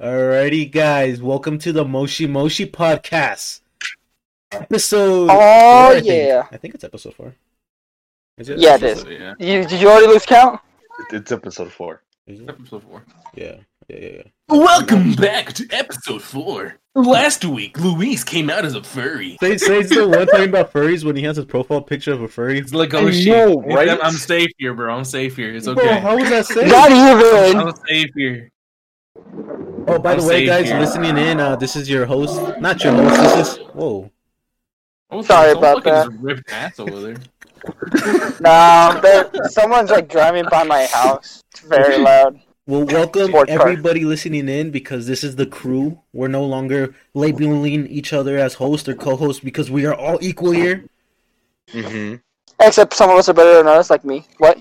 Alrighty, guys, welcome to the Moshi Moshi podcast. Episode. Oh, four, I think. yeah. I think it's episode four. Is it? Yeah, it is. Yeah. You, did you already lose count? It's episode four. Is it? Episode four. Yeah, yeah, yeah. yeah. Welcome back to episode four. Last week, Luis came out as a furry. Say, say it's the one thing about furries when he has his profile picture of a furry. It's like, oh, I oh shit. know, right? I'm, I'm safe here, bro. I'm safe here. It's Bro, okay. how was that safe? Not even. I'm safe here. Oh, by the I'm way, guys, here. listening in, uh, this is your host. Not your host. This is whoa. Oh, Sorry some about that. just ripped ass over there. Nah, someone's like driving by my house. It's very loud. Well, welcome Sport car. everybody listening in because this is the crew. We're no longer labeling each other as host or co-host because we are all equal here. Mm-hmm. Except some of us are better than others, like me. What?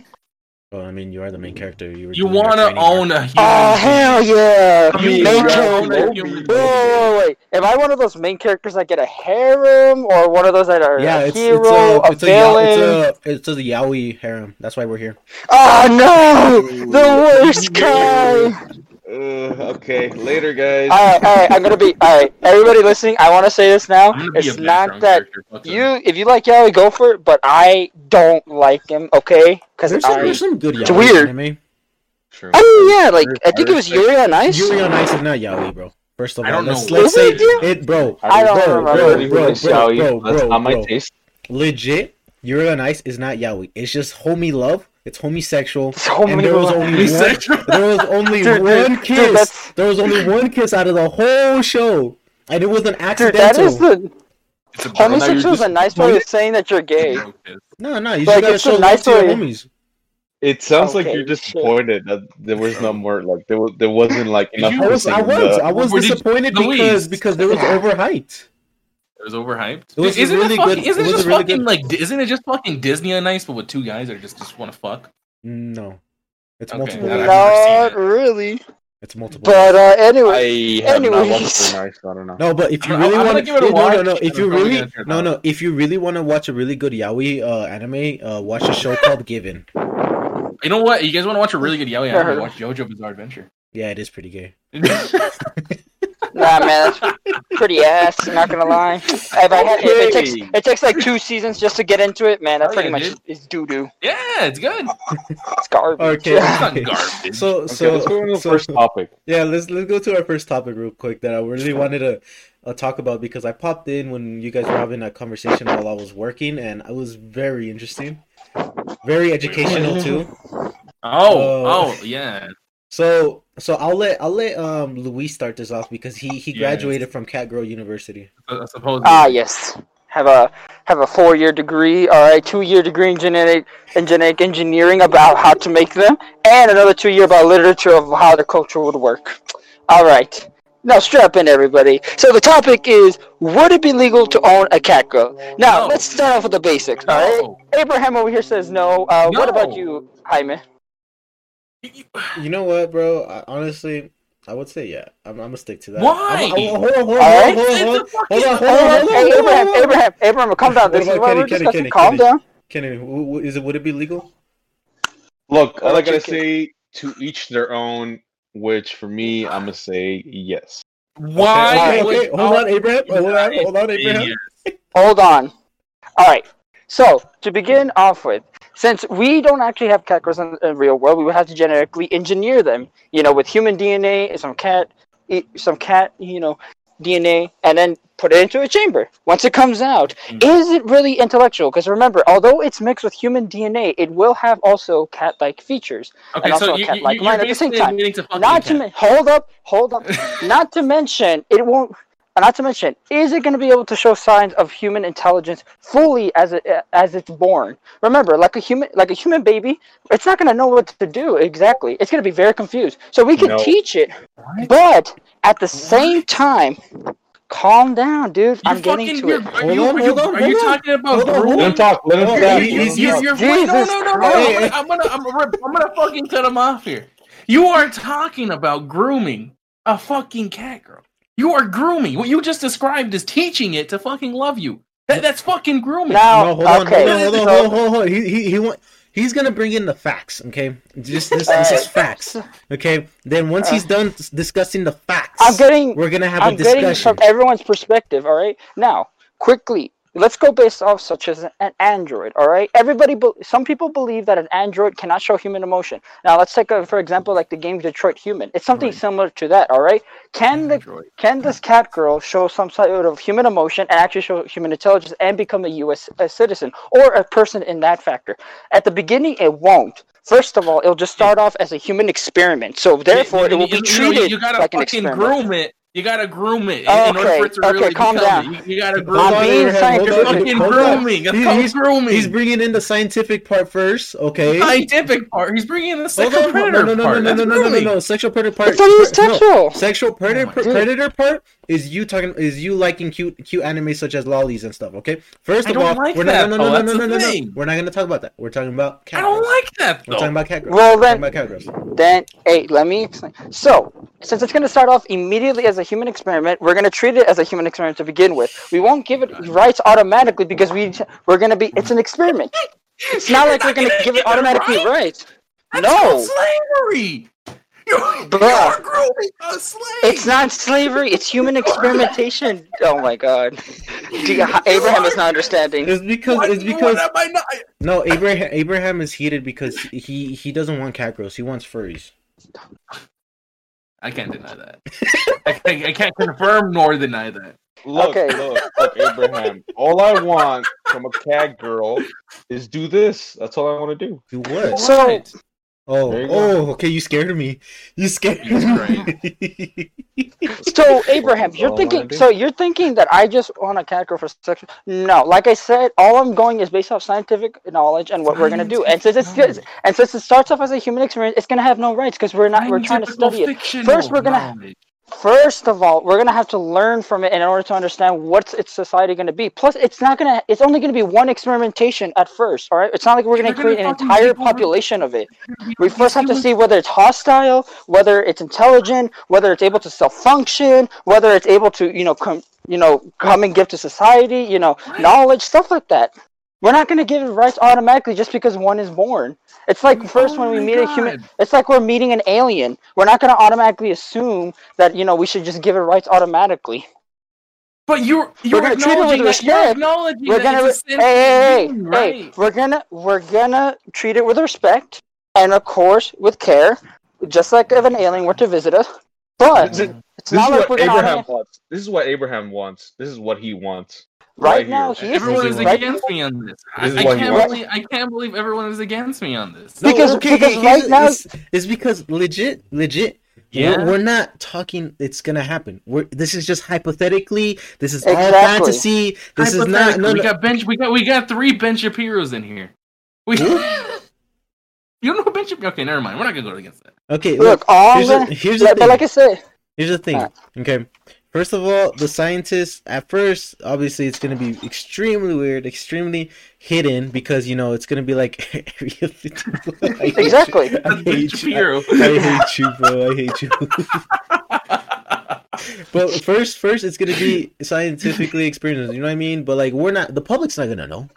Well, I mean, you are the main mm-hmm. character. You, You wanna own a human Oh hell yeah! I mean, main you character. wanna own a Wait, human wait, wait, wait. Am I one of those main characters that get a harem, or one of those that are Yeah, a it's hero, it's a a, it's a, villain? it's a it's a yaoi harem. That's why we're here. Oh no! The worst kind. Uh, okay, later, guys. All right, all right. I'm gonna be all right. Everybody listening, I want to say this now. I'm gonna be It's not that you, them. if you like Yaoi, go for it. But I don't like him. Okay, because There's there's some good yaoi It's weird. anime. Sure. I mean, yeah, like I I think it was respect- Yuri on Ice. Yuri on Ice is not yaoi, bro. First of I all, don't let's, know. let's say it? it, bro. I don't bro, remember. bro, Everybody bro, likes bro, yaoi. bro, That's bro, not my bro. taste. Legit, Yuri on Ice is not yaoi. It's just homie love. It's homosexual. So and there was only one, there was only Dude, dude, one dude, kiss. that's- there was only one kiss out of the whole show, and it was an Dude, that is the It's a homosexual is a nice way of saying that you're gay. No, no, you Like, just gotta it's a love nice to your way- homies. It sounds like you're shit. disappointed that there was no more. Like there was, there wasn't like Did enough. I was, I was, the- I was disappointed because because there was overhyped. It was overhyped. It was isn't really it fucking, good- Isn't it it, was just really fucking good- like? Isn't it just fucking Disney on Ice, but with two guys that just just want to fuck? No, it's Okay, multiple. I've guys. never seen Not really. It's multiple. But uh, anyway, I have not Anyways. watched nice. I don't know. no, but if you I'm- really I'm gonna give it a no, no, no. If you really, gonna turn it no, no. If you really want to watch a really good yaoi uh, anime, uh, watch a show called Given. You know what? You guys want to watch a really good yaoi anime? Watch JoJo Bizarre Adventure. Yeah, it is pretty gay. nah, man, that's pretty ass. Not gonna lie. If I had, if it takes it takes like two seasons just to get into it, man. That Oh, pretty yeah, much dude. is doo doo. yeah, it's good. It's garbage. Okay. It's not Okay. garbage. So, Okay, so, let's go to the so- first topic. yeah, let's let's go to our first topic real quick that I really wanted to uh, talk about because I popped in when you guys were having that conversation while I was working, and it was very interesting, very educational too. oh, Uh, oh, yeah. So, so I'll let I'll let um Luis start this off because he he Yes. graduated from Cat Girl University. I suppose. Ah, yes. Have a have a four year degree, all right, two year degree in genetic in genetic engineering about how to make them, and another two year about literature of how the culture would work. All right. Now strap in, everybody. So the topic is: Would it be legal to own a cat girl? Now No. let's start off with the basics. All right. No. Abraham over here says no. Uh, What about No. you, Jaime? You know what, bro? I, honestly, I would say yeah. I'm, I'm gonna stick to that. Why? I'm, I'm, hold on, hold on, hold on, hold on, hold on, hold on, Hey, hold on, hey, hold on, Abraham. Abraham, Abraham, calm down. What This is about what Kenny, we're Kenny, discussing. Kenny, Calm Kenny? down. Kenny, w- w- is it would it be legal? Look, I'll all I gotta say, to each their own. Which for me, I'm gonna say yes. Why? Okay, would- okay, hold on, Abraham. Hold on, hold on, Abraham. Hold on. All right. So to begin off with, since we don't actually have cat girls in the real world, we would have to genetically engineer them. You know, with human DNA and some cat, some cat, you know, DNA, and then put it into a chamber. Once it comes out, Mm. is it really intellectual? Because remember, although it's mixed with human DNA, it will have also cat-like features. Okay, And also so a you, cat-like you're mine at the same time. to Not to cat. hold up, hold up. not to mention, it won't. Not to mention, is it going to be able to show signs of human intelligence fully as it as it's born? Remember, like a human, like a human baby, it's not going to know what to do exactly. It's going to be very confused. So we can No. teach it, What? but at the same time, calm down, dude. You're I'm getting to you're- it. Are you, on, are you, on, are you talking about Hold on, hold grooming? Let him talk. Let him talk. he- he's- he's- you're, no, no, no, no, I'm gonna, I'm gonna, I'm gonna, I'm gonna fucking cut him off here. You are talking about grooming a fucking cat girl. You are grooming. What you just described is teaching it to fucking love you. That, that's fucking grooming. Now, no, hold on, okay. hold on, hold on, so- hold on, hold on. He, he, he want. he's gonna bring in the facts. Okay, just this, this is facts. Okay, then once he's done discussing the facts, I'm getting we're gonna have I'm a getting discussion. from everyone's perspective. All right, now quickly, let's go based off such as an android. All right, everybody, some people believe that an android cannot show human emotion. Now let's take a, for example, like the game Detroit Human. It's something Right. similar to that. All right, can the Android. can this cat girl show some sort of human emotion and actually show human intelligence and become a U.S. a citizen or a person in that factor? At the beginning, it won't. First of all, it'll just start off as a human experiment. So therefore, it will be You- you- treated You gotta like an fucking experiment. groom it. You gotta groom it in, Oh, in order for okay, it to really okay, calm down. You, you gotta groom I'm it. being Hold on, hold Fucking grooming. It's He- called he's, grooming. he's bringing in the scientific part first. Okay. scientific part. He's bringing in the sexual on, predator no, no, no, part. no, no, That's no, no, no, no, grooming. no. Sexual predator part. It's not even no. sexual. Sexual predator, Oh my God. predator part is you talking is you liking cute cute anime such as lolis and stuff. Okay. First of all, like we're not. No, though. no, no, no, no, no, no. We're not gonna talk about that. We're talking about I cat. don't girls. like that We're talking about cat girls. Well, then- about cat girls. Then, hey, let me explain. So, since it's going to start off immediately as a human experiment, we're going to treat it as a human experiment to begin with. We won't give it rights automatically because we we're going to be. It's an experiment. It's not like we're going to give it automatically rights. That's No. slavery. You, Bruh. you're grooming a slave. It's not slavery. It's human experimentation. Oh my God, Do you- Abraham is not understanding. It's because What- it's what because am I not? no Abraham Abraham is heated because he he doesn't want cat girls. He wants furries. I can't deny that. I, can't, I can't confirm nor deny that. Look, Okay. look, look, Abraham. All I want from a cat girl is do this. That's all I want to do. You what? So- What? Oh There go. oh okay. You scared me. You scared me. So Abraham, you're thinking. So you're thinking that I just want a cat girl for sex? No, like I said, all I'm going is based off scientific knowledge and what we're gonna do. And since it's Scientific and since it starts off as a human experience, it's gonna have no rights because we're not. We're trying to study it. First, we're gonna- knowledge. First of all, we're gonna have to learn from it in order to understand what's its society gonna be. Plus, it's not gonna. It's only gonna be one experimentation at first. All right. It's not like we're gonna They're gonna create an entire population of it. We first have to see whether it's hostile, whether it's intelligent, whether it's able to self-function, whether it's able to, you know, come, you know, come and give to society, you know, knowledge, stuff like that. We're not going to give it rights automatically just because one is born. It's like oh first Oh when we my meet a human, it's like we're meeting an alien. We're not going to automatically assume that you know we should just give it rights automatically. But you're you're gonna treat it with acknowledging that you're respect. acknowledging We're that gonna, it's a hey, hey, hey, sentient being, hey, we're gonna, we're gonna treat it with respect and of course with care, just like if an alien were to visit us. But This is, it's this not is like what we're gonna Abraham wants. This is what Abraham wants. This is what he wants. Right right now. He is Everyone is right- against me on this. I, This is I can't wants. believe I can't believe everyone is against me on this. No, Because- okay, because here's- right now- it's, it's because legit, legit. Yeah. We're, we're not talking. It's gonna happen. We're. This is just hypothetically. This is all fantasy. This is not. Hypothetically, No, we got bench. We got we got three Ben Shapiro's in here. We. You don't know who Ben Shapiro? Okay, never mind. We're not gonna go against that. Okay, look. Look, all I'm Here's the, gonna, here's the but thing. like I said, Here's the thing. Alright. Okay. First of all, the scientists at first, obviously, it's gonna be extremely weird, extremely hidden because you know it's gonna be like Area 51. I hate you. Exactly. I hate you. Shapiro. I, I hate you, bro. I hate you. but first, first, it's gonna be scientifically experienced. You know what I mean? But like, we're not. The public's not gonna know.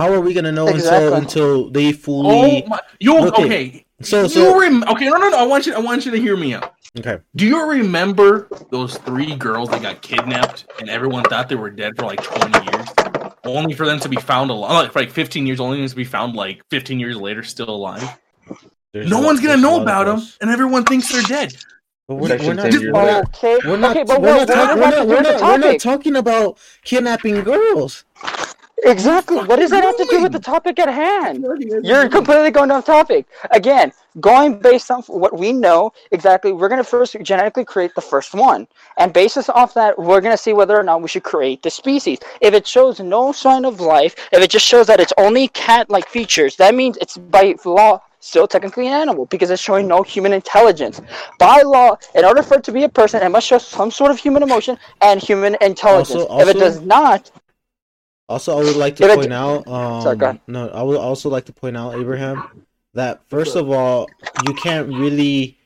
How are we gonna know Exactly. until until they fully? Oh my! You Okay. Okay? So you rem- okay? No, no, no. I want you. I want you to hear me out. okay. Do you remember those three girls that got kidnapped and everyone thought they were dead for like 20 years? Only for them to be found alive, like for like 15 years, only to be found like 15 years later still alive. There's no a- one's gonna know about them, and everyone thinks they're dead. We're, we're not. 10 okay, We're not, okay, we're, not we're, not, the, we're, where's the not, we're not topic? talking about kidnapping girls. Exactly. What does that have to do with the topic at hand? You're completely going off topic. Again, going based on what we know exactly, we're going to first genetically create the first one. And basis off that, we're going to see whether or not we should create the species. If it shows no sign of life, if it just shows that it's only cat like features, that means it's by law still technically an animal because it's showing no human intelligence. By law, in order for it to be a person, it must show some sort of human emotion and human intelligence. Also- if it does not, Also, I would like to point out. Um, Sorry. No, I would also like to point out, Abraham, that first of all, you can't really,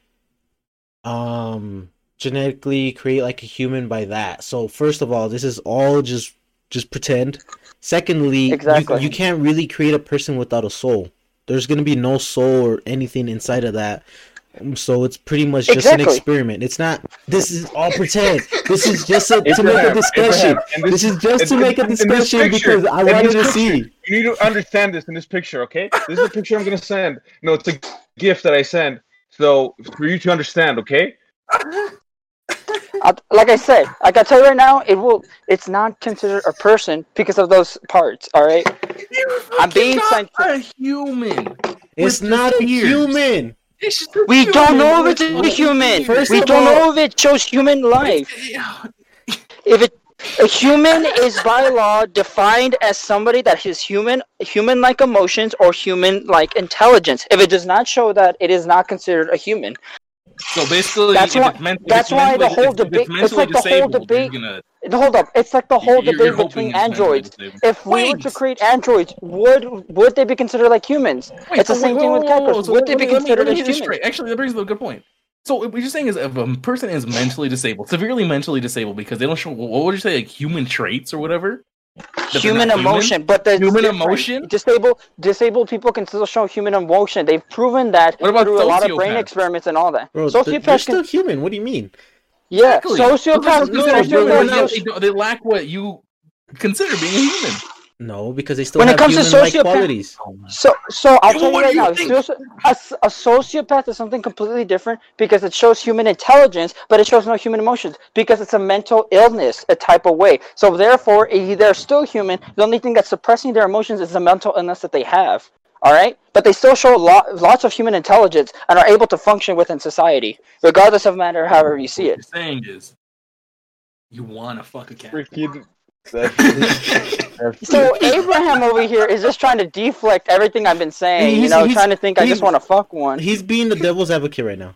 um, genetically create like a human by that. So first of all, this is all just just pretend. Secondly, you- you, can't really create a person without a soul. There's gonna be no soul or anything inside of that. Um, So it's pretty much just an experiment. It's not. This is all pretend. This is just a, to make a discussion. Abraham, and This is just to make a discussion picture, because I in wanted this to see. You need to understand this in this picture, okay? This is a picture I'm gonna send. No, it's a gift that I send. So for you to understand, okay? I, like I said, like I tell you right now, it will. It's not considered a person because of those parts. All right. You're I'm being fucking not scientific. a human. It's not a the ears. human. It's just a We don't know if it's a human. First we don't all- know if it shows human life. If it a human is by law defined as somebody that has human human-like emotions or human-like intelligence. If it does not show that, it is not considered a human. So basically, That's if why- it's men- if that's it's why the whole if it's debate- it's like the whole disabled, you're debate- gonna- Hold up, it's like the whole you're- debate you're between androids. If we were to create androids, would would they be considered like humans? Wait, it's the same wait, thing whoa, with whoa, whoa, so would they be me- let me- considered me as humans? straight. Actually, that brings up a good point. So what you're saying is if a person is mentally disabled, severely mentally disabled, because they don't show what would you say, like human traits or whatever? That they're Human emotion, but the Human emotion? Disabled disabled people can still show human emotion. They've proven that What about through a lot of brain experiments and all that. Bro, th- they're still can, human. What do you mean? Yeah, Exactly. sociopaths No, can they're still human, show they're not- emotion. they, lack what you consider being a human. No, because they still When it have comes to human-like sociopath- qualities. Oh so, so I'll Yeah, tell you what right do you now, think? soci- a, s- a sociopath is something completely different because it shows human intelligence, but it shows no human emotions because it's a mental illness, a type of way. So therefore, they're still human. The only thing that's suppressing their emotions is the mental illness that they have. All right, but they still show lo- lots of human intelligence and are able to function within society, regardless of matter however you see What it. you're saying is, you want to fuck a cat. Freaking. So Abraham over here is just trying to deflect everything I've been saying. You know, trying to think I just want to fuck one. He's being the devil's advocate right now,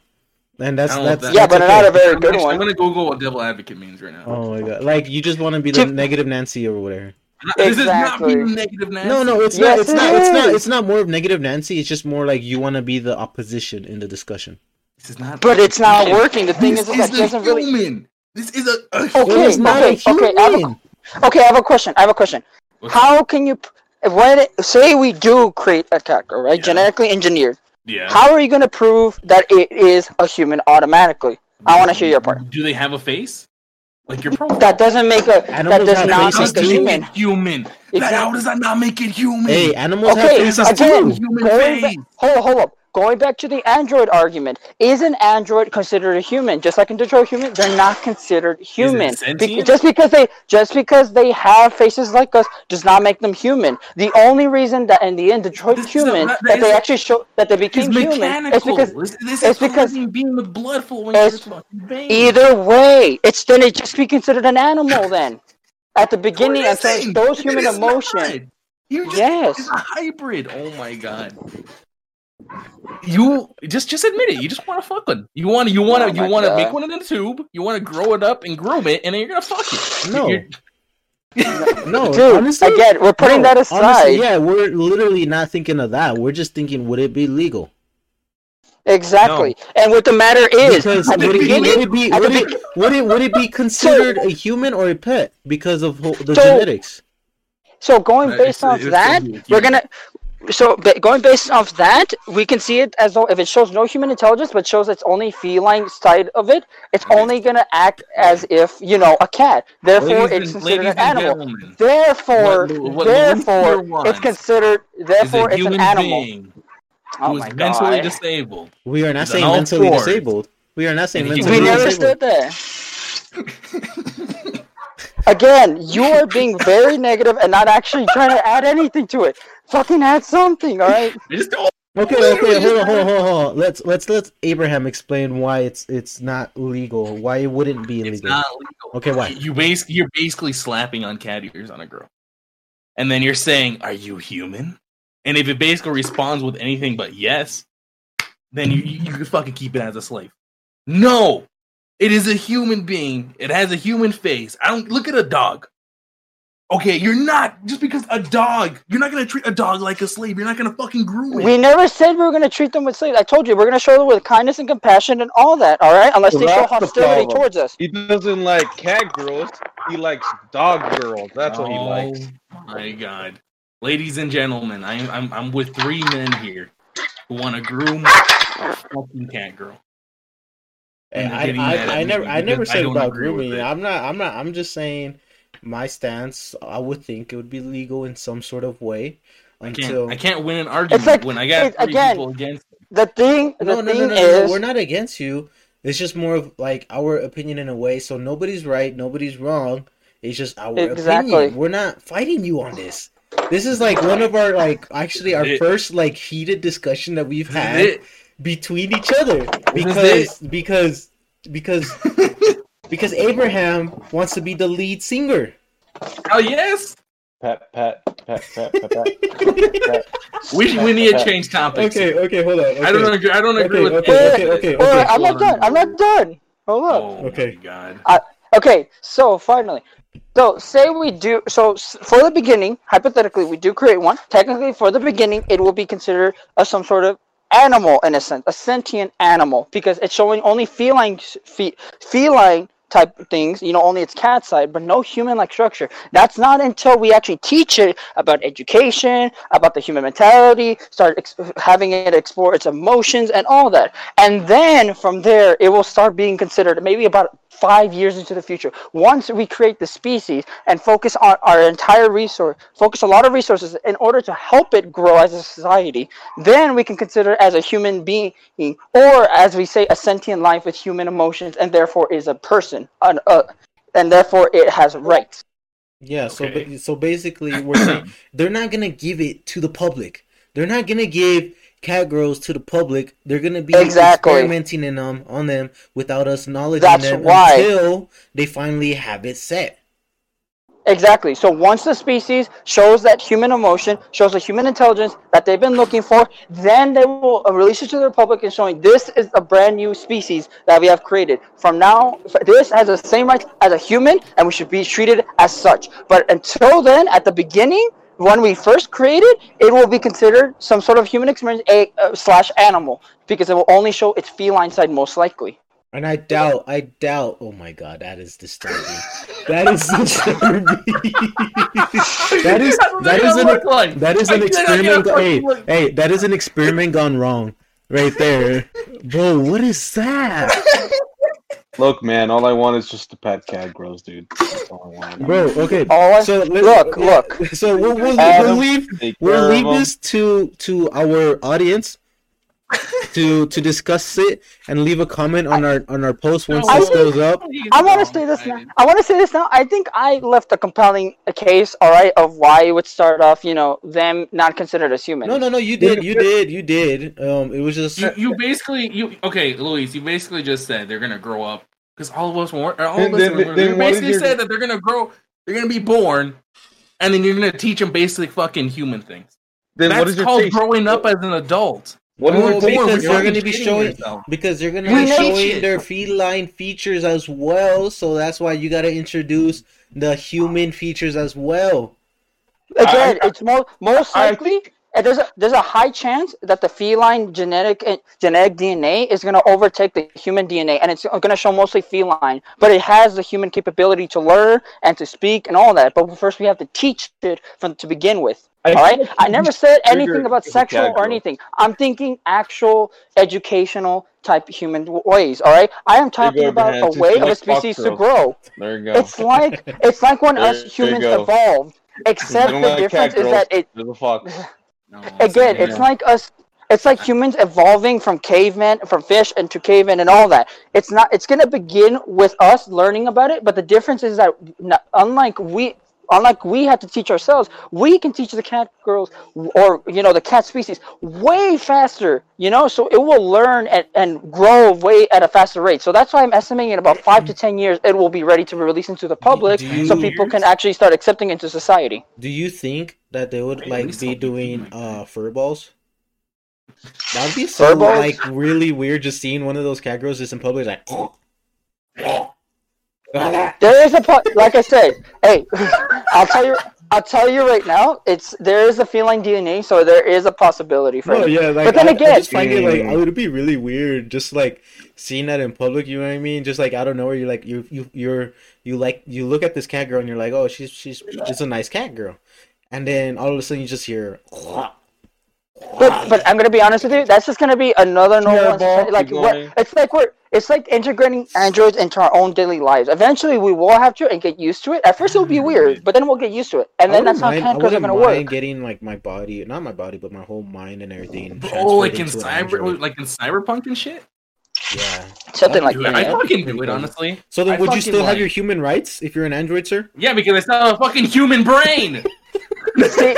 and that's I don't know that's, that- Yeah, that's but okay. not a very I'm, good actually- I'm gonna Google what devil advocate means right now. Oh my god! Like you just want to be the negative Nancy or whatever. This is not Exactly. being negative Nancy. No, no, it's Yes, not. It's it not. It's not. It's not more of negative Nancy. It's just more like you want to be the opposition in the discussion. This is not. But it's not This working. The thing this is, is that doesn't really. This is a. a Okay, It is not okay, a okay, I have a- human. Okay, I have a question. I have a question. What's- How can you, p- when say we do create a character, right, Yeah. genetically engineered? Yeah. How are you going to prove that it is a human automatically? I want to hear your part. Do they have a face? Like your profile. That doesn't make a. That does not make a that too. make human. it human? That, how does that not make it human? Hey, animals have Okay, faces again, too. Human going back, face. hold up, hold up. Going back to the android argument, is an android considered a human? Just like in Detroit Human, they're not considered human. Be- just because they just because they have faces like us does not make them human. The only reason that in the end Detroit is a- Human that- that, they actually show that they became human is because this, this it's because- being with blood flowing it's- through its fucking veins. either way, it's then it just be considered an animal then. At the beginning, you saying? those human emotion. not. You just, Yes. It's a hybrid. Oh my god. You just just admit it. You just want to fuck one. You want to you want to Oh you want to make one in a tube. You want to grow it up and groom it, and then you're gonna fuck it. No. You're- No, Dude, honestly, again, we're putting no, that aside. Honestly, yeah, we're literally not thinking of that. We're just thinking, would it be legal? Exactly. And what the matter is, Because would it, would it be at would it, would it would it be considered a human or a pet because of the So- genetics? So going based it's- off that, we're gonna. So going based off that, we can see it as though if it shows no human intelligence, but shows its only feline side of it, it's only gonna act as if you know a cat. Therefore, Ladies it's considered an animal. Therefore, What- what therefore, it's considered. Therefore, it's an animal. being Oh who is my mentally god. disabled. We are not He's saying mentally fours. disabled. We are not saying And he mentally we never disabled. stood there. Again, you are being very negative and not actually trying to add anything to it. Fucking add something, all right? I just don't. Okay, okay, hold on, hold on, hold on, hold on. Let's let's let Abraham explain why it's it's not legal. Why it wouldn't be It's illegal. not legal. Okay, why? You base you're basically slapping on cat ears on a girl, and then you're saying, "Are you human?" And if it basically responds with anything but yes, then you you, you can fucking keep it as a slave. No, it is a human being. It has a human face. I don't look at a dog. Okay, you're not just because a dog. You're not gonna treat a dog like a slave. You're not gonna fucking groom it. We never said we were going to treat them with slaves. I told you, we're going to show them with kindness and compassion and all that, all right? Unless they show That's the hostility towards us. He doesn't like cat girls. He likes dog girls. That's what he oh likes. Oh my god. ladies and gentlemen, I'm I'm I'm with three men here who want to groom a fucking cat girl. And And I, getting I, I never, I never because I said about grooming. I'm not, I'm not, I'm just saying my stance. I would think it would be legal in some sort of way I until. can't I can't win an argument like- when I got three again, people against me. The thing, the No, no, thing no, no, no, is, no. We're not against you. It's just more of like our opinion in a way. So nobody's right, nobody's wrong. It's just our Exactly. opinion. We're not fighting you on this. This is like one of our like actually our It- first like heated discussion that we've had it. between each other because because because because Abraham wants to be the lead singer. Oh yes, Pat, pat, pat, pat, pat, pat. pat. we we need to change topics. Okay, okay, hold on. Okay. I don't agree. I don't agree Okay, with okay, this. okay, okay, Wait, okay. wait, I'm not done. I'm not done. Hold up. Oh Okay. my god. Okay, so finally, so say we do. So for the beginning, hypothetically, we do create one. Technically, for the beginning, it will be considered a some sort of animal in a sense, a sentient animal, because it's showing only feline, s- fe, feline type things. You know, only its cat side, but no human-like structure. That's not until we actually teach it about education, about the human mentality, start ex- having it explore its emotions and all that, and then from there, it will start being considered maybe about five years into the future. Once we create the species and focus on our entire resource, focus a lot of resources in order to help it grow as a society, then we can consider as a human being, or as we say, a sentient life with human emotions, and therefore is a person, an, uh, and therefore it has rights. Yeah, so Okay. ba- so basically, we're saying they're not gonna give it to the public. They're not gonna give catgirls to the public. They're gonna be Exactly. experimenting in them on them without us acknowledging That's them why- until they finally have it set. Exactly. So once the species shows that human emotion, shows the human intelligence that they've been looking for, then they will uh, release it to the public and showing this is a brand new species that we have created. From now, this has the same rights as a human, and we should be treated as such. But until then, at the beginning, when we first created, it will be considered some sort of human experience a, uh, slash animal because it will only show its feline side most likely. And I doubt, I doubt. Oh my god, that is disturbing. that is disturbing. that is That's what that they is an look like. that is an did not get a experiment. Hey, look. hey, that is an experiment gone wrong, right there, bro. What is that? Look, man, all I want is just to pet cat grows, dude. That's all I want. Bro, okay. All I- So look, look. So we'll, we'll, we'll leave we'll care leave this to to our audience to to discuss it and leave a comment on our on our post once I this think- goes up. I want to say this now. I want to say this now. I think I left a compelling case, all right, of why it would start off, you know, them not considered as human. No, no, no. You did, you did, you did. Um, it was just You, you basically you okay, Luis. You basically just said they're gonna grow up because all of us want. All of us then- are- then you what did basically your- said that they're gonna grow. They're gonna be born, and then you're gonna teach them basically fucking human things. Then That's what is called taste? growing up as an adult. What is No, your Born, because you're they're gonna be showing yourself. because they're gonna be showing their feline features as well. So that's why you gotta introduce the human features as well. Again, I- it's more most likely. uh, there's a there's a high chance that the feline genetic uh, genetic DNA is going to overtake the human DNA, and it's going to show mostly feline. But it has the human capability to learn and to speak and all that. But first, we have to teach it from to begin with. I All right. I never said anything about sexual or anything. I'm thinking actual educational type human ways. All right. I am talking go, about Abraham. a way of a species to grow. There you go. It's like it's like when There us humans evolved. Except the difference is that it There's a fox. No, again yeah. it's like us it's like humans evolving from cavemen from fish into cavemen and all that it's not it's going to begin with us learning about it but the difference is that n- unlike we unlike we had to teach ourselves we can teach the cat girls or you know the cat species way faster you know? So it will learn and, and grow way at a faster rate. So that's why i'm estimating in about five to ten years it will be ready to be released into the public do so people can actually start accepting into society. Do you think that they would like be doing uh fur balls? That'd be so like really weird just seeing one of those cat girls just in public like There is a po- like I said. Hey, I'll tell you. I'll tell you right now. It's there is a feline DNA, so there is a possibility for No, it. yeah, like But then I, again- I just find it like Mm. it would be really weird just like seeing that in public, you know what I mean? Just like I don't know where you're like you you you're you like you look at this cat girl and you're like, "Oh, she's she's she's a nice cat girl." and then all of a sudden you just hear. But, but I'm gonna be honest with you. That's just gonna be another normal. Terrible. society. Like what? It's like we're. It's like integrating androids into our own daily lives. Eventually, we will have to and get used to it. At first, it will be mm-hmm. weird, but then we'll get used to it, and then that's wouldn't how mind- I cancros are gonna mind work. getting like my body, not my body, but my whole mind and everything. Oh, like in into an cyber, android. Oh, like in cyberpunk and shit. yeah. Something like that. I yeah. fucking do it honestly. So then, I would you fucking still have your human rights if you're an android, sir? Yeah, because I still have a fucking human brain. See,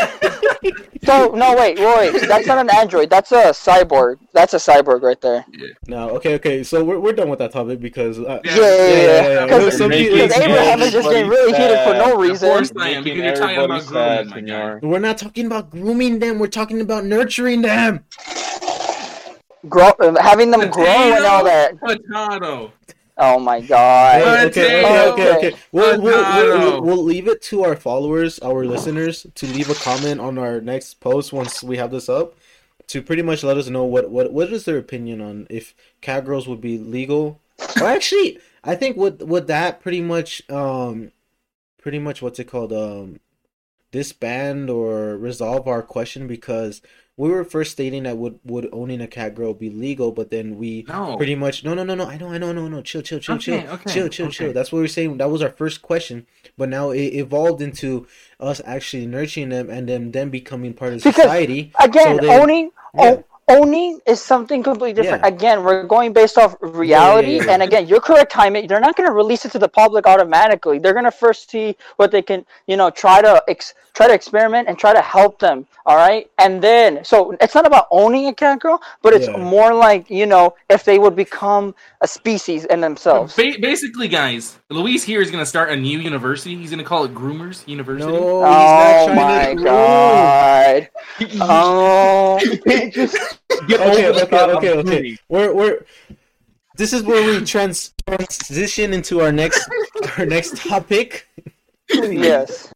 so no, wait, wait. That's not an android. That's a cyborg. That's a cyborg right there. No. Okay. Okay. So we're, we're done with that topic because. Uh, Yeah. Yeah, yeah, yeah, yeah. yeah. Because Some people- because Abraham is just getting really heated for no Of reason. course I am, because you're talking about grooming, sad, my senor. We're not talking about grooming them. We're talking about nurturing them. Grow, uh, having them grow and all that. Potato. Oh my god. Okay, okay, okay, okay. We'll, we'll, we'll, we'll, we'll leave it to our followers, our listeners, to leave a comment on our next post once we have this up, to pretty much let us know what what what is their opinion on if catgirls would be legal. Or actually, I think would would that pretty much um, pretty much what's it called um, disband or resolve our question because we were first stating that would would owning a cat girl be legal, but then we No. pretty much no no no no I know I know no no chill chill chill Okay, chill okay, chill chill okay. chill that's what we are saying that was our first question but now it evolved into us actually nurturing them and then them becoming part of Because, society Again, So then- owning oh, yeah. O- owning is something completely different. Yeah. Again, we're going based off reality, yeah, yeah. and again, you're correct, Jaime. They're not going to release it to the public automatically. They're going to first see what they can, you know, try to ex- try to experiment and try to help them. All right, and then so it's not about owning a cat girl, but it's Yeah. more like you know if they would become a species in themselves. Ba- basically, guys, Luis here is gonna start a new university. He's gonna call it Groomers University. no Oh he's not my trying to god! Oh, just Get okay over okay thought okay okay we're we're this is where we trans transition into our next our next topic yes.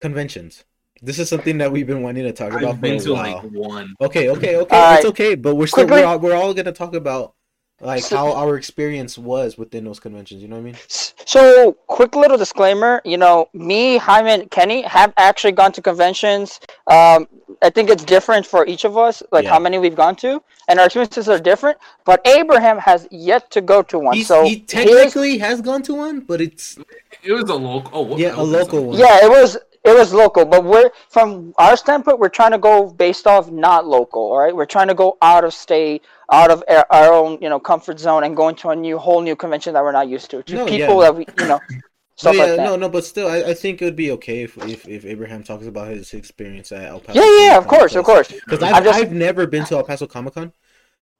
conventions this is something that we've been wanting to talk about I've for been a to while. like one. Okay, okay, okay. Alright. It's okay, but we're still Quickly- we're all, we're all gonna talk about like So- how our experience was within those conventions. You know what I mean? So, quick little disclaimer. You know, me, Jaime, and Kenny have actually gone to conventions. Um, I think it's different for each of us, like Yeah. how many we've gone to, and our experiences are different. But Abraham has yet to go to one. He's, so he here's- technically has gone to one, but it's It was a local. Oh, what yeah a local one. yeah, it was it was local, but we're from our standpoint, we're trying to go based off not local. All right, we're trying to go out of state, out of our, our own you know comfort zone, and go into a new whole new convention that we're not used to. To No, people yeah. that we you know No, stuff yeah, like that. no, no, but still, I, I think it would be okay if, if if Abraham talks about his experience at El Paso. Yeah, yeah, of course, of course. Because I'm I've, just- I've never been to El Paso Comic Con.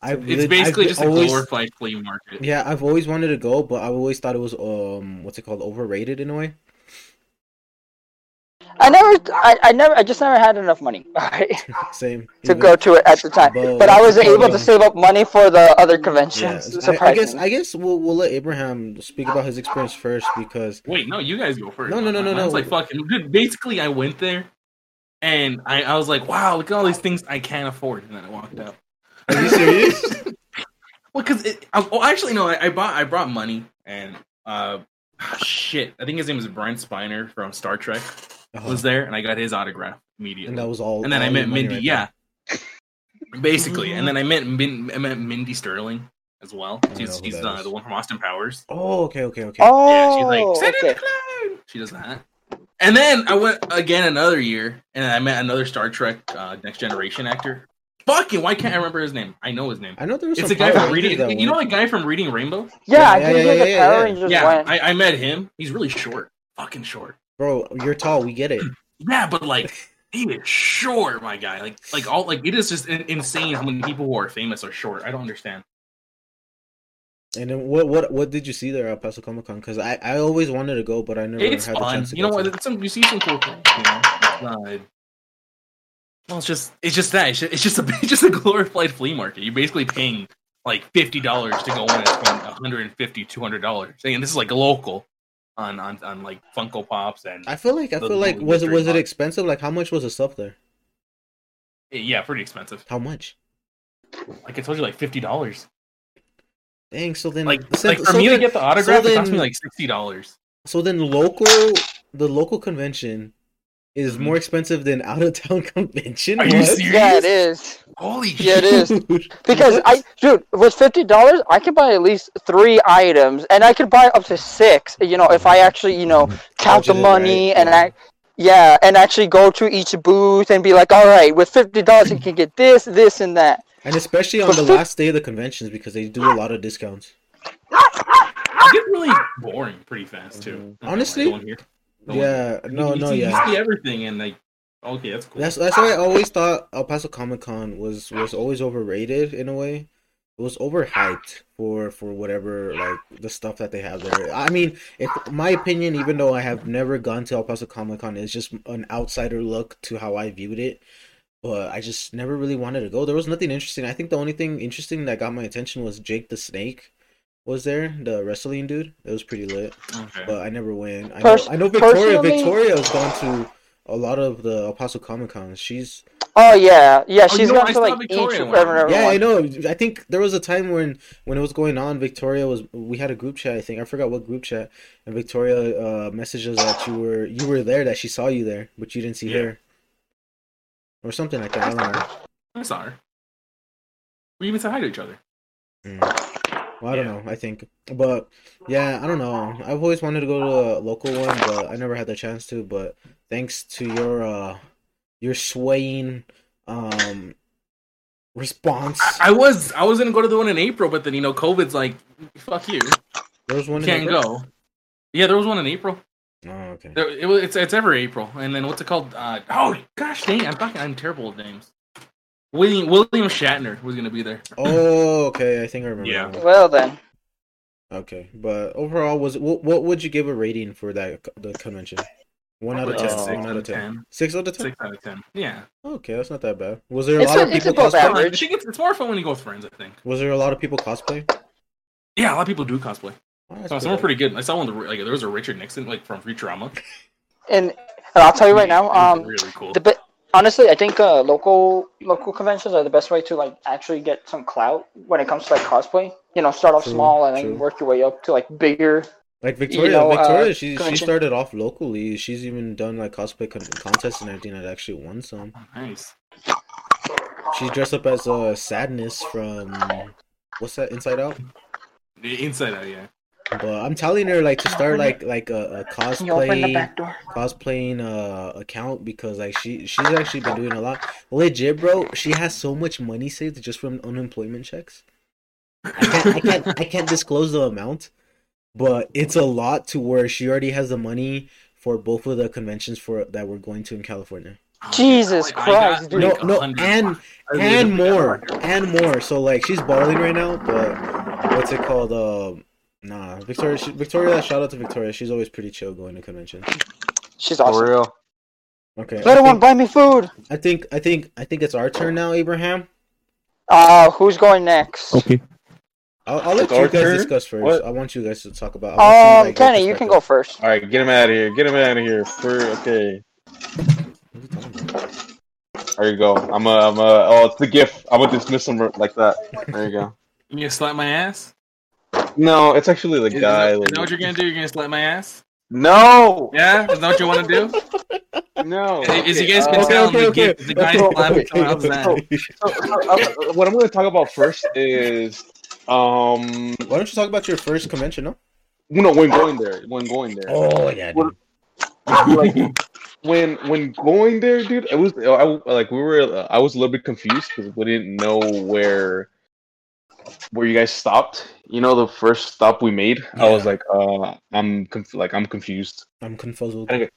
I've It's lit- basically I've just a glorified flea market. Yeah, I've always wanted to go, but I've always thought it was um what's it called overrated in a way. I never, I, I never, I just never had enough money alright, Same. to Even- go to it at the time. But- But I was able to save up money for the other Yeah, conventions. I, I guess. I guess we'll we'll let Abraham speak about his experience first because Wait, no, you guys go first. No, no, no, no, Mine's no. like fucking. Dude, basically, I went there, and I, I was like, wow, look at all these things I can't afford, and then I walked out. are you serious? Well, because it. I, oh, actually, no. I, I bought. I brought money, and uh, shit. I think his name is Brian Spiner from Star Trek Uh-huh. was there, and I got his autograph immediately. and that was all. And then I met Mindy. right yeah, basically. And then I met Min, I met Mindy Sterling as well. She's, she's that uh, the one from Austin Powers. Oh, okay, okay, okay. oh, Yeah, she's like "Send in okay. the clown." She does that. And then I went again another year, and I met another Star Trek uh, Next Generation actor. Fucking, why can't I remember his name? I know his name. I know there was It's some the guy from reading. that You know went. the guy from Reading Rainbow? Yeah, Yeah, yeah, yeah, yeah, yeah, yeah. Rangers Yeah. I, I met him. He's really short. Fucking short. Bro. You're tall. We get it. Yeah, but like he is short, my guy. Like like all like it is just insane how many people who are famous are short. I don't understand. And then what what what did you see there at Paso Comic Con? Because I, I always wanted to go, but I never It's had the chance to You know what? some, you see some cool things. You know, it's not. Well, it's just it's just that it's just, it's just a it's just a glorified flea market. You're basically paying like fifty dollars to go in and spend 150 200 dollars. And this is like local on on on like Funko Pops and I feel like I feel like was it was it expensive? Like how much was the stuff there? Eh, yeah, pretty expensive. How much? Like I told you, like fifty dollars. Dang. So then Like so, like for so me then, to get the autograph, so it cost me like sixty dollars. so then local the local convention is Mhm. more expensive than out of town convention. Are you What? serious? Yeah, it is. Holy shit! Yeah, it is. Because? I, dude, with fifty dollars, I could buy at least three items, and I could buy up to six. You know, if I actually, you know, count the money right? and Yeah. I, yeah, and actually go to each booth and be like, all right, with fifty dollars, you can get this, this, and that. And especially on the last day of the conventions because they do a lot of discounts. It gets really boring pretty fast too. Mhm. Honestly? Like, going here. Going Yeah, no, you, no, see, yeah. You see everything and like, okay, that's cool. That's that's why I always thought El Paso Comic Con was was always overrated in a way. It was overhyped for for whatever like the stuff that they have there. I mean, if my opinion, even though I have never gone to El Paso Comic Con, is just an outsider look to how I viewed it. But I just never really wanted to go. There was nothing interesting. I think the only thing interesting that got my attention was Jake the Snake was there, the wrestling dude. It was pretty lit okay. but I never went. I know, I know Victoria. personally- Victoria has gone to a lot of the El Paso Comic Cons. She's Oh yeah, yeah, Oh, she's you know, gone I to like Victoria each one. every yeah, I know. I think there was a time when when it was going on. Victoria was we had a group chat. I think I forgot what group chat, and Victoria uh messaged us that you were you were there, that she saw you there, but you didn't see Yeah. her, or something like that. I don't know. I saw her. We even said hi to each other. Mm. Well, I don't know. I think, but yeah, I don't know. I've always wanted to go to a local one, but I never had the chance to. But thanks to your uh your swaying um response, I, I was I was gonna go to the one in April, but then you know COVID's like, fuck you, there was one. in can't go. Yeah, there was one in April. Oh, okay. There, it it's it's every April, and then what's it called? Uh, oh gosh, dang, I'm fucking I'm terrible with names. William William Shatner was gonna be there. Oh, okay. I think I remember. Yeah. that one. Well then, Okay, but overall, was it, what, what would you give a rating for that the convention? One out of Probably ten. a six one out of ten. 10. Six out of ten. Six out of ten. Yeah, Okay, that's not that bad. Was there a It's lot a- of people above cosplay? average. I think it's, it's more fun when you go with friends. I think. Was there a lot of people cosplay? Yeah, a lot of people do cosplay. Oh, So pretty some are good. pretty good. I saw one of the, like there was a Richard Nixon like from Futurama. and and I'll tell you right now, um, really cool. the bit honestly, I think uh, local local conventions are the best way to like actually get some clout when it comes to like cosplay. You know, start off True, small and then work your way up to like bigger. Like Victoria, know, uh, Victoria, she she convention. started off locally. She's even done like cosplay con- contests and everything. And actually won some. Oh, nice. She dressed up as uh, Sadness from what's that? Inside Out. The Inside Out, yeah. But I'm telling her like to start like like a, a Can you open the cosplay back cosplaying uh account because like she she's actually been doing a lot. Legit, bro. She has so much money saved just from unemployment checks. I can't I can't I can't disclose the amount, but it's a lot to where she already has the money for both of the conventions for that we're going to in California. Jesus I Christ, dude. No, no, and and more and more. So like she's balling right now, but what's it called? Um, nah, Victoria. She, Victoria. Shout out to Victoria. She's always pretty chill going to conventions. She's awesome. For real. Okay, I Let one buy me food. I think I think I think it's our turn now, Abraham. Uh, who's going next? Okay. I'll, I'll let you guys turn? discuss first. What? I want you guys to talk about. I want Um, like, Kenny, you can go first. All right, get him out of here. Get him out of here. For okay, What are you talking about? there you go. I'm a, I'm a. Oh, it's the gift. I'm gonna dismiss him like that. There you go. You gonna slap my ass? No, it's actually the Is, is guy. that, is like- that what you're gonna do? You're gonna slap my ass? no, Yeah? Is that what you want to do? no. As you Okay, guys can uh, tell, okay, the, okay. gift- the guy's Okay, slapping okay, someone else's so, so, uh, what I'm going to talk about first is um Why don't you talk about your first convention? No. no when going there when going there Oh yeah. What- dude. like when when going there dude it was I, like we were uh, I was a little bit confused because we didn't know where where you guys stopped you know the first stop we made I was like uh I'm conf- like I'm confused I'm confused. I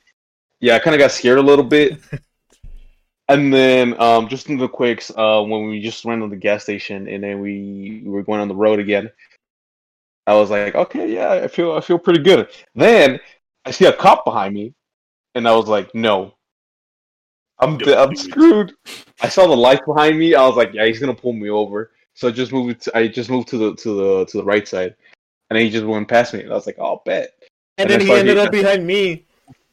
yeah, I kind of got scared a little bit. and then, um, just in the quicks, uh, when we just went on the gas station and then we, we were going on the road again, I was like, okay, yeah, I feel I feel pretty good. Then I see a cop behind me, and I was like, no, I'm I'm screwed. I saw the light behind me. I was like, yeah, he's gonna pull me over. So I just moved. To, I just moved to the to the to the right side, and then he just went past me. And I was like, oh, bet. And And then I he ended up behind me.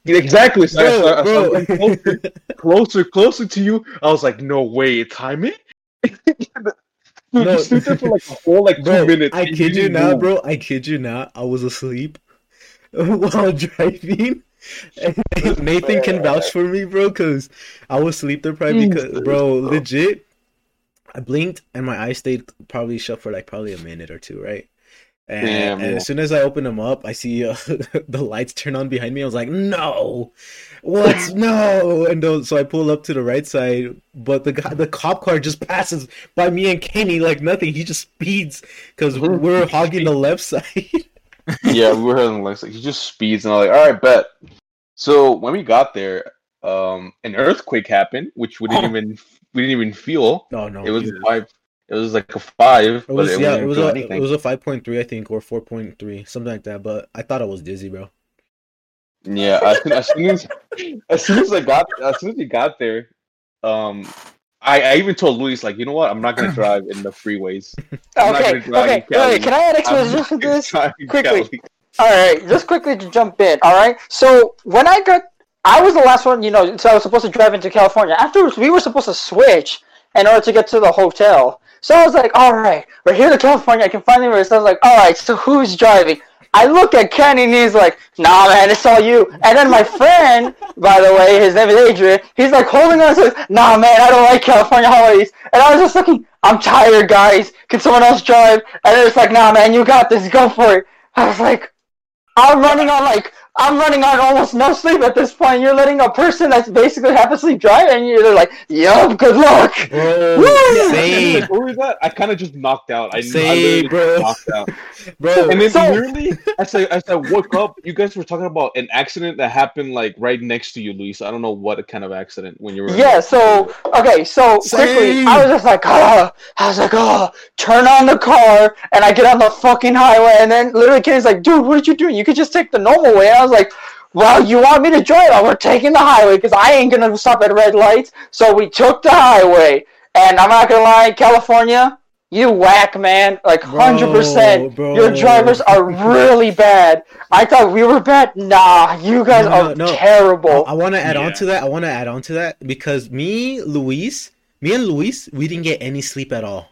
Exactly. So Bro, I saw bro. him closer, closer, closer to you. I was like, no way, time it. Dude, No. stood there for like a whole like Bro, two minutes. I kid you didn't bro. I kid you not. I was asleep while driving, Nathan can vouch for me, bro, because I was asleep there probably because, bro, legit. I blinked and my eyes stayed probably shut for like probably a minute or two, right? And, Damn, and as soon as I open them up, I see uh, the lights turn on behind me. I was like, "No, what? no!" And those, so I pull up to the right side, but the guy, the cop car just passes by me and Kenny like nothing. He just speeds because we're hogging the left side. yeah, we were left side. he just speeds and I'm like, all right, bet. So when we got there, um, an earthquake happened, which we didn't Oh. even we didn't even feel. No, no, it was Jesus. a five. It was like a five, It but was it yeah, it was a anything. it was a five point three, I think, or four point three, something like that. But I thought I was dizzy, bro. Yeah, as soon, as soon as as soon as I got as soon as we got there, um, I, I even told Luis like, you know what, I'm not gonna drive in the freeways. I'm not Okay, gonna drive okay, in Cali. wait, can I add I'm exposition to this? Quickly. All right, just quickly to jump in. All right, so when I got, I was the last one, you know, so I was supposed to drive into California. Afterwards, we were supposed to switch in order to get to the hotel. So I was like, all right, we're here to California. I can finally rest. I was like, all right, so who's driving? I look at Kenny and he's like, nah, man, it's all you. And then my friend, by the way, his name is Adrian, he's like holding on to says, nah, man, I don't like California holidays. And I was just looking, I'm tired, guys. Can someone else drive? And it's like, nah, man, you got this. Go for it. I was like, I'm running on like I'm running on almost no sleep at this point. You're letting a person that's basically half asleep drive, and you're like, "Yup, good luck." Bro, Woo! same, What was that? I kind of just knocked out. I, I Same, literally bro. knocked out. bro. And then So- literally, as I as I woke up, you guys were talking about an accident that happened like right next to you, Luis. I don't know what kind of accident when you were. Yeah. So okay. So quickly, I was just like, "Ah!" I was like, "Oh!" Turn on the car, and I get on the fucking highway, and then literally Kenny's like, "Dude, what did you do? You could just take the normal way." And I was like. Well, you want me to join? Oh, we're taking the highway because I ain't gonna stop at red lights. So we took the highway, and I'm not gonna lie, California, you whack, man. Like hundred percent. Your drivers are really bad. I thought we were bad. Nah, you guys No, are no. terrible. I, want to add on to that. I want to add on to that because me, Luis, me and Luis, we didn't get any sleep at all.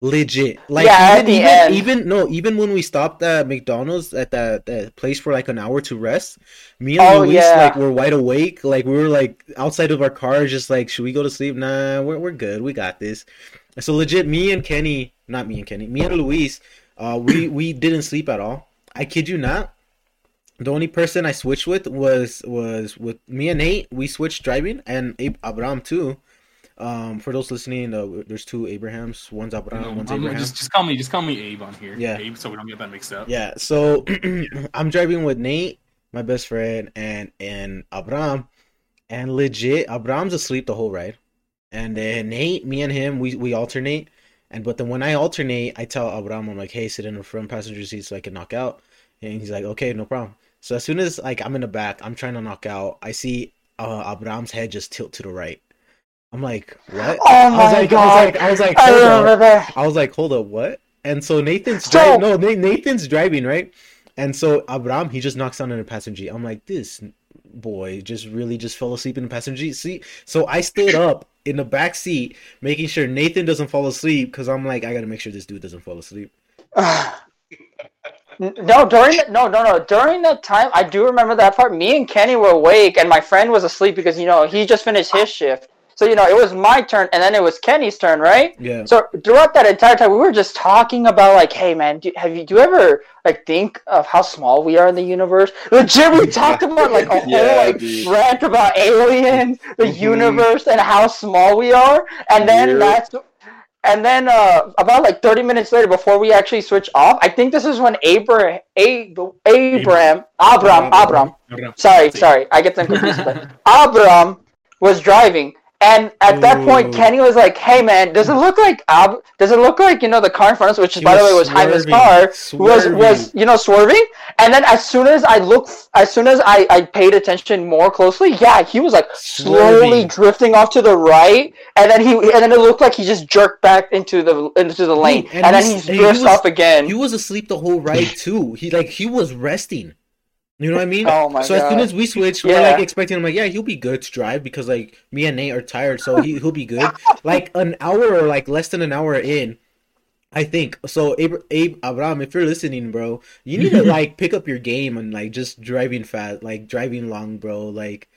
Legit. Like Yeah, even, even, end. even no, even when we stopped at McDonald's at that, that place for like an hour to rest, me and Oh, Luis yeah. like were wide awake. Like we were like outside of our car, just like, should we go to sleep? Nah, we're we're good. We got this. So legit, me and Kenny, not me and Kenny, me and Luis, uh, we we didn't sleep at all. I kid you not. The only person I switched with was was with me and Nate. We switched driving and Ab- Abraham too. Um, for those listening, uh, there's two Abrahams. One's Abraham, No, one's I'm- Abraham. just, just call me, just call me Abe on here. Yeah. Abe, so we don't get that mixed up. Yeah, so I'm driving with Nate, my best friend, and and Abraham, and legit, Abraham's asleep the whole ride, and then Nate, me and him, we we alternate, and but then when I alternate, I tell Abraham, I'm like, hey, sit in the front passenger seat so I can knock out, and he's like, okay, no problem. So as soon as like I'm in the back, I'm trying to knock out, I see uh Abraham's head just tilt to the right. I'm like, what? Oh I was my like, God. I was like, I was like, I hold up. remember that. I was like, hold up, what? And so Nathan's So- driving. No, Nathan's driving, right? And so Abraham, he just knocks down in the passenger. I'm like, this boy just really just fell asleep in the passenger seat. So I stood up in the back seat, making sure Nathan doesn't fall asleep because I'm like, I gotta make sure this dude doesn't fall asleep. No, during the, no, no, no. During that time, I do remember that part. Me and Kenny were awake, and my friend was asleep because you know he just finished his shift. So you know it was my turn, and then it was Kenny's turn, right? Yeah. So throughout that entire time, we were just talking about like, hey man, do, have you do you ever like think of how small we are in the universe? Legit, we talked about like a Yeah, whole like dude. rant about aliens, the Mhm. universe, and how small we are, and then that's. And then uh, about like 30 minutes later, before we actually switch off, I think this is when Abra- Ab- Abram, Abram, Abram, sorry, sorry, I get them confused. but Abram was driving, and at that point, Kenny was like, "Hey man, does it look like Ab? Does it look like you know the car in front of us, which He by the way was Jaime's car, was was you know swerving?" And then as soon as I look, as soon as I I paid attention more closely, yeah, he was like slowly Swerving. drifting off to the right, and then he and then it looked like he just jerked back into the into the lane, and and, then he and he drifts was- off again. He was asleep the whole ride too. He like he was resting. You know what I mean? Oh my so as soon as we switched, we're like expecting him like, yeah, he'll be good to drive because like me and Nate are tired, so he he'll be good. like an hour or like less than an hour in, I think so. Abe, Abe Abraham, if you're listening, bro, you need to like pick up your game and like just driving fast, like driving long, bro. Like,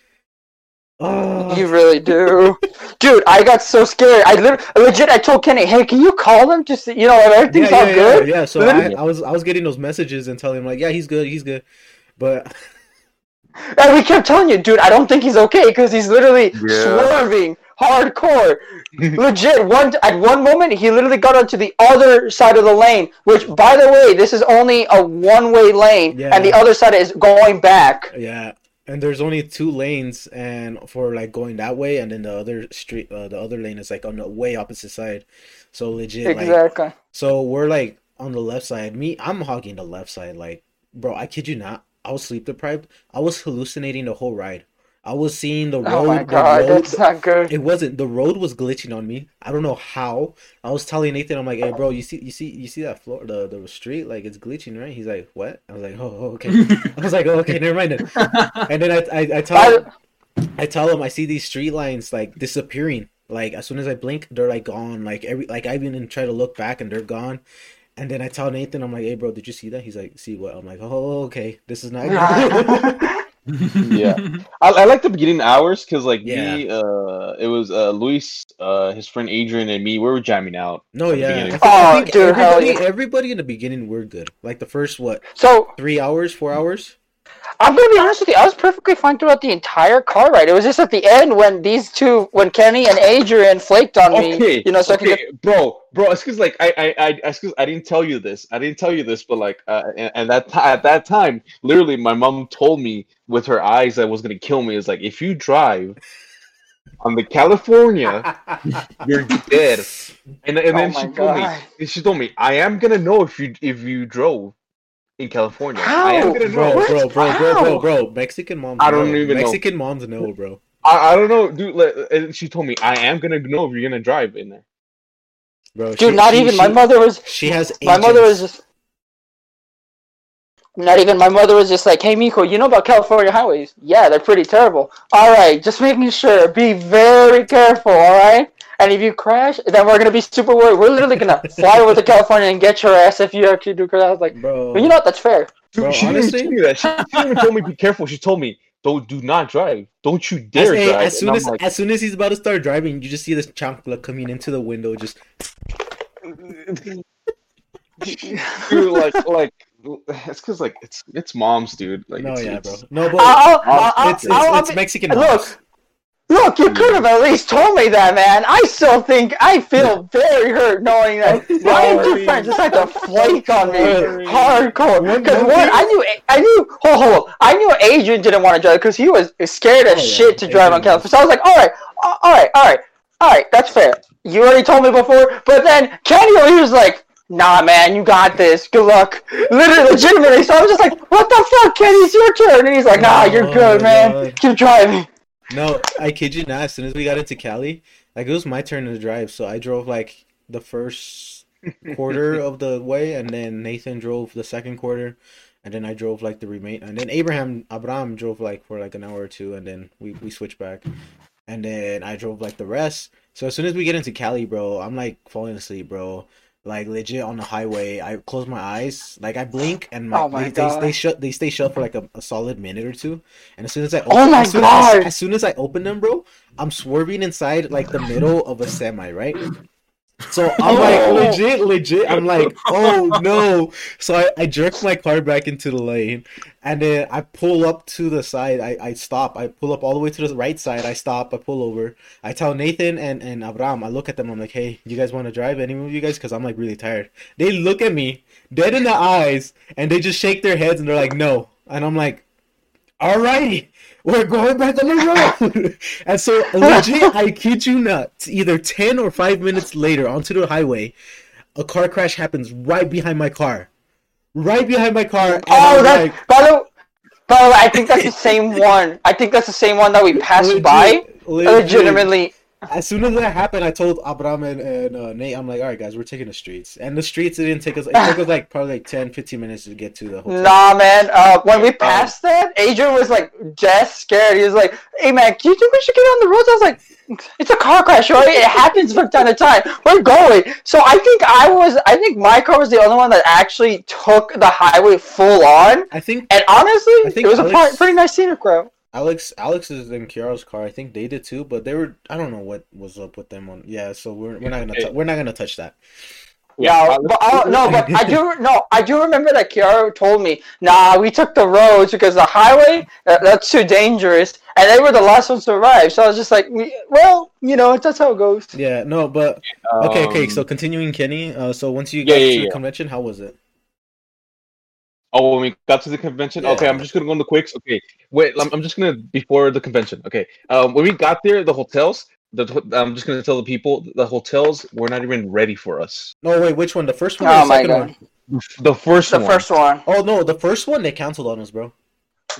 oh, You really do, dude. I got so scared. I lit- legit. I told Kenny, "Hey, can you call him? Just you know, everything's yeah, all yeah, good." Yeah, yeah. So I, I was I was getting those messages and telling him like, yeah, he's good, he's good, but And we kept telling you, dude, I don't think he's okay because he's literally Yeah. swerving hardcore. Legit, one at one moment he literally got onto the other side of the lane. Which, by the way, this is only a one-way lane, Yeah. and the other side is going back. yeah. And there's only two lanes, and for like going that way, and then the other street, uh, the other lane is like on the way opposite side. So legit, like Exactly. So we're like on the left side. Me, I'm hogging the left side. Like, bro, I kid you not. I was sleep deprived. I was hallucinating the whole ride. I was seeing the oh road. oh my god, road- that's not good. It wasn't. The road was glitching on me. I don't know how. I was telling Nathan, I'm like, hey, bro, you see, you see, you see that floor, the the street, like it's glitching, right? He's like, what? I was like, oh, oh, okay. I was like, oh, okay, never mind. Then. And then I, I, I tell, I tell him I see these street lines like disappearing. Like as soon as I blink, they're like gone. Like every, like I even try to look back and they're gone. And then I tell Nathan, I'm like, hey, bro, did you see that? He's like, see what? I'm like, oh, okay, this is not. good." Yeah. I, I like the beginning hours because like Yeah. me, uh, it was uh Luis, uh, his friend Adrian, and me. We were jamming out. no, yeah. I beginning. think, I Oh, think dude, hell everybody, yeah. everybody in the beginning were good. Like the first what, So three hours, four hours? I'm gonna be honest with you. I was perfectly fine throughout the entire car ride. It was just at the end when these two, when Kenny and Adrian flaked on me. You know, so okay, get. bro, bro. Excuse, like I, I, I, it's 'cause I didn't tell you this. I didn't tell you this, but like, uh, and, and that at that time, literally, my mom told me with her eyes that was gonna kill me. Is like, if you drive on the California, you're dead. And, and Oh then my she told me, she told me, I am gonna know if you if you drove in California. How? I am gonna know. Bro, What? bro, bro, bro, bro, bro. Mexican moms. I don't know. even know. Mexican moms know, bro. I, I don't know, dude. Like, and she told me, I am gonna know if you're gonna drive in there. Bro, Dude, she- not she- even she- my mother was. She has. My mother was just. Not even my mother was just like, "Hey, Miko, you know about California highways? Yeah, they're pretty terrible. All right, just making sure. Be very careful. All right." And if you crash, then we're gonna be super worried. We're literally gonna fly over to California and get your ass if you actually do. Cause I was like, bro. but you know what? That's fair. Dude, Bro, she honestly- didn't even tell me that. She, she didn't even told me be careful. She told me, don't do not drive. Don't you dare hey, drive. as soon as like, as soon as he's about to start driving, you just see this chancla coming into the window. Just dude, like, like, it's because like it's it's moms, dude. Like, no, it's, yeah, it's- bro. No, but I'll, I'll, I'll, it's it's, I'll- it's Mexican Look, moms. Look, you could have at least told me that, man. I still think I feel very hurt knowing that two sorry. friends decided to flake on me hardcore. Because one one, I knew, I knew, hold, hold, on. I knew Adrian didn't want to drive because he was scared as Oh, shit to drive on Adrian California. So I was like, all right, all right, all right, all right, that's fair. You already told me before, but then Kenny, he was like. Nah, man, you got this. Good luck. Literally, legitimately. So I was just like, "What the fuck, Kenny? It's your turn." And he's like, "Nah, you're Oh, good, man. Keep driving." No, I kid you not. As soon as we got into Cali, like it was my turn to drive, so I drove like the first quarter of the way, and then Nathan drove the second quarter, and then I drove like the remain, and then Abraham Abraham drove like for like an hour or two, and then we we switched back, and then I drove like the rest. So as soon as we get into Cali, bro, I'm like falling asleep, bro. Like legit on the highway, I close my eyes, like I blink, and my, Oh my they, they they shut they stay shut for like a, a solid minute or two, and as soon as I Oh my as soon God. as, as soon as I open them, bro, I'm swerving inside like the middle of a semi, right? So I'm like Oh. legit, legit. I'm like, oh no! So I, I jerk my car back into the lane, and then I pull up to the side. I, I stop. I pull up all the way to the right side. I stop. I pull over. I tell Nathan and and Abraham. I look at them. I'm like, hey, you guys want to drive? Any of you guys? Because I'm like really tired. They look at me dead in the eyes, and they just shake their heads and they're like, no. And I'm like, alrighty, we're going back on the road. and so legit, I kid you not, either ten or five minutes later onto the highway, a car crash happens right behind my car. Right behind my car. And Oh, I'm that like, by the by the way, I think that's the same one. I think that's the same one that we passed legit- by. legit. Legitimately, as soon as that happened, I told Abram and, and uh, Nate, I'm like, all right, guys, we're taking the streets. And the streets, it didn't take us, it took us like probably like 10, 15 minutes to get to the hotel. Nah, man. Uh, when we passed that, Adrian was like just scared. He was like, "Hey, man, do you think we should get on the roads?" I was like, "It's a car crash, right? It happens from time to time. We're going." So I think I was, I think my car was the only one that actually took the highway full on. I think And honestly, I think it was a Alex- pretty, pretty nice scenic route. Alex, Alex is in Kiara's car. I think they did too, but they were, I don't know what was up with them on, yeah, so we're, we're not gonna, Okay. tou- we're not gonna touch that. Yeah, but I, no, but I do no, I do remember that Kiara told me, "Nah, we took the roads because the highway that, that's too dangerous," and they were the last ones to arrive. So I was just like, we- "Well, you know, that's how it goes." Yeah, no, but, okay, okay, Um, so continuing Kenny, uh, so once you Yeah, got yeah, to the yeah. convention, how was it? Oh, when we got to the convention. Yeah. Okay, I'm just gonna go on the quicks. Okay, wait, I'm, I'm just gonna before the convention. Okay, um, when we got there, the hotels. The, I'm just gonna tell the people the hotels were not even ready for us. No, wait, which one? The first one or Oh the my second god, one? The first the first one. Oh, no, the first one, they canceled on us, bro.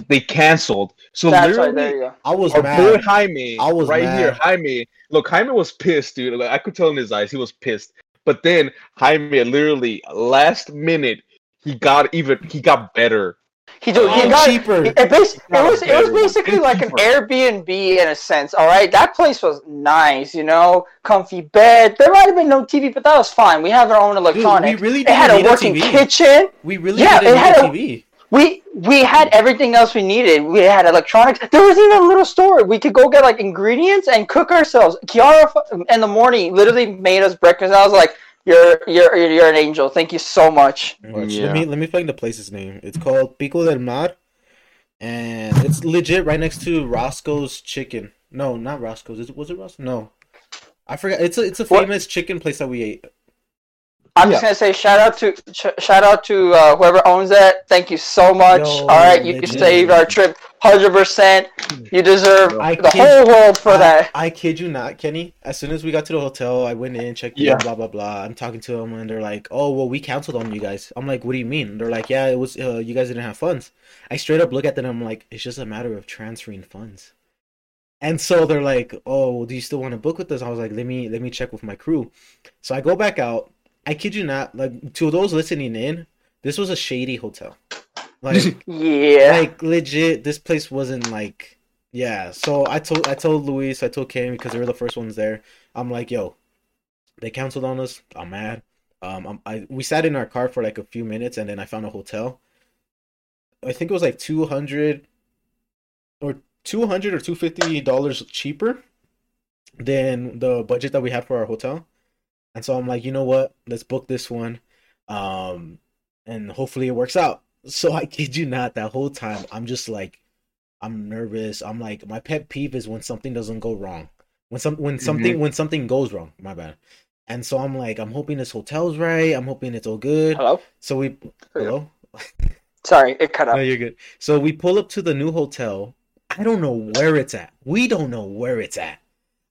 they canceled. So That's literally, right. There you go. I was our boy. Jaime, I was right mad. here, Jaime. Look, Jaime was pissed, dude. Like, I could tell in his eyes, he was pissed. But then Jaime, literally last minute, he got even. He got better. He, do, he oh, got cheaper. It, bas- it was it was basically And like an. Airbnb in a sense. All right, that place was nice. You know, comfy bed. There might have been no TV, but that was fine. We have our own Dude, we really it had didn't a need a working TV. kitchen. We really Yeah, didn't it had a TV. We we had everything else we needed. We had electronics. There was even a little store. We could go get like ingredients and cook ourselves. Kiara in the morning literally made us breakfast. I was like, "You're you're you're an angel. Thank you so much." Yeah. Let me let me find the place's name. It's called Pico del Mar, and it's legit right next to Roscoe's Chicken. No, not Roscoe's. Is it, was it Roscoe's? No, I forgot. It's a it's a What? famous chicken place that we ate. I'm just gonna say shout out to sh- shout out to uh, whoever owns that. Thank you so much. Yo, All right, you, you legit. saved our trip, hundred percent. You deserve I the kid- whole world for I, that. I kid you not, Kenny. As soon as we got to the hotel, I went in, checked in, Yeah. blah blah blah. I'm talking to them, and they're like, "Oh, well, we canceled on you guys." I'm like, "What do you mean?" They're like, "Yeah, it was uh, you guys didn't have funds." I straight up look at them. I'm like, "It's just a matter of transferring funds." And so they're like, "Oh, well, do you still want to book with us?" I was like, "Let me let me check with my crew." So I go back out. I kid you not, like to those listening in, this was a shady hotel. Like Yeah. like legit this place wasn't like yeah. So i told i told luis i told Kenny because they were the first ones there. I'm like yo they canceled on us. I'm mad. Um I'm, i we sat in our car for like a few minutes and then i found a hotel. I think it was like 200 or 200 or 250 dollars cheaper than the budget that we had for our hotel. And so i'm like you know what? Let's book this one. Um and hopefully it works out so I kid you not, that whole time I'm just like, I'm nervous. I'm like, my pet peeve is when something doesn't go wrong. When some when something when something goes wrong. My bad. And so I'm like, I'm hoping this hotel's right. I'm hoping it's all good. Hello. So we hello. Sorry, it cut No, out. you're good. So we pull up to the new hotel. I don't know where it's at. We don't know where it's at.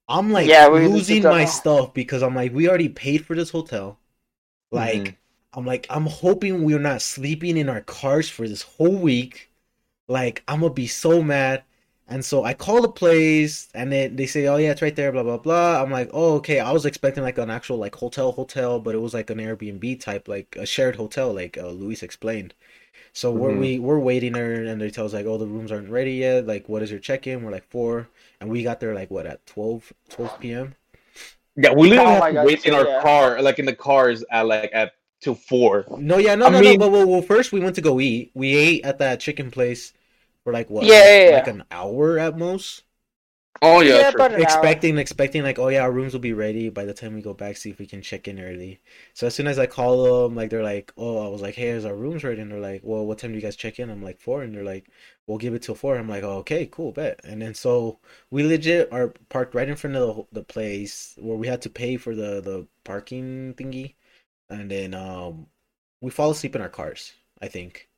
I'm like Yeah, losing my stuff because I'm like, we already paid for this hotel. Like, Mhm. I'm like, I'm hoping we're not sleeping in our cars for this whole week. Like, I'm gonna be so mad. And so I call the place, and then they say, "Oh yeah, it's right there." Blah blah blah. I'm like, "Oh okay." I was expecting like an actual like hotel hotel, but it was like an Airbnb type, like a shared hotel, like uh, Luis explained. So we're Mhm. we we're waiting there, and they tell us like, "Oh, the rooms aren't ready yet." Like, what is your check in? We're like four, and we got there like what at 12, 12 p.m. Yeah, we literally Oh had to God, wait in our yeah. car, like in the cars at like at till four. No, yeah, no, I no, mean- no. But well, well, first we went to go eat. We ate at that chicken place for like what? Yeah, like, yeah, yeah. like an hour at most. Oh Yeah, about an hour. expecting, expecting like, oh yeah, our rooms will be ready by the time we go back. See if we can check in early. So as soon as I call them, like they're like, oh, I was like, hey, is our rooms ready? And they're like, well, what time do you guys check in? I'm like four, and they're like, we'll give it till four. I'm like, oh, okay, cool, bet. And then so we legit are parked right in front of the, the place where we had to pay for the the parking thingy, and then um we fall asleep in our cars. I think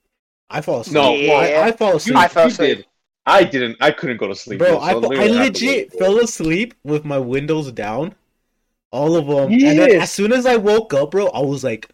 I fall asleep. No, Yeah. I, I fall asleep. You, I fell asleep. did. I didn't. I couldn't go to sleep. Bro, dude, I, so I literally had to legit fell asleep with my windows down, all of them. Yes. And then as soon as I woke up, bro, I was like,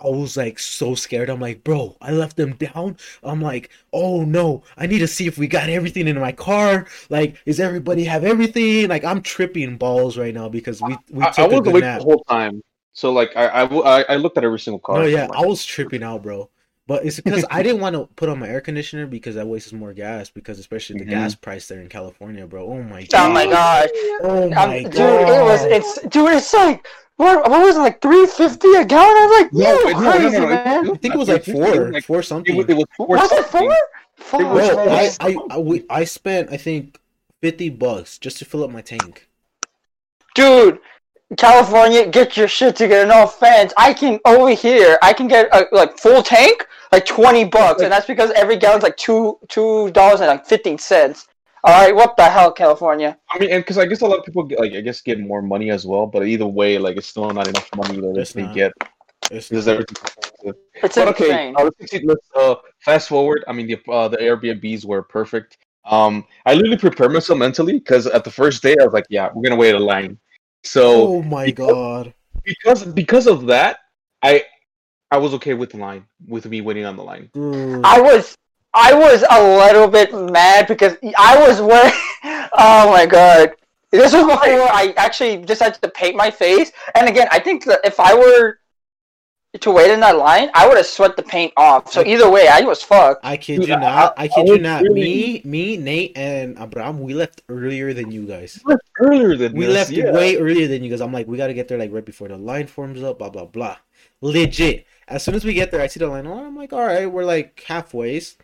I was like so scared. I'm like, bro, I left them down. I'm like, oh no, I need to see if we got everything in my car. Like, is everybody have everything? Like, I'm tripping balls right now because we we I, took I a was good awake nap. the whole time. So like I, I, I- I looked at every single car. No, yeah, I'm like, I was tripping out, bro. But it's because I didn't want to put on my air conditioner because that wastes more gas. Because especially the Mhm. gas price there in California, bro. Oh my god. Oh my god. Oh Um, my dude, it was it's dude, it's like what, what was it, like three fifty a gallon? I was like, No, you it- no, no, crazy no, it- man. I think it was like four, like- four something. was, it was four Was it something. four? It was- Bro, I, I, I, we- I spent I think fifty bucks just to fill up my tank. Dude, California, get your shit together. No offense. I can over here. I can get a like full tank, like twenty bucks, and that's because every gallon's like two two dollars and like fifteen cents. All right, what the hell, California? I mean, and because I guess a lot of people get, like I guess get more money as well, but either way, like it's still not enough money that It's they not. get It's because everything. It's But okay, insane. uh, let's, continue- let's uh, fast forward. I mean, the uh, the Airbnbs were perfect. Um, I literally prepared myself mentally because at the first day I was like, yeah, we're gonna wait a line. So oh my because- god. because because of that, I I was okay with the line with me winning on the line. Dude. I was I was a little bit mad because I was wearing. Oh my god! This was before I actually decided to paint my face. And again, I think that if I were to wait in that line, I would have sweat the paint off. So either way, I was fucked. I kid Dude, you not. I, I kid you not. really- Me, me, Nate, and Abraham, we left earlier than you guys. We left earlier than We this, left yeah. way earlier than you guys. I'm like, we gotta get there like right before the line forms up. Blah blah blah. Legit. As soon as we get there, I see the line. Oh, I'm like, all right, we're like halfways.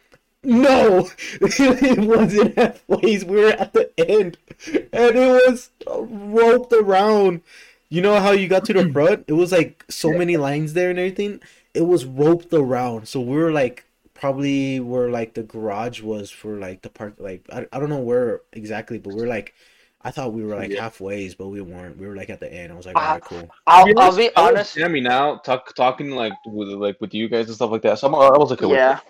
No, it wasn't halfways. We were at the end, and it was roped around. You know how you got to the front? It was like so many lines there and everything. It was roped around, so we were like probably where like the garage was for like the park. Like I, I don't know where exactly, but we're like I thought we were like Yeah. halfways, but we weren't. We were like at the end. I was like, Ah. all right, cool. I'll, To I'll be I was honest. jamming out, talk, talking like with like with you guys and stuff like that. So I'm, I was okay Yeah.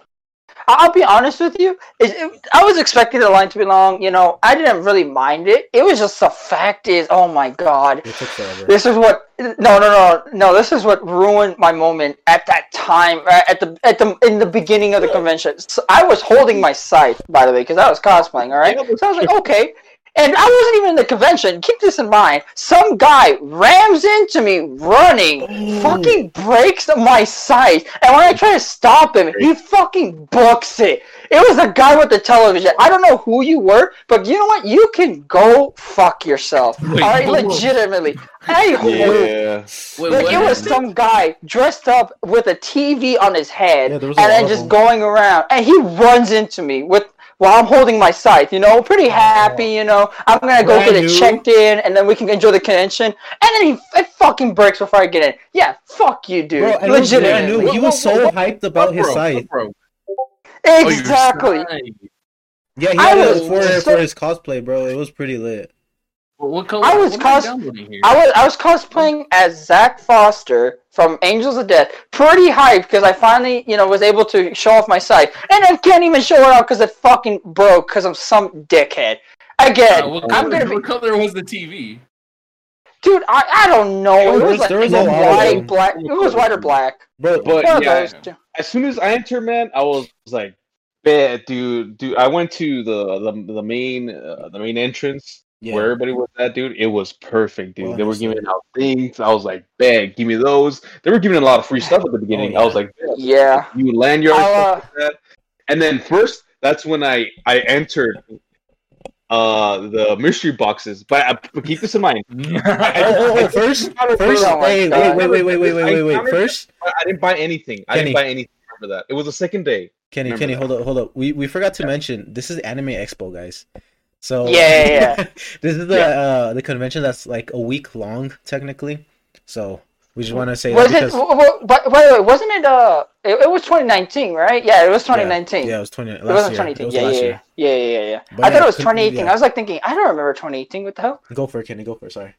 I'll be honest with you. It, it- I was expecting the line to be long. You know, I didn't really mind it. It was just the fact is, oh my god, It took forever. This is what no no no no. This is what ruined my moment at that time uh, at the at the in the beginning of the convention. So I was holding my scythe by the way because I was cosplaying. All right, so I was like okay. And I wasn't even in the convention. Keep this in mind. Some guy rams into me running, Oh. fucking breaks my sight. And when I try to stop him, he fucking books it. It was a guy with the television. I don't know who you were, but you know what? You can go fuck yourself. Wait, All right, whoa, whoa. legitimately. I Yeah. Wait, like what it was happened? some guy dressed up with a TV on his head Yeah, and then just going around, and he runs into me with while I'm holding my scythe. You know, pretty oh, happy. You know, I'm gonna go Brand get it checked in, and then we can enjoy the convention. And then he it fucking breaks before I get in. Yeah, fuck you, dude. Bro, and it was brand Legitimately. new. He was so hyped about his Bro, scythe. bro. Oh, Exactly. Yeah, he I had it was for so- for his cosplay, bro. It was pretty lit. What, what color? I was what am I cos- I was I was cosplaying as Zach Foster from Angels of Death. Pretty hyped because I finally, you know, was able to show off my scythe, and I can't even show it off because it fucking broke because I'm some dickhead. Again, Uh, what, I'm color, gonna be, what color was the TV? dude. I, I don't know. It was- was like there was it a was white, black. It was white or black. Bro, But One yeah, those as soon as I entered, man, I was like, "Bet, dude, dude." I went to the the, the main uh, the main entrance yeah. where everybody was at, dude. It was perfect, dude. Well, they were giving out things. I was like, "Bet, give me those." They were giving a lot of free stuff at the beginning. Oh, I was like, "Bet, Yeah. "You lanyard uh, like that." And then first, that's when I I entered uh the mystery boxes. But, uh, but keep this in mind. Oh, oh, oh, first, first, Oh hey, wait, wait, wait, wait, wait, wait, wait, wait. First, I I didn't buy anything. I Kenny. didn't buy anything. Remember that? It was the second day. Kenny, Remember Kenny, that. hold up, hold up. We we forgot to mention this is Anime Expo, guys. So Yeah, yeah, yeah. this is the Yeah. uh the convention that's like a week long technically. So we just want to say Was that it? because w- w- But wait, wait, wasn't it? Uh, it, it was 2019, right? Yeah, it was 2019. yeah, it was twenty. Last It wasn't year. 2018. It was yeah, yeah, yeah, yeah, yeah, yeah. I thought it was 2018. yeah. I was like thinking, I don't remember 2018. What the hell? Go for it, Kenny. Go for it. Sorry.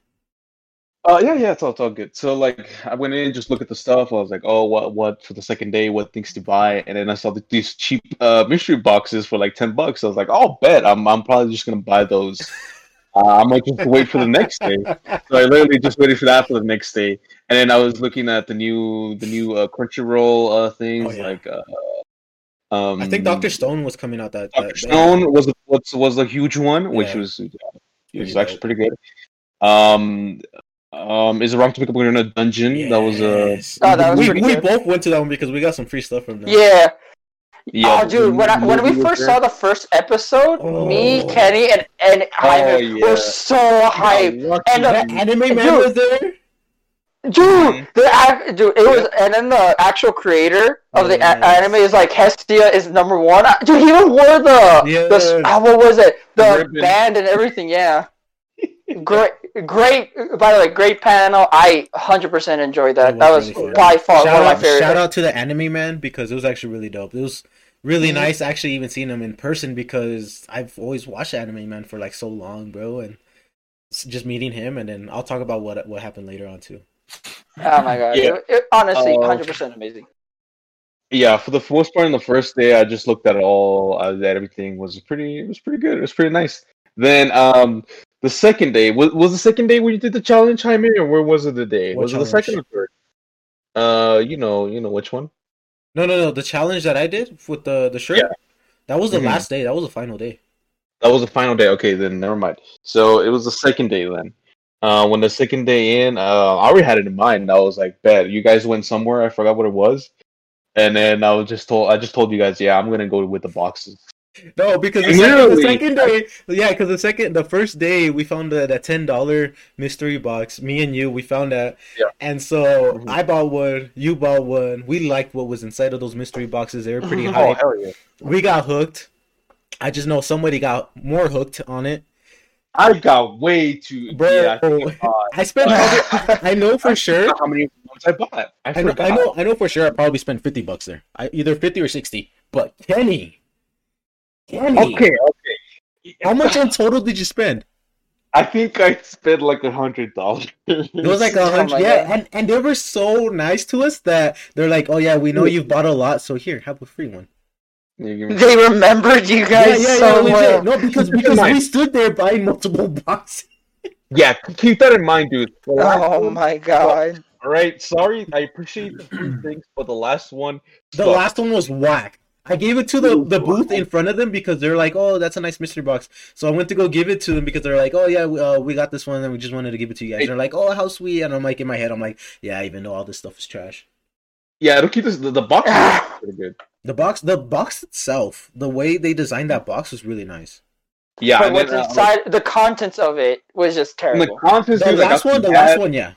Uh, yeah, yeah, it's all, it's all good. So like, I went in, just look at the stuff. I was like, oh, what, what for the second day? What things to buy? And then I saw the, these cheap uh, mystery boxes for like ten bucks. I was like, oh, bet I'm, I'm probably just gonna buy those. Uh, I might just wait for the next day. So I literally just waited for that for the next day. And then I was looking at the new the new uh, Crunchyroll uh, things Oh, yeah. like uh, um I think Doctor Stone was coming out that. Doctor that Stone was a, was was a huge one, which Yeah. was it was actually pretty good. Um, um, is it wrong to pick up in a dungeon? That was uh, Oh, that was we, we good. both went to that one because we got some free stuff from them. Yeah. yeah. oh, dude, when I, when we first saw the first episode, me, Oh. Kenny, and and Jaime yeah. were so hyped. lucky And the- That anime man Dude. was there. Dude, Mhm. the dude, it was, and then the actual creator of the a- Yes. anime is like Hestia is number one. Uh, Dude, he even wore the the s- uh, what was it? The Ribbon. band and everything. Yeah, great, great. By the way, great panel. I 100% enjoyed that. It That was was really by far shout one of my out, favorite. shout out to the anime man because it was actually really dope. It was really Mhm. nice actually even seeing him in person because I've always watched anime man for like so long, bro, and just meeting him and then I'll talk about what what happened later on too. Oh my god! Yeah. It, it- honestly, Uh, 100% amazing. Yeah, for the most part, in the first day, I just looked at it all. Uh, that everything was pretty. It was pretty good. It was pretty nice. Then, um, the second day was was the second day when you did the challenge, Jaime, or where was it the day? What was it the second or third? Uh, you know, you know which one? No, no, no. The challenge that I did with the the shirt, Yeah. that was the Mhm. last day. That was the final day. That was the final day. Okay, then never mind. So it was the second day then. Uh, when the second day in, uh, I already had it in mind. I was like, "Bet you guys went somewhere. I forgot what it was." And then I was just told, I just told you guys, "Yeah, I'm gonna go with the boxes." No, because the second, the second day, yeah, because the second, the first day we found that that ten dollar mystery box. Me and you, we found that, Yeah. and so Mhm. I bought one, you bought one. We liked what was inside of those mystery boxes. They were pretty high. Oh hell yeah! We got hooked. I just know somebody got more hooked on it. I got way too. Bro, yeah, I I spent. I know for sure. how many ones I bought. I, I know. I know. I know for sure. I probably spent fifty bucks there. I, either fifty or sixty. But Kenny, Kenny, Okay, okay. how much in total did you spend? I think I spent like a hundred dollars. It was like a Oh hundred, my yeah, God. and and they were so nice to us that they're like, "Oh yeah, we know you've bought a lot, so here, have a free one." They remembered you guys yeah, yeah, so legit. well. No, because because we stood there buying multiple boxes. yeah, keep that in mind, dude. The last Oh one- my god! All right, sorry, I appreciate the free things, but the last one, The sucked. last one was whack. I gave it to the, the booth in front of them because they're like, "Oh, that's a nice mystery box." So I went to go give it to them because they're like, "Oh yeah, we, uh, we got this one and we just wanted to give it to you guys." Hey. They're like, "Oh, how sweet!" And I'm like, in my head, I'm like, "Yeah, even though all this stuff is trash." yeah, it'll keep this. The, the box is pretty good. The box, the box itself, the way they designed that box was really nice. Yeah, but and what's then, uh, inside the contents of it was just from the terrible. contest, The dude, I last got one, the last one, yeah.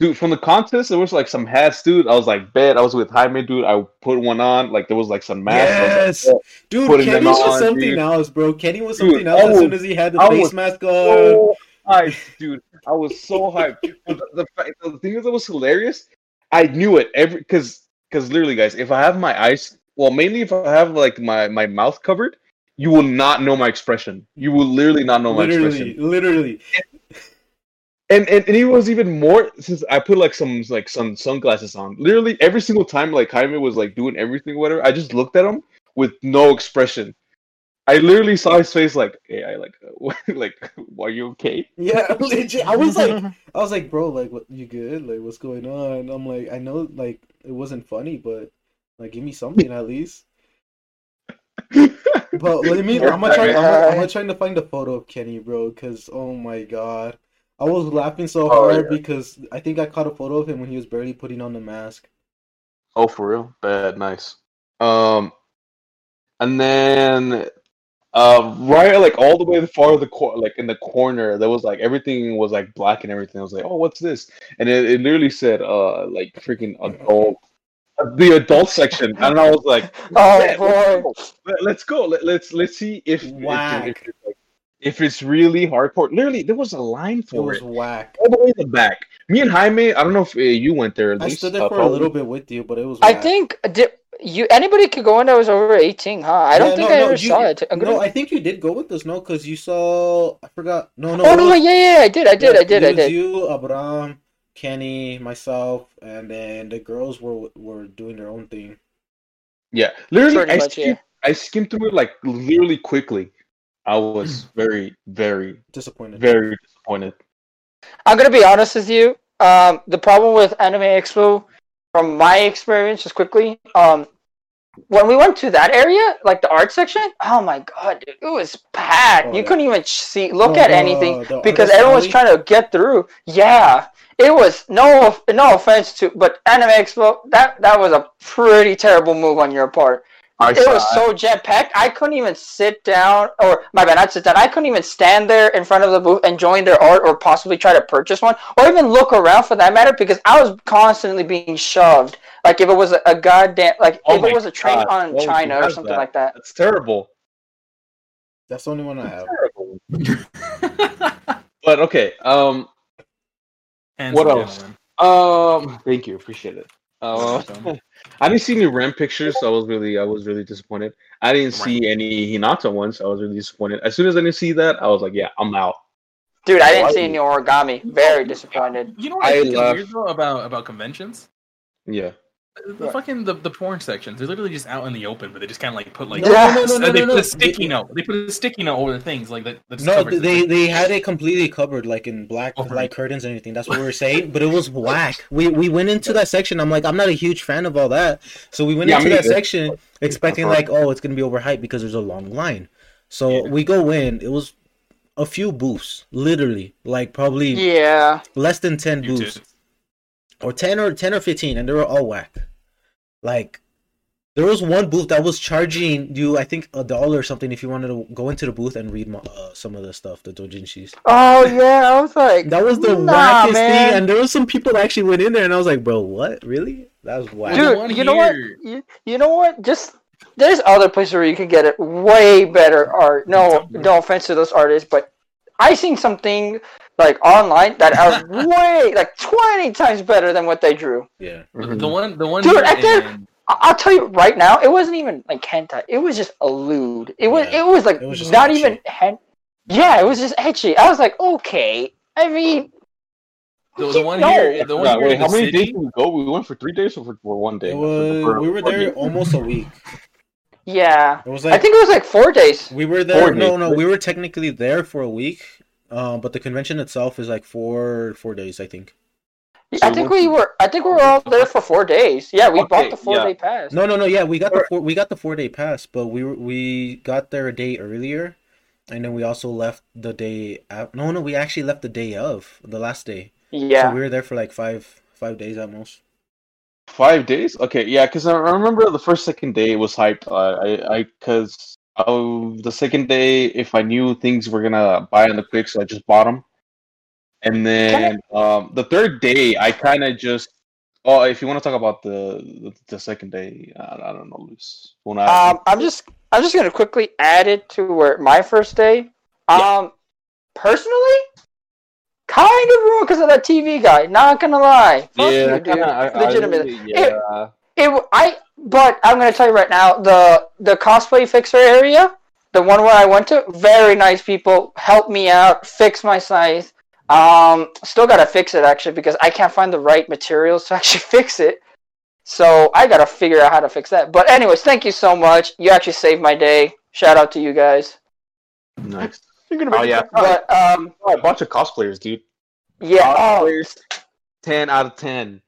Dude. From the contest, there was like some hats, dude. I was like, bet. I was with Jaime, dude. I put one on. Like there was like some masks. Was like, Yes, "Oh, dude. Kenny was on, something dude. else, bro. Kenny was Dude, something else I as soon as he had the I face was mask on. so hyped, dude. I was so hyped. But the, the, fact, the thing is, that was hilarious. I knew it every because because literally, guys, if I have my eyes, well, mainly if I have like my my mouth covered, you will not know my expression. You will literally not know my literally, expression. literally. And, and and it was even more since I put like some like some sunglasses on. Literally every single time, like Jaime was like doing everything, whatever. I just looked at him with no expression. I literally saw his face like, "Hey, I like, like, are you okay?" Yeah, legit. I was like, I was like, bro, like, what? You good? Like, what's going on? I'm like, I know, like, it wasn't funny, but like, give me something at least. But let me. I'm gonna try. I'm gonna, I'm gonna try to find a photo of Kenny, bro, because oh my god, I was laughing so Oh, hard yeah. because I think I caught a photo of him when he was barely putting on the mask. Oh, for real? Bad, nice. Um, and then, uh, right, like all the way the far the cor- like in the corner, there was like everything was like black and everything. I was like, oh, what's this? And it, it literally said, uh, like freaking adult, the adult section. And I was like, Oh "Yeah, let's boy! go. Let, let's go. Let, let's let's see if if, if, if, like, if it's really hardcore. Literally, there was a line for It for was it whack. all the way in the back. Me and Jaime, I don't know if uh, you went there. At I least, stood there uh, for a little bit with you, but it was. I think did, you anybody could go in that was over eighteen, huh? I don't Yeah, think no, I no, ever you- saw it. I'm No, gonna- I think you did go with us, no, because you saw. I forgot. No, no. oh no, was- yeah, yeah, I did, I did, Yeah, I did, it I was did. You, Abram, Kenny, myself, and then the girls were were doing their own thing. Yeah, literally, Pretty I much, skimmed, I skimmed through it like literally quickly. I was very, very, Disappointed. very disappointed. I'm gonna be honest with you. um, the problem with Anime Expo, from my experience, just quickly, um, when we went to that area, like the art section, oh my god, dude, it was packed. Oh, you yeah. couldn't even see, look Oh, at anything the because artist everyone's alley? trying to get through. Yeah, it was no, no offense to, but Anime Expo, that that was a pretty terrible move on your part. I It saw was so jam packed. I couldn't even sit down, or my bad, not sit down. I couldn't even stand there in front of the booth enjoying their art, or possibly try to purchase one, or even look around for that matter, because I was constantly being shoved. Like if it was a, a goddamn, like Oh if it was a train God, on why China or something that? like that. That's terrible. That's the only one I have. But okay. Um. Handsome What else? gentleman. Um. Thank you. Appreciate it. Uh, I didn't see any Rem pictures, so I was really, I was really disappointed. I didn't see any Hinata ones. I was really disappointed. As soon as I didn't see that, I was like, yeah, I'm out. Dude, I didn't Why? see any origami. Very disappointed. You know what I I, think love- is weird though about about conventions? Yeah. The Yeah. fucking the, the porn sections. They're literally just out in the open, but they just kind of like put like No, no, no, no, no, they no, put no. a sticky They- note. They put a sticky note over the things like that. that No, they it. they had it completely covered, like in black, Oh, right. like curtains and everything. That's what we were saying. But it was whack. We we went into that section. I'm like, I'm not a huge fan of all that. So we went Yeah, into that either. section expecting like, oh, it's gonna be overhyped because there's a long line. So Yeah. we go in. It was a few booths, literally, like probably Yeah. less than ten You booths, too. Or ten or ten or fifteen, and they were all whack. Like. There was one booth that was charging you, I think, a dollar or something if you wanted to go into the booth and read mo- uh, some of the stuff, the doujinshis. Oh yeah, I was like, That was the nah, wackest man. thing, and there was some people that actually went in there, and I was like, "Bro, what? Really? That was whack." Dude, Dude, one you know what? You, you know what? Just there's other places where you can get it way better art. No, no offense to those artists, but I seen something like online that are way like twenty times better than what they drew. Yeah, The, the one, the one. Dude, here I think- in- I- I'll tell you right now, it wasn't even like hentai. It was just a lewd. It was. Yeah, it was like it was not even hen. Yeah, it was just ecchi. I was like, okay. I mean, the, the one No. here, the one Yeah, here wait, how the many city, days did we go? We went for three days or for, for one day? was. For- We were for- there almost a week. yeah. It was like, I think it was like four days. we were there. Four No, days, no, we were technically there for a week, uh, but the convention itself is like four four days, I think. So I think we were. I think we were all there for four days. Yeah, we Okay, bought the four yeah. day pass. No, no, no. Yeah, we got the four, we got the four day pass, but we were, we got there a day earlier, and then we also left the day. Af- no, no, we actually left the day of the last day. Yeah. So we were there for like five five days at most. Five days? Okay, yeah, because I remember the first second day was hyped. Uh, I, I, because oh, the second day, if I knew things were gonna buy on the quick, so I just bought them. And then um, the third day, I kind of just. Oh, if you want to talk about the the, second day, I, I don't know, Luis. When I, Um, I'm just. I'm just gonna quickly add it to where my first day. Um, personally, kind of ruined because of that TV guy. Not gonna lie. Fuck yeah, you, dude. kinda, I, I really- yeah. It, w- I, but I'm gonna tell you right now, the the cosplay fixer area, the one where I went to, very nice people, helped me out, fix my size. Um, still gotta fix it actually because I can't find the right materials to actually fix it. So I gotta figure out how to fix that. But anyways, thank you so much. You actually saved my day. Shout out to you guys. Nice. You're gonna Oh, yeah. But um, Oh, a bunch of cosplayers, dude. yeah. Oh, ten out of ten.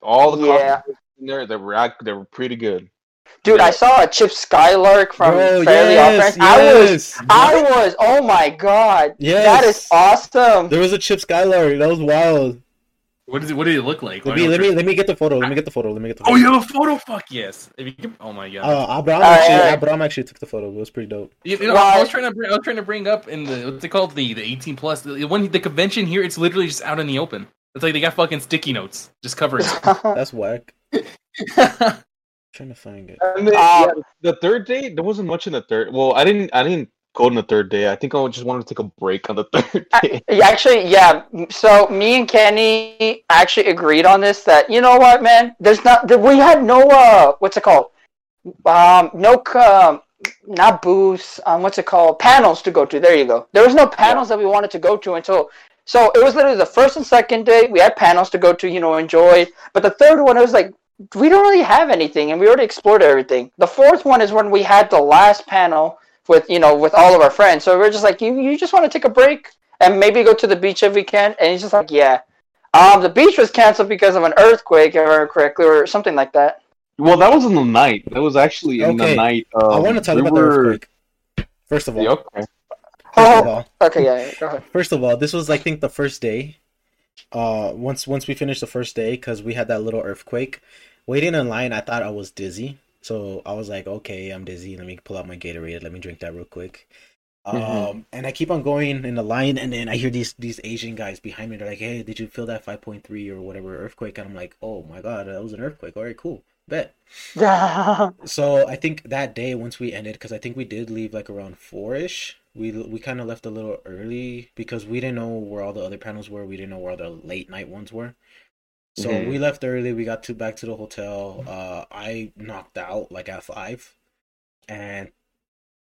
All the Yeah. cosplayers in there, they were they were pretty good. dude, I saw a Chip Skylark from Bro, Fairly Odd yes, Parents. I was. I was, oh my god. Yes. That is awesome. There was a Chip Skylark. That was wild. what is it? What did it look like? Let me let me let me get the photo. Let me get the photo. Let me get the Oh, you have a photo? Fuck yes. If you can, oh my god. Uh, Abraham Alright, actually, alright. Abraham actually took the photo. It was pretty dope. You, you know, Why- I was trying to bring, I was trying to bring up in the what's it called the the 18 plus the, when the convention here it's literally just out in the open. It's like they got fucking sticky notes just covering. That's whack. trying to find it. And then, Um, yeah, the third day, there wasn't much in the third. Well, I didn't, I didn't go on the third day. I think I just wanted to take a break on the third day. Yeah, actually, yeah. So me and Kenny actually agreed on this. That you know what, man. There's not. We had no. Uh, what's it called? Um, no. Um, not booths. Um, what's it called? Panels to go to. There you go. There was no panels that we wanted to go to until. So it was literally the first and second day. We had panels to go to. You know, enjoy. But the third one, it was like we don't really have anything, and we already explored everything. The fourth one is when we had the last panel with you know with all of our friends. So we're just like, you you just want to take a break and maybe go to the beach if we can. And he's just like, yeah. Um, the beach was canceled because of an earthquake, if I remember correctly, or something like that. Well, that was in the night. That was actually in Okay. the night. I want to talk we about were- the earthquake. First of all, Yeah, okay. First of Oh, all, okay, yeah, yeah, go ahead. first of all, this was I think the first day. Uh, once once we finished the first day, because we had that little earthquake. Waiting in line, I thought I was dizzy, so I was like, okay, I'm dizzy. Let me pull out my Gatorade. Let me drink that real quick. Um, Mhm. and I keep on going in the line, and then I hear these these Asian guys behind me. They're like, "Hey, did you feel that 5.3 or whatever earthquake?" And I'm like, "Oh my god, that was an earthquake. All right, cool, bet." So I think that day once we ended, because I think we did leave like around four ish. We we kind of left a little early because we didn't know where all the other panels were. We didn't know where the late night ones were. So Mhm. we left early. We got to back to the hotel. Uh, I knocked out like at five, and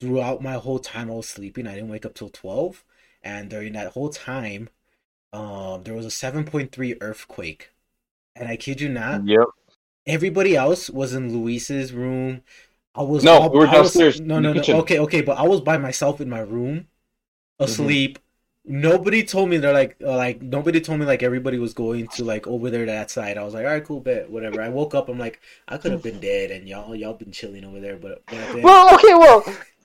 throughout my whole time I was sleeping. I didn't wake up till twelve, and during that whole time, um, there was a seven point three earthquake, and I kid you not, Yep. everybody else was in Luis's room. I was No, all- we were I was- downstairs no, no, no. kitchen. Okay, okay, but I was by myself in my room, Mm-hmm. asleep. Nobody told me they're like, uh, like nobody told me like everybody was going to like over there to that side. I was like, all right, cool, bet, whatever. I woke up. I'm like, I could have been dead, and y'all, y'all been chilling over there, but, but Well, okay, well,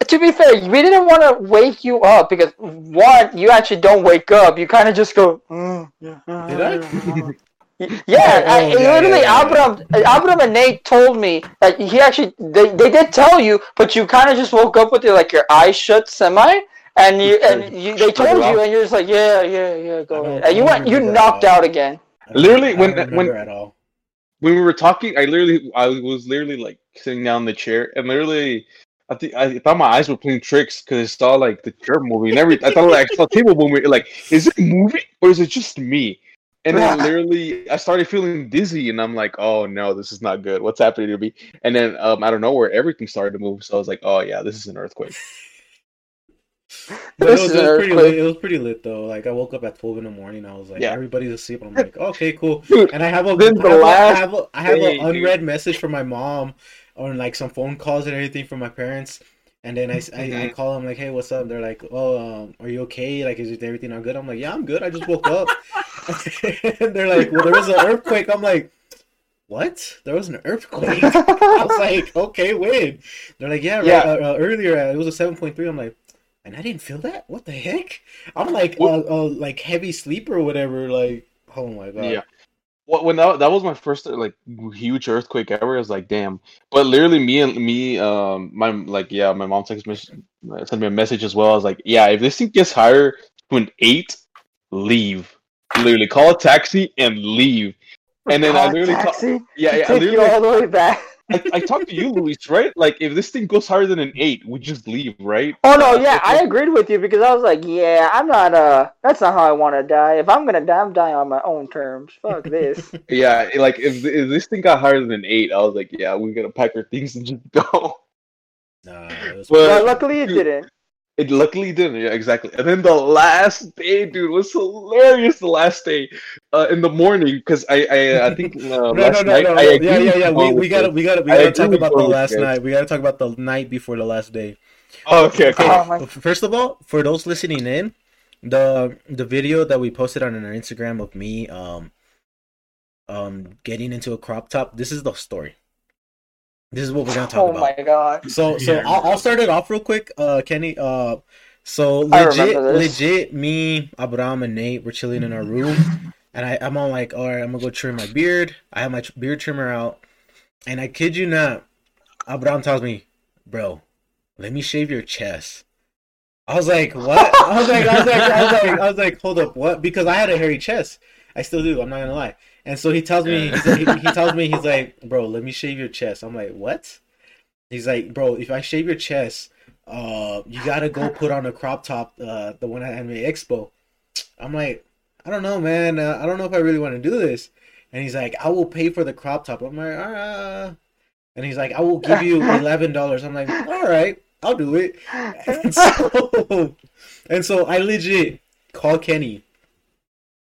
to be fair, we didn't want to wake you up because one, you actually don't wake up. You kind of just go. "Mm, yeah, Did I? Yeah, Oh, I, yeah, literally, yeah, yeah, Abram, Abram and Nate told me that he actually they, they did tell you, but you kind of just woke up with your like your eyes shut semi, and you and you they told you, and you're just like yeah, yeah, yeah, go ahead, and you went, you knocked out again. Literally, when- when- at all. when we were talking, I literally, I was literally like sitting down in the chair, and literally, I think I thought my eyes were playing tricks because I saw like the chair moving and everything. I thought like I saw table moving. Like, is it moving or is it just me? And then literally, I started feeling dizzy, and I'm like, "Oh no, this is not good. What's happening to me?" And then um, out of nowhere, everything started to move. So I was like, "Oh yeah, this is an earthquake." But it was, is it an was pretty lit. It was pretty lit though. Like I woke up at twelve in the morning. I was like, Yeah. everybody's asleep. And I'm like, okay, cool. Dude, And I have a, Then I have a, I have a, I have day, an dude. unread message from my mom, or like some phone calls and everything from my parents. And then I, s- I, I Mhm. call them like, hey, what's up? They're like, oh, um, are you okay? Like, is everything all good? I'm like, yeah, I'm good. I just woke up. and they're like, well, there was an earthquake. I'm like, what? There was an earthquake. I was like, okay, when? They're like, yeah, right, Uh, uh, earlier uh, it was a seven point three. I'm like, and I didn't feel that. What the heck? I'm like, uh, uh, like heavy sleeper or whatever. Like, oh my god. Yeah. Well, when that, that was my first like huge earthquake ever, I was like, damn. But literally, me and me, um, my like, yeah, my mom text me, sent me a message as well. I was like, yeah, if this thing gets higher to an eight, leave. Literally, call a taxi and leave. And then I Call a literally, ta- taxi, yeah, yeah, I take you literally, all the way back. I, I talked to you, Luis, right? Like, if this thing goes higher than an eight, we just leave, right? Oh no, yeah, I agreed with you because I was like, yeah, I'm not. Uh, that's not how I want to die. If I'm gonna die, I'm dying on my own terms. Fuck this. Yeah, like if, if this thing got higher than an eight, I was like, yeah, we gotta pack our things and just go. Nah, it was But- but luckily it didn't. It luckily didn't. Yeah, exactly. And then the last day, dude, was hilarious. The last day, uh, in the morning, because I, I, I think uh, no, last no, no, night no, I no. Yeah, yeah, yeah. We, we gotta, it. we gotta, we gotta talk about the last guys. night. We gotta talk about the night before the last day. Oh, okay, okay. Oh my. First of all, for those listening in, the the video that we posted on our Instagram of me um um getting into a crop top, this is the story. This is what we're gonna talk Oh about. Oh my god. So so Yeah. I'll, I'll start it off real quick, uh, Kenny. Uh, so legit, legit, me, Abraham, and Nate were chilling in our room, and I I'm all like, all right, I'm gonna go trim my beard. I have my beard trimmer out, and I kid you not, Abraham tells me, bro, let me shave your chest. I was like, what? I was like, I was like, I was like, I was like, hold up, what? Because I had a hairy chest. I still do. I'm not gonna lie. And so he tells me, he's like, he, he tells me, he's like, bro, let me shave your chest. I'm like, what? He's like, bro, if I shave your chest, uh, you gotta go put on a crop top, uh, the one at Anime Expo. I'm like, I don't know, man. Uh, I don't know if I really want to do this. And he's like, I will pay for the crop top. I'm like, all right. And he's like, I will give you eleven dollars. I'm like, all right, I'll do it. And so, and so I legit call Kenny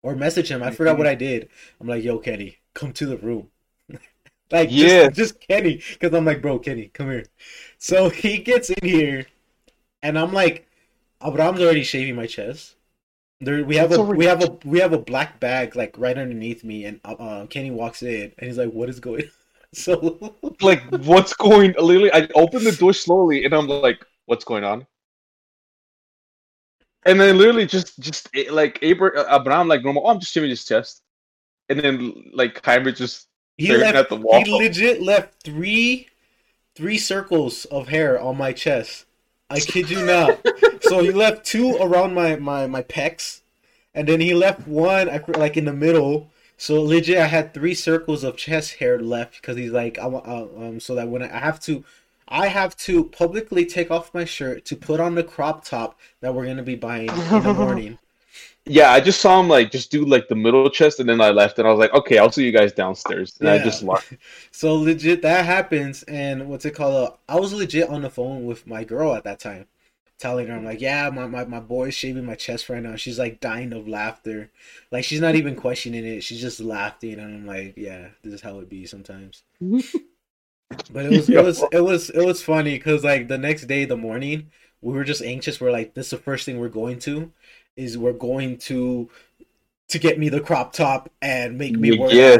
or message him. I forgot what I did. I'm like, yo, Kenny, come to the room. like, Yeah. just, just Kenny. Because I'm like, bro, Kenny, come here. So he gets in here, and I'm like, Abraham's already shaving my chest. There, we have That's a so we have a we have a black bag like right underneath me, and uh, uh, Kenny walks in, and he's like, "What is going?" So Like, what's going? Literally, I open the door slowly, and I'm like, "What's going on?" And then literally just just eh, like Abra- Abraham like normal. Oh, I'm just shaving his chest, and then like Heimer just he left. at the wall. He legit left three three circles of hair on my chest. I kid you not. so he left two around my my my pecs, and then he left one I like in the middle. So legit, I had three circles of chest hair left because he's like, I want uh, um, so that when I have to, I have to publicly take off my shirt to put on the crop top that we're gonna be buying in the morning. yeah. I just saw him like just do like the middle chest, and then I left, and I was like, "Okay, I'll see you guys downstairs." And I just left. So legit that happens, and what's it called? Uh, I was legit on the phone with my girl at that time, telling her I'm like, yeah, my, my my boy's shaving my chest right now. She's like dying of laughter, like she's not even questioning it. She's just laughing, and I'm like, yeah, this is how it be sometimes. But it was it was it was it was funny because like the next day, the morning, we were just anxious. We're like, this is the first thing we're going to, is we're going to to get me the crop top and make me wear Yeah.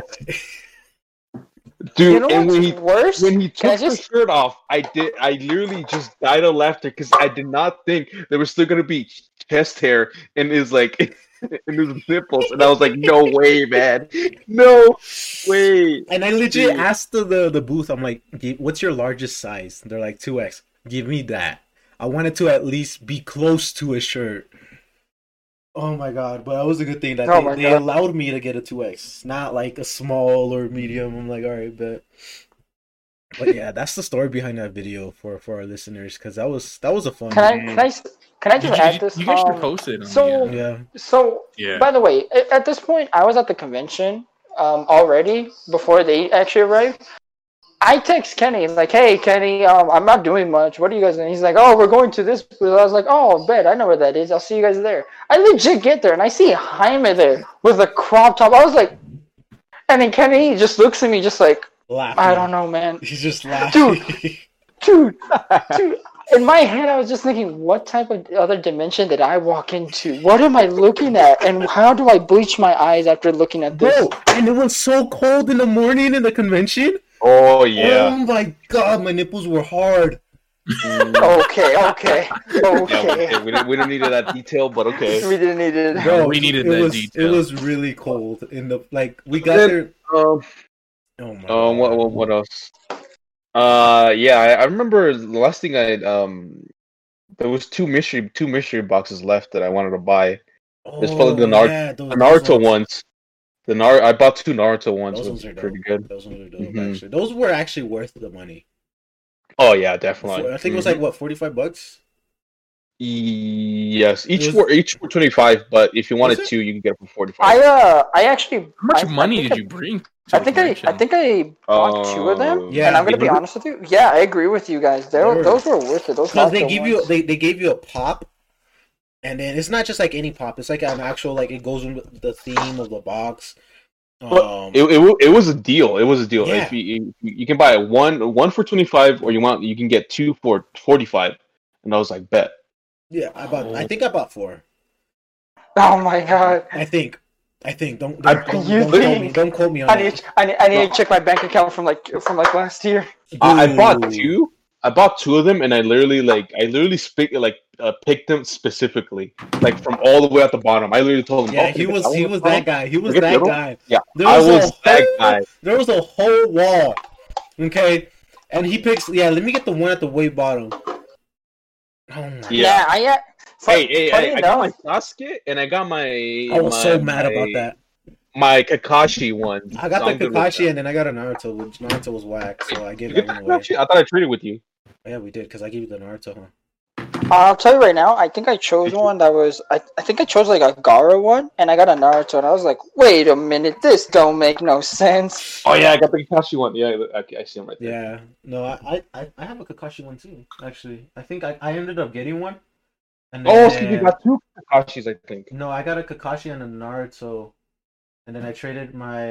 Dude, you know and when he worse? when he Can I took the just- shirt off, I did. I literally just died of laughter because I did not think there was still gonna be chest hair in his like in his nipples, and I was like, "No way, man! No way!" And I legit Dude. asked the, the the booth, I'm like, "What's your largest size?" They're like, "2x." Give me that. I wanted to at least be close to a shirt. Oh my god! But that was a good thing that Oh they, they allowed me to get a 2x, not like a small or medium. I'm like, all right, but. But yeah, that's the story behind that video for for our listeners because that was that was a fun. Can I can I s- can I just you- add this? you guys should um, post it. On so- the, Yeah, So yeah. By the way, at this point, I was at the convention um, already before they actually arrived. I text Kenny like, "Hey, Kenny, um, I'm not doing much. What are you guys?" doing? He's like, "Oh, we're going to this." booth." I was like, "Oh, bet I know where that is. I'll see you guys there." I legit get there and I see Jaime there with a crop top. I was like, and then Kenny just looks at me just like, laughing. "I don't know, man, He's just laughing. Dude. Dude, dude." In my head, I was just thinking, what type of other dimension did I walk into? What am I looking at? And how do I bleach my eyes after looking at this? Bro, and it was so cold in the morning in the convention. Oh yeah. Oh my god, my nipples were hard. Okay, okay, Yeah, okay. okay, we, didn't, we don't need that detail, but okay. We didn't need it. Bro, we needed it that was, detail. It was really cold in the like we got Then- there. Um, Oh my. um, what, God. what, what else? Uh, yeah, I, I remember the last thing I um, there was two mystery two mystery boxes left that I wanted to buy. Oh, It's probably the Nar- Oh, yeah, those- The those Naruto ones. The Nar I bought two Naruto ones. Those ones are was dope. pretty good. Those ones are dope. Mhm. Actually, those were actually worth the money. Oh yeah, definitely. I think it was Mhm. like what forty five bucks. Yes, each was- were each for twenty five, but if you wanted it? two, you can get it for forty five. I uh, I actually. How much I- I money think did I- you bring? To I think I, I think I bought two of them. Yeah, and I'm gonna be honest with you. Yeah, I agree with you guys. They They were, were- those were worth it. Those Because they Naruto give you they, they gave you a pop, and then it's not just like any pop. It's like an actual like it goes with the theme of the box. Well, Um, It, it, it was a deal. It was a deal. Yeah. If you, you you can buy one one for twenty five, or you want you can get two for forty five. And I was like, bet. yeah, I bought. I think I bought four. Oh my god. I think. I think. Don't I- don't, don't, you don't quote me. Don't quote me on I that. need, I need, I need to check my bank account from like from like last year. I, I bought two. I bought two of them, and I literally like I literally speak like uh, picked them specifically, like from all the way at the bottom. I literally told him. Yeah, "Oh, he was that he was that guy. He was Forget that other guy. Yeah, There I was a was that whole- guy. There was a whole wall. Okay, and he picks. Yeah, let me get the one at the way bottom. Oh my Yeah. Yeah, I. Hey, hey, I, I got my enough- Sasuke and I got my. I was so my- mad about that. My Kakashi one. I got So the I'm Kakashi and then I got a Naruto, which Naruto was whack, so I gave You that get away. I thought I traded with you. Yeah, we did because I gave you the Naruto, huh? I'll tell you right now. I think I chose one that was. I, I think I chose like a Gaara one, and I got a Naruto, and I was like, wait a minute, this don't make no sense. Oh yeah, I got the Kakashi one. Yeah, okay, I see him right there. Yeah. No, I I, I have a Kakashi one too. Actually, I think I, I ended up getting one. And Oh, so you got two Kakashis, I think. No, I got a Kakashi and a Naruto, and then I traded my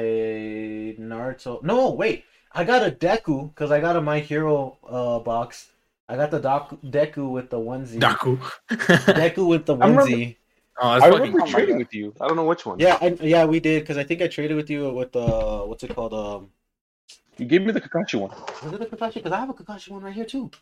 Naruto. No, wait, I got a Deku because I got a My Hero uh box. I got the doc- Deku with the onesie. Daku. Deku with the I remember- onesie. Oh, that's I fucking remember Oh trading with you. I don't know which one. Yeah, I, yeah, we did because I think I traded with you with uh, what's it called? Um, You gave me the Kakashi one. was it a Kakashi? Because I have a Kakashi one right here too.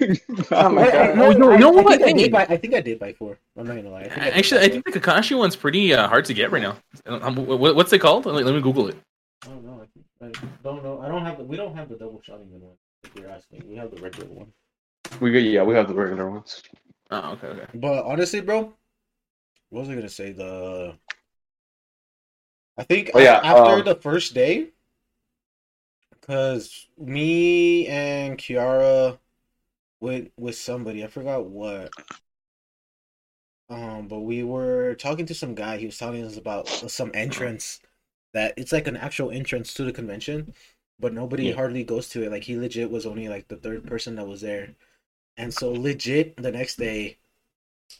Oh my I- I- God. no, You know- I, you I think I did buy. I think I did buy four. I'm not gonna lie. I think I did Actually, I think the Kakashi one's pretty uh, hard to get right now. Um, what- what's it called? Let let me Google it. I don't know. I, think, I don't know. I don't have the. We don't have the double shotting gun one. If you're asking, we have the regular one. We got yeah, we have the regular ones. Oh, okay, okay. But honestly, bro, what was I gonna say? The I think Oh, yeah, after um, the first day, because me and Kiara went with somebody. I forgot what. Um, but we were talking to some guy. He was telling us about some entrance that it's like an actual entrance to the convention, but nobody Yeah. hardly goes to it. Like he legit was only like the third person that was there, and so legit the next day,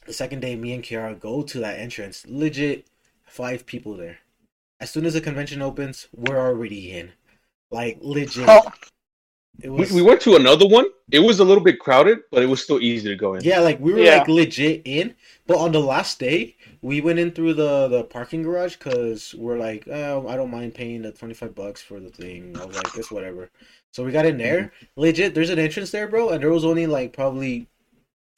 the second day, me and Kiara go to that entrance. Legit, five people there. As soon as the convention opens, we're already in. Like legit. It We, we went to another one. It was a little bit crowded, but it was still easy to go in. Yeah, like we were Yeah. like legit in, but on the last day, we went in through the the parking garage because we're like, oh, I don't mind paying the twenty five bucks for the thing. I was like, it's whatever. So we got in there. Mm-hmm. Legit, there's an entrance there, bro, and there was only like probably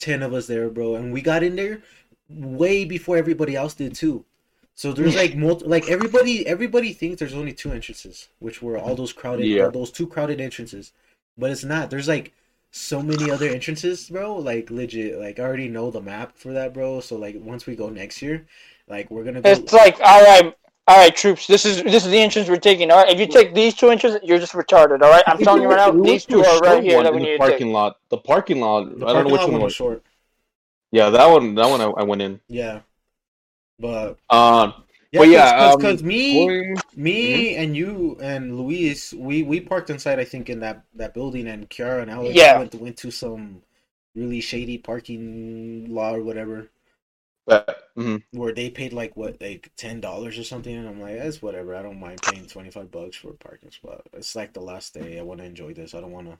ten of us there, bro, and we got in there way before everybody else did too. So there's like multi- like everybody everybody thinks there's only two entrances, which were all those crowded Yeah. all those two crowded entrances. But it's not. There's like so many other entrances, bro. Like legit, like I already know the map for that, bro. So like once we go next year, like we're gonna go. It's like, all right, all right, troops. This is this is the entrance we're taking. All right, if you take these two entrances, you're just retarded. All right, I'm telling you right now, these two are right here that in we the need to take. parking lot. The parking lot. the I don't know which one was was. short. Yeah, that one. That one I, I went in. Yeah, but Um, yeah, But yeah, because um, me, going- me and you and Luis, we we parked inside. I think in that that building, and Kiara and Alex Yeah. went went to some really shady parking lot or whatever. but, mhm. where they paid like what like ten dollars or something and i'm like that's whatever i don't mind paying 25 bucks for a parking spot it's like the last day i want to enjoy this i don't want to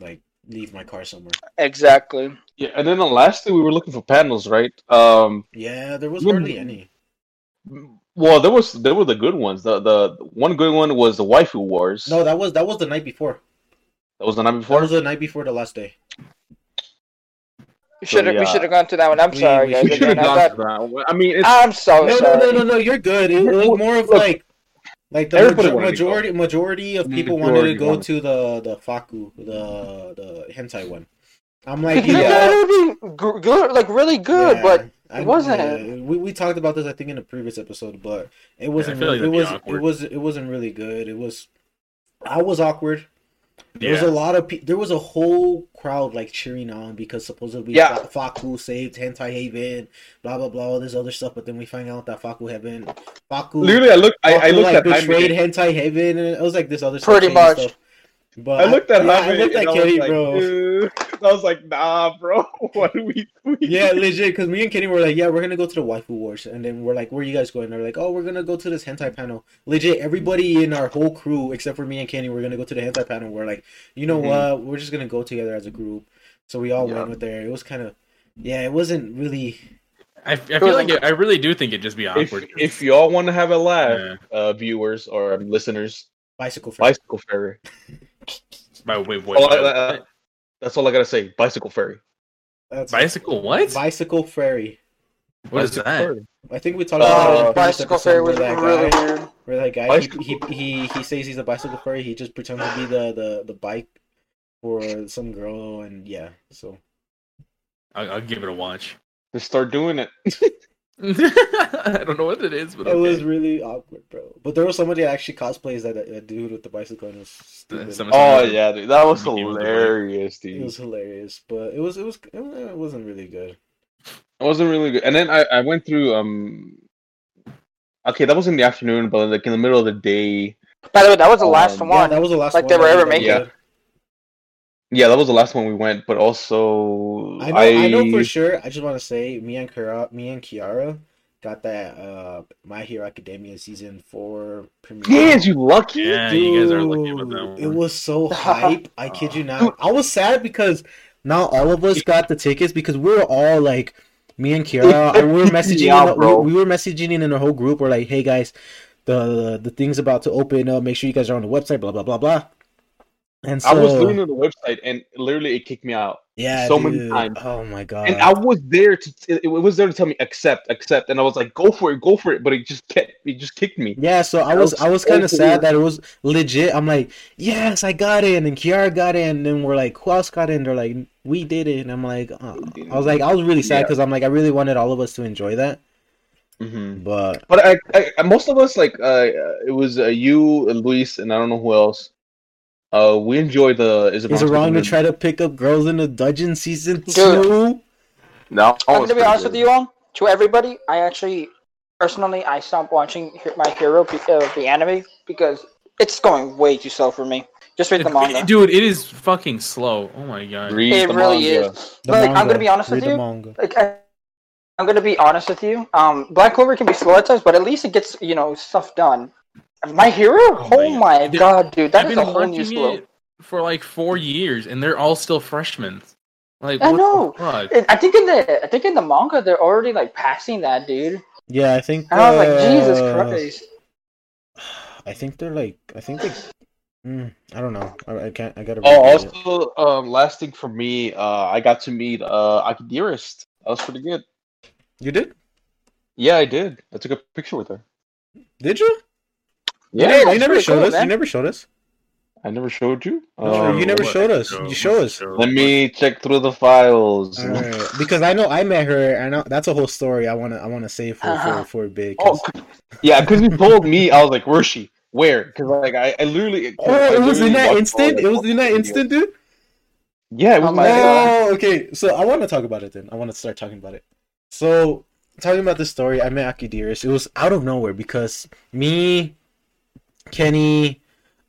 like leave my car somewhere Exactly. Yeah, and then the last thing we were looking for panels, right? Um, yeah there was When- hardly any well, there was there were the good ones. The the one good one was the waifu wars. no that was that was the night before that was the night before. that before. was the night before the last day We should have we yeah. should have gone to that one. I'm We- sorry, we guys. we should have I gone thought- for that. one. I mean, it's, I'm so no, no sorry. no no no you're good it, it was more of Look, like like the everybody major- wanted to go. majority majority of mm, people wanted to go wanted- to the the Fakku the the hentai one i'm like Because you you know thought it would be gr- good, like really good, Yeah, but I- it wasn't. yeah, we we talked about this I think in a previous episode, but it wasn't. feel like really, it was. awkward. It was. It wasn't really good. It was. I was awkward. There was a lot of. Pe- there was a whole crowd like cheering on because supposedly Yeah. Fakku saved Hentai Haven, blah blah blah, all this other stuff. But then we find out that Fakku Haven, Fakku, literally, I looked. I, I looked like at betrayed Jaime. Hentai Haven, and it was like this other stuff, Pretty shady much. Stuff. But I looked at yeah, I Jaime looked at and I was Kenny, like, bro. "Uh," I was like, nah, bro. What are we doing? Yeah, legit. Because me and Kenny were like, "Yeah, we're gonna go to the waifu wars," and then we're like, "Where are you guys going?" They're like, "Oh, we're gonna go to this hentai panel." Legit, everybody in our whole crew except for me and Kenny, we're gonna go to the hentai panel. We're like, you know Mhm. what? We're just gonna go together as a group. So we all Yeah. went with there. It was kind of, yeah, it wasn't really. I, I feel like it, I really do think it'd just be If, awkward. if y'all want to have a laugh, Yeah. uh, viewers or listeners, Bicycle ferry. bicycle ferry. Wait, wait, wait, Oh, wait, uh, That's all I gotta say. Bicycle ferry. That's bicycle? What? bicycle ferry. What is Bicycle that? ferry. I think we talked about it Uh, bicycle episode ferry where was that really guy, weird. where that guy Bicycle- he, he he he says he's a bicycle ferry. He just pretends to be the the the bike for some girl, and yeah. So I'll, I'll give it a watch. Just start doing it. I don't know what it is, but It was really awkward, bro. But there was somebody that actually cosplays that a dude with the bicycle and it was stupid. Oh yeah, dude, that was Mickey was the hilarious, It was hilarious, but it was it was it wasn't really good. It wasn't really good. And then I, I went through um. Okay, that was in the afternoon, but like in the middle of the day. By the way, that was the last Um, one. Yeah, that was the last Like one they were ever making. Yeah. Yeah, that was the last one we went. But also, I know, I... know for sure. I just want to say, me and Kiara, me and Kiara got that uh My Hero Academia season four premiere. Yes, you lucky. Yeah, you guys are lucky about that one. It was so hype. I kid you not. I was sad because not all of us got the tickets because we were all like me and Kiara, we were messaging. Yeah, in, bro. we, we were messaging in a whole group. We're like, "Hey guys, the the thing's about to open up. Make sure you guys are on the website." Blah blah blah blah. And so, I was looking at the website and literally it kicked me out. yeah, so many times. Oh my god! And I was there to it, it was there to tell me accept, accept, and I was like, go for it, go for it, but it just kept it just kicked me. Yeah, so I was I was kind of sad that it was legit. I'm like, yes, I got in, and Kiara got in, and then we're like, who else got in? They're like, we did it, and I'm like, uh, I was like, I was really sad Yeah. because I'm like, I really wanted all of us to enjoy that, hmm but But I, I, most of us like uh, it was uh, you, Luis, and I don't know who else. Uh, we enjoy the. Is it, is it wrong to try to pick up girls in the dungeon season Dude. two? No, I'm gonna be honest with you all. To everybody, I actually, personally, I stopped watching My Hero, be- uh, the anime, because it's going way too slow for me. Just read the manga. Dude, it is fucking slow. Oh my god. Read it the really manga. is. The But, like, manga. I'm gonna be honest with Read the you. manga. Like, I, I'm gonna be honest with you. Um, Black Clover can be slow at times, but at least it gets you know stuff done. My Hero, Oh oh, my my, Dude, god, dude, that I've is been a whole new watching slow. it for like four years, and they're all still freshmen. Like, I what know. The fuck? I think in the I think in the manga they're already like passing that, dude. Yeah, I think. I was like, Jesus uh, Christ. I think they're like, I think they. Mm, I don't know. I, I can't. I gotta. Oh, read it. also, um, last thing for me, uh, I got to meet uh Akidearest. That was pretty good. you did? Yeah, I did. I took a picture with her. Did you? Yeah, Yeah, you that's never pretty showed cool, us. You never showed us. I never showed you. No, Um, you never what? showed us. Show- You show us. show- Let me check through the files. Alright, because I know I met her. I know that's a whole story. I wanna I wanna say for Uh-huh. for for big. Oh, yeah, because you told me, I was like, "Where's she? Where?" Because like I, I literally. Oh, I it was in that instant. It was in that instant, dude. Yeah, it was Oh my. my God. Oh, okay. So I want to talk about it then. I want to start talking about it. So talking about this story, I met Akidearest. It was out of nowhere because me, Kenny,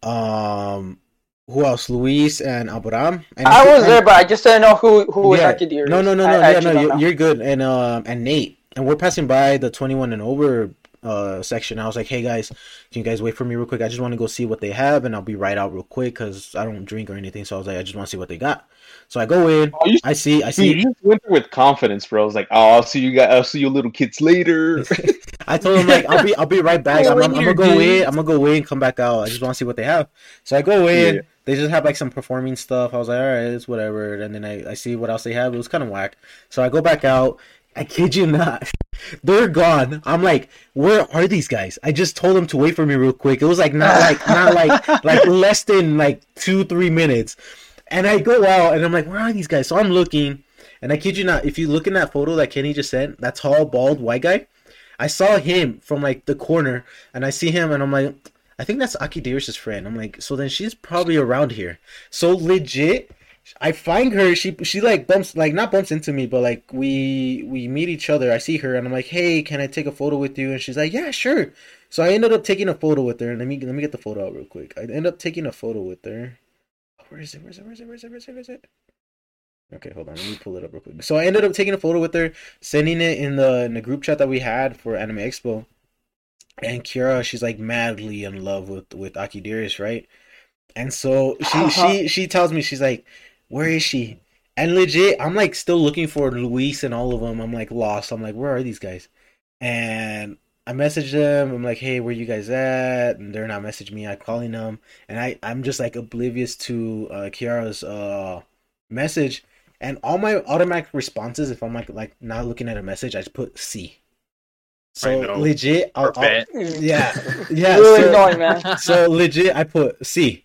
um, who else? Luis and Abraham. And I was there, but I just didn't know who who was Yeah. Akidir. No, no, no, I no, yeah, no. You're, you're good, and um, and Nate, and we're passing by the 21 and over uh section. I was like, hey guys, can you guys wait for me real quick? I just want to go see what they have, and I'll be right out real quick because I don't drink or anything. So I was like, I just want to see what they got. So I go in, Oh, you, I see, I you see. just went there with confidence, bro. I was like, "Oh, I'll see you guys. I'll see you little kids later." I told him like, I'll be, I'll be right back. Oh, I'm, I'm, I'm gonna go in. I'm gonna go in, come back out. I just want to see what they have. So I go in. Yeah. They just have like some performing stuff. I was like, all right, it's whatever. And then I, I see what else they have. It was kind of whack. So I go back out. I kid you not, they're gone. I'm like, where are these guys? I just told them to wait for me real quick. It was like not like not like like less than like two three minutes. And I go out and I'm like, where are these guys? So I'm looking, and I kid you not, if you look in that photo that Kenny just sent, that tall bald white guy, I saw him from like the corner, and I see him, and I'm like, I think that's Aki friend. I'm like, so then she's probably around here. So legit, I find her. She she like bumps like not bumps into me, but like we we meet each other. I see her, and I'm like, hey, can I take a photo with you? And she's like, yeah, sure. So I ended up taking a photo with her. Let me let me get the photo out real quick. I end up taking a photo with her. Where is it? Where is it? Where is it? Where is it? Where is it? Where is it? Okay, hold on. Let me pull it up real quick. So I ended up taking a photo with her, sending it in the in the group chat that we had for Anime Expo. And Kira, she's like madly in love with with Aki Dearest, right? And so she uh-huh. she she tells me she's like, "Where is she?" And legit, I'm like still looking for Luis and all of them. I'm like lost. I'm like, where are these guys? And I message them. I'm like, hey, where you guys at? And they're not messaging me. I'm calling them, and I I'm just like oblivious to uh, Kiara's uh message. And all my automatic responses, if I'm like like not looking at a message, I just put C. So legit, I'll, I'll, yeah, yeah. really so- annoying, man. so legit, I put C,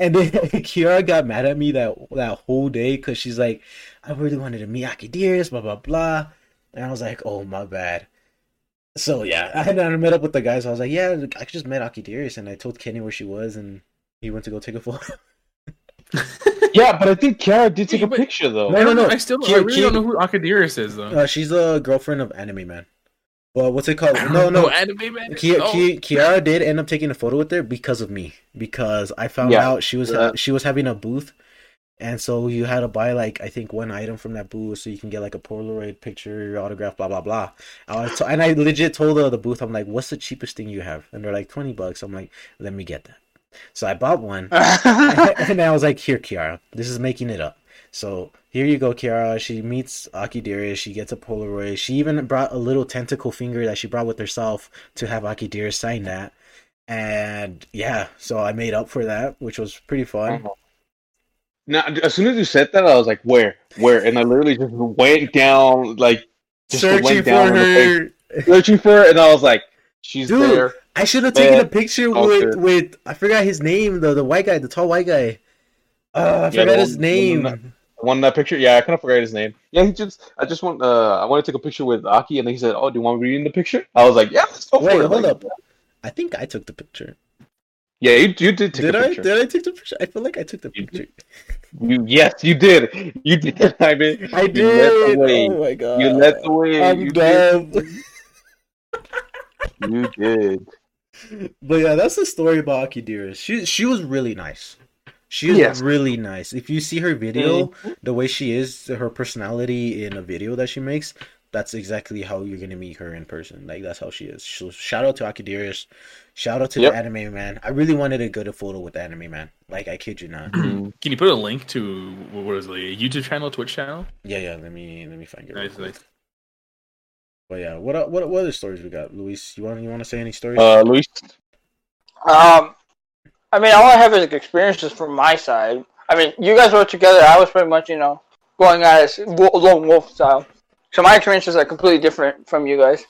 and then Kiara got mad at me that that whole day because she's like, I really wanted to meet Akidearest, blah blah blah, and I was like, oh my bad. So yeah, I had I met up with the guys. I was like, yeah, I just met Akidearest, and I told Kenny where she was, and he went to go take a photo. yeah, but I think Kara did take a picture though. No, no, no. I still I Ki- really Ki- don't know who Akidearest is though. Uh, she's the girlfriend of Anime Man. Well, what's it called? No, no. anime man. Ki- Oh. Ki- Kiara did end up taking a photo with her because of me. Because I found Yeah. out she was Yeah. she was having a booth, and so you had to buy like I think one item from that booth so you can get like a Polaroid picture, your autograph, blah blah blah. I was t- and I legit told the, the booth, I'm like, "What's the cheapest thing you have?" And they're like, 20 bucks. I'm like, "Let me get that." So I bought one, and I was like, "Here, Kiara, this is making it up." So here you go, Kiara. She meets Akidearest. She gets a Polaroid. She even brought a little tentacle finger that she brought with herself to have Akidearest sign that. And yeah, so I made up for that, which was pretty fun. Now, as soon as you said that, I was like, "Where? Where?" And I literally just went down, like, just Searching went for down on the page, her. searching for her, and I was like, "She's Dude, there." I should have taken a picture oh, with with I forgot his name though, the white guy, the tall white guy. Uh, I Yeah, the forgot his the name. One in that picture, yeah, I kind of forgot his name. Yeah, he just, I just want, uh, I want to take a picture with Aki, and then he said, "Oh, do you want me to be in the picture?" I was like, "Yeah, let's go Wait, for it." hold Like, up. I think I took the picture. Yeah, you, you did take Did I? picture. Did I take the picture? I feel like I took the You picture. You, yes, you did. You did. I mean, I You led did. the way. Oh my god. You led the way. I'm you dumb. Did. You did. But yeah, that's the story about Akidira. She she was really nice. She is Yes. really nice. If you see her video, the way she is, her personality in a video that she makes, that's exactly how you're gonna meet her in person. Like that's how she is. So shout out to Akidearest. Shout out to Yep. the anime man. I really wanted to get a photo with the anime man. Like I kid you not. Can you put a link to what was it, a YouTube channel, Twitch channel? Yeah, yeah. Let me let me find it. real Nice, nice. But yeah, what what what other stories we got, Luis? You want you want to say any stories? Uh, Luis. Um, I mean, all I have is experiences from my side. I mean, you guys were together. I was pretty much, you know, going at it lone wolf style. So my experiences are completely different from you guys.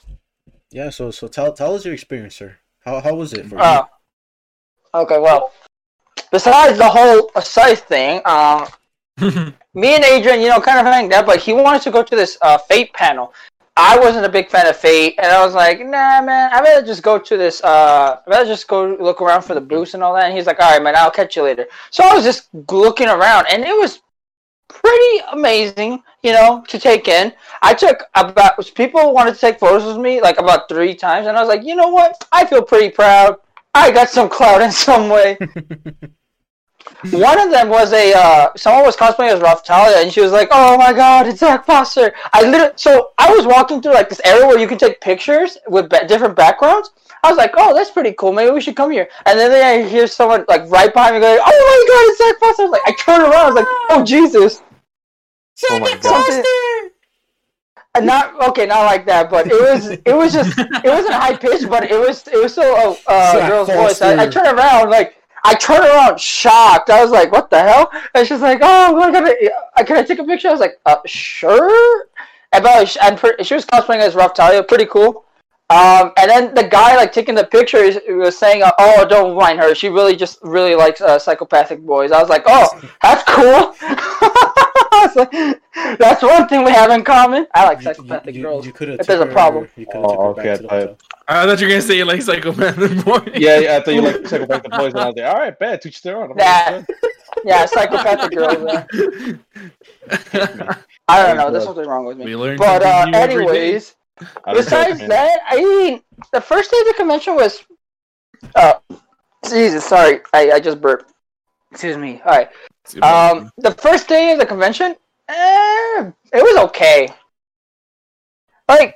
yeah. So so tell tell us your experience, sir. How how was it for you? Uh, okay, well, besides the whole scythe thing, um, me and Adrian, you know, kind of hanged out, but he wanted to go to this uh, Fate panel. I wasn't a big fan of Fate, and I was like, nah, man, I'd rather just go to this, uh, I'd rather just go look around for the booths and all that. And he's like, all right, man, I'll catch you later. So I was just looking around, and it was pretty amazing, you know, to take in. I took about, people wanted to take photos with me, like about three times, and I was like, you know what? I feel pretty proud. I got some clout in some way. One of them was a uh, someone was cosplaying as Ralph Talia, and she was like, "Oh my God, it's Zach Foster!" I literally, so I was walking through like this area where you can take pictures with ba- different backgrounds. I was like, "Oh, that's pretty cool. Maybe we should come here." And then I hear someone like right behind me going, "Oh my God, it's Zach Foster!" I was like, I turn around, I was like, "Oh Jesus!" Oh my god. And not okay, not like that, but it was it was just it wasn't high pitched, but it was it was still a uh, Zach girl's voice. I, I Foster. turned around like I turned around shocked. I was like, "What the hell?" And she's like, "Oh, my God, uh, can I take a picture?" I was like, uh, "Sure." And but and she was cosplaying as Rough Talia, pretty cool. Um, and then the guy like taking the pictures was saying, uh, "Oh, don't mind her. She really just really likes uh, psychopathic boys." I was like, "Oh, that's cool." I was like, that's one thing we have in common. I like psychopathic you, girls. You could have. If there's a problem. You could have took Oh, okay, I- I thought you were gonna say you like psychopathic boy. Yeah, yeah, I thought you like psychopathic boys, and I was like, "All right, bad, teach their own." Nah. Yeah, psychopathic girls. Man. I don't know. There's something wrong with me. we learned. But uh, new every day. anyways, besides that, I mean, the first day of the convention was. Uh, Jesus, sorry, I, I just burped. Excuse me. All right. Um, the first day of the convention, eh, it was okay. Like,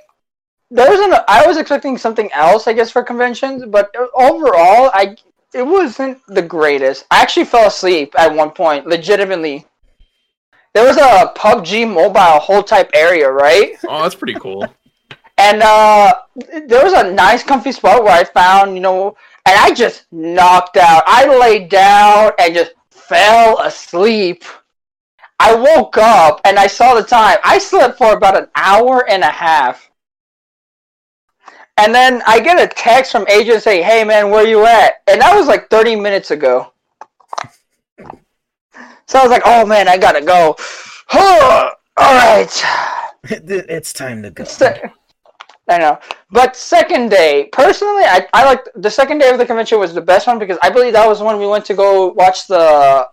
there wasn't. A, I was expecting something else, I guess, for conventions, but overall, I it wasn't the greatest. I actually fell asleep at one point, legitimately. There was a PUBG mobile whole type area, right? oh, that's pretty cool. And uh, there was a nice, comfy spot where I found, you know, and I just knocked out. I laid down and just fell asleep. I woke up and I saw the time. I slept for about an hour and a half. And then I get a text from agent saying, "Hey man, where you at?" And that was like 30 minutes ago. So I was like, "Oh man, I gotta go." All right. it's time to go. I know. But second day, personally, I, I like the second day of the convention was the best one because I believe that was when we went to go watch the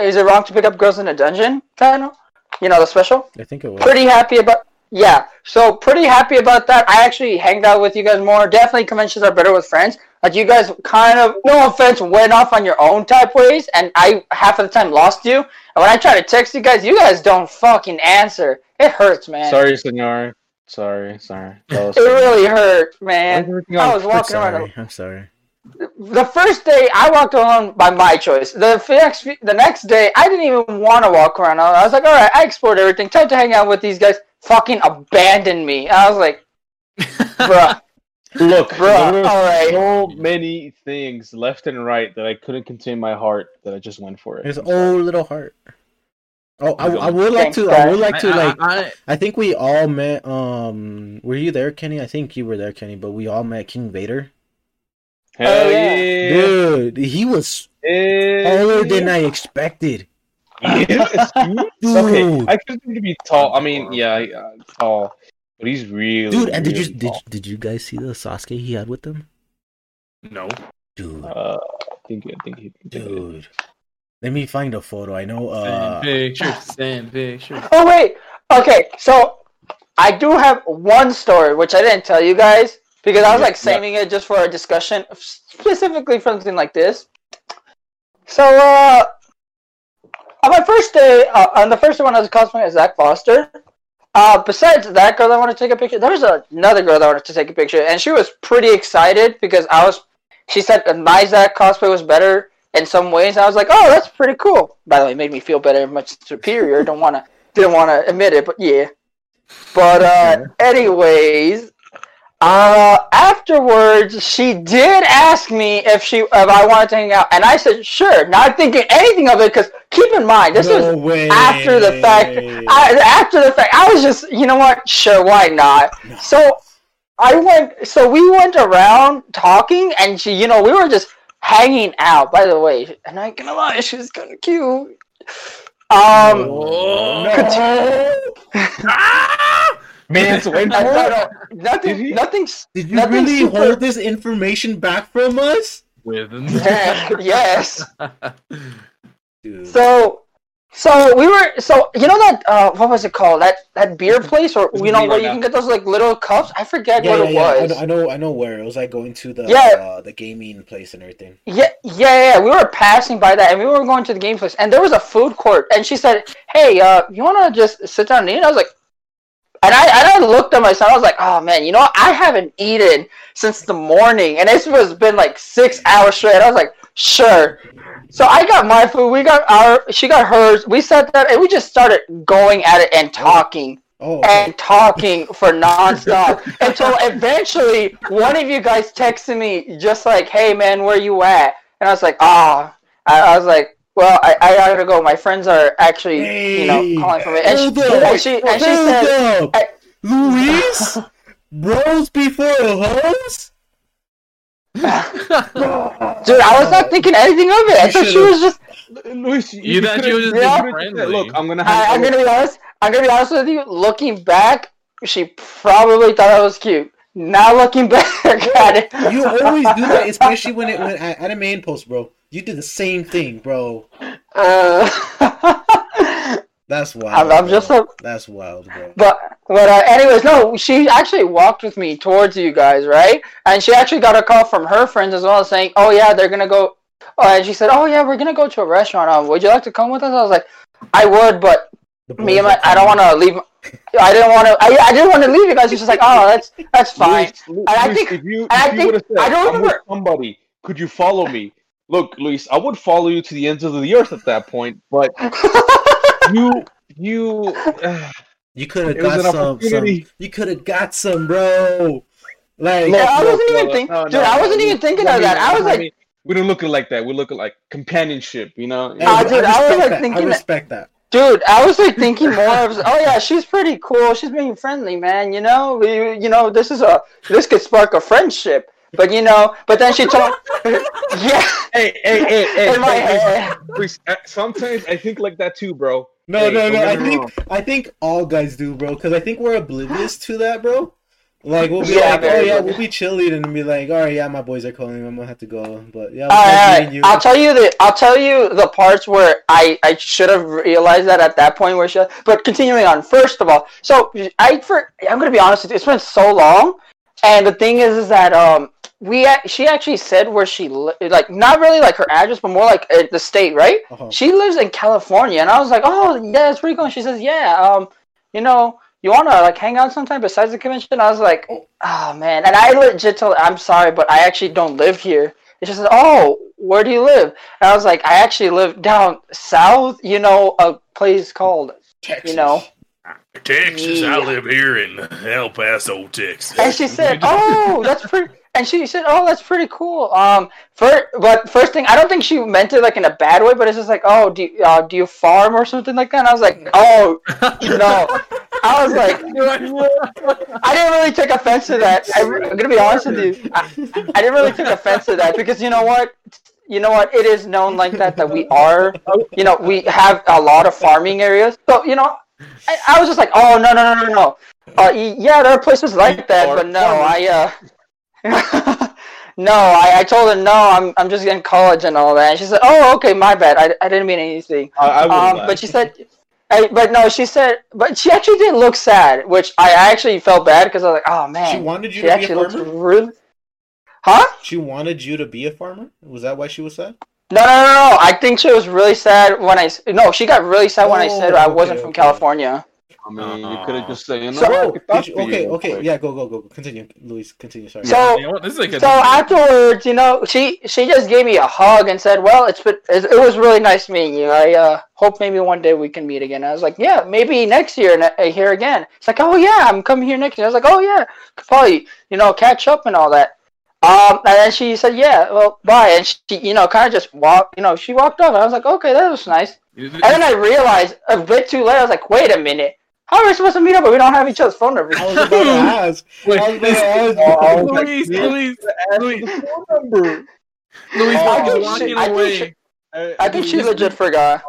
Is It Wrong to Pick Up Girls in a Dungeon panel? You know, the special? I think it was. Pretty happy about yeah. So pretty happy about that. I actually hanged out with you guys more. Definitely conventions are better with friends. Like you guys kind of no offense, went off on your own type ways and I half of the time lost you. And when I try to text you guys, you guys don't fucking answer. It hurts, man. Sorry, senor. Sorry, sorry. That was- It really hurt, man. I was I'm walking around. I'm sorry. the first day I walked around by my choice. The next the next day I didn't even want to walk around. I was like, all right, I explored everything. Time to hang out with these guys. Fucking abandoned me. I was like, bruh, Look, bruh. there were All right. so many things left and right that I couldn't contain my heart that I just went for it. His old little heart. Oh, I, I would like Thanks, to. I would like to like. I- I think we all met. Um, were you there, Kenny? I think you were there, Kenny. But we all met King Vader. Hell Oh, yeah. yeah. Dude, he was taller than I expected. Yes, dude. Dude, Okay, I expect him to be tall. I mean, yeah, uh, tall, but he's really, dude, and did you really did, did you guys see the Sasuke he had with them? no. Dude, Uh, I think, I think he. dude. Let me find a photo. I know. Send Uh, pictures. Send pictures. Oh wait. Okay, so I do have one story which I didn't tell you guys because I was Yeah, like saving it just for a discussion, specifically for something like this. So, uh, on my first day, uh, on the first day when I was cosplaying as Zach Foster, uh, besides that girl that wanted to take a picture, there was another girl that wanted to take a picture, and she was pretty excited because I was. She said my Zach cosplay was better in some ways. I was like, oh, that's pretty cool. By the way, it made me feel better, much superior. Don't want to, didn't want to admit it, but yeah. But uh, anyways, uh, afterwards, she did ask me if she if I wanted to hang out, and I said sure, not thinking anything of it. Because keep in mind, this was no way. after the fact. I, after the fact, I was just, you know what? Sure, why not? No. So I went. So we went around talking, and she, you know, we were just hanging out. By the way, and I ain't gonna lie, she was kind of cute. Um, Man, so went I, for no, it. no, Did nothing. Did you nothing really super- hold this information back from us? With them. yes. Dude. So, so we were. So you know that uh, what was it called? That that beer place, or you know where you can get those like little cups. I forget yeah, what yeah, it yeah. Was. I know, I know where it was. Like going to the Yeah. uh, the gaming place and everything. Yeah, yeah, yeah. We were passing by that, and we were going to the game place, and there was a food court, and she said, "Hey, uh, you want to just sit down and eat?" And I was like, and I and I looked at my son. I was like, "Oh man, you know, what? I haven't eaten since the morning, and this was been like six hours straight." I was like, "Sure." So I got my food. We got our. She got hers. We sat there, and we just started going at it and talking Oh, okay. and talking for nonstop until eventually one of you guys texted me just like, "Hey man, where you at?" And I was like, "Ah," I, I was like, "Well, I, I gotta go. My friends are actually, you know, calling for me." And she, up, and she, and she said. I- Luis, bros before hoes. "Dude, I was not thinking anything of it. I You thought she should've- was just." Luis, You thought could've- you were just being could've friendly. Look, I'm gonna I, have. I'm gonna be honest. I'm gonna be honest with you. Looking back, she probably thought I was cute. Now looking back at it, You always do that, especially when it went at, at a main post, bro. You did the same thing, bro. Uh, That's wild. I'm, I'm just a That's wild, bro. But but uh, anyways, no, she actually walked with me towards you guys, right? And she actually got a call from her friends as well, saying, "Oh yeah, they're gonna go." Uh, and she said, "Oh yeah, we're gonna go to a restaurant. Um, would you like to come with us?" I was like, "I would, but me and my, I don't want to leave. I didn't want to. I, I didn't want to leave you guys. She's just like, oh, that's that's fine. Luis, Luis, And I think- if you, and I think- said, I don't remember- somebody, could you follow me? Look, Luis, I would follow you to the ends of the earth at that point, but you, you, You could have got some, some. You could have got some, bro. Like, Yeah, I wasn't even look, think- no, dude, no, I wasn't no, even thinking I of that. mean, I was like- mean, we don't look at like that. We look at like companionship, you know. hey, Ah, dude, I was, respect like, that. thinking I respect that. Dude, I was like thinking more of, oh yeah, she's pretty cool. She's being friendly, man. You know, we, you know, this is a this could spark a friendship. But you know, but then she told, yeah, Hey, hey, hey, hey! in my hey, head. Luis, uh, sometimes I think like that too, bro. No, Hey, no, no. I think wrong. I think all guys do, bro. Because I think we're oblivious to that, bro. Like we'll be Yeah, like, oh yeah, we'll be chilling and be like, all right, yeah, my boys are calling, I'm gonna have to go. But yeah, All right, you. I'll tell you the I'll tell you the parts where I I should have realized that at that point where she. But continuing on, first of all, so I for I'm gonna be honest with you, it's been so long, and the thing is, is that um we she actually said where she li- like not really like her address, but more like uh, the state, right? Uh-huh. She lives in California, and I was like, oh yeah, it's pretty cool. And she says, yeah, um, you know. You wanna like hang out sometime besides the convention? I was like, oh man, and I legit told, I'm sorry, but I actually don't live here. And she said, "Oh, where do you live?" And I was like, "I actually live down south. You know, a place called Texas. you know." Texas, Yeah. I live here in El Paso, Texas. And she said, "Oh, that's pretty." And she said, "Oh, that's pretty cool." Um, first, but first thing, I don't think she meant it like in a bad way, but it's just like, "Oh, do you, uh, do you farm or something like that?" And I was like, "Oh, no." I was like, I didn't really take offense to that. I, am gonna be honest with you. I, I didn't really take offense to that because you know what? You know what? It is known like that that we are. You know, we have a lot of farming areas. So you know, I, I was just like, oh no no no no no. Uh, yeah, there are places like that, but no, I uh. no, I, I told her no. I'm I'm just in college and all that. And she said, "Oh, okay, my bad. I, I didn't mean anything." I, I Um, but she said, I, but no, she said, but she actually didn't look sad, which I actually felt bad because I was like, oh man, She wanted you she to be a farmer. really. Huh? She wanted you to be a farmer. Was that why she was sad? No, no, no, no. I think she was really sad when I. No, she got really sad when I Oh, said I wasn't from okay. California. I mean, you could have just said, you know So- what? I could talk did you- to you okay, real okay, quick. yeah, go, go, go, continue, Luis, continue. Sorry. So- you know what? This is like a So afterwards, you know, she she just gave me a hug and said, "Well, it's been it, it was really nice meeting you. I uh, hope maybe one day we can meet again." I was like, "Yeah, maybe next year ne- uh, here again." It's like, "Oh yeah, I'm coming here next year." I was like, "Oh yeah, could probably you know catch up and all that." Um, and then she said, "Yeah, well, bye." And she, you know, kind of just walked. You know, she walked off. And I was like, "Okay, that was nice." And then I realized a bit too late. I was like, "Wait a minute." How are we supposed to meet up, but we don't have each other's phone numbers? I was about to ask. Wait, I was about to ask. Oh, Luis, yeah. Luis, Luis, number. Luis, I while think she's she- walking I think away. she- I think she legit forgot.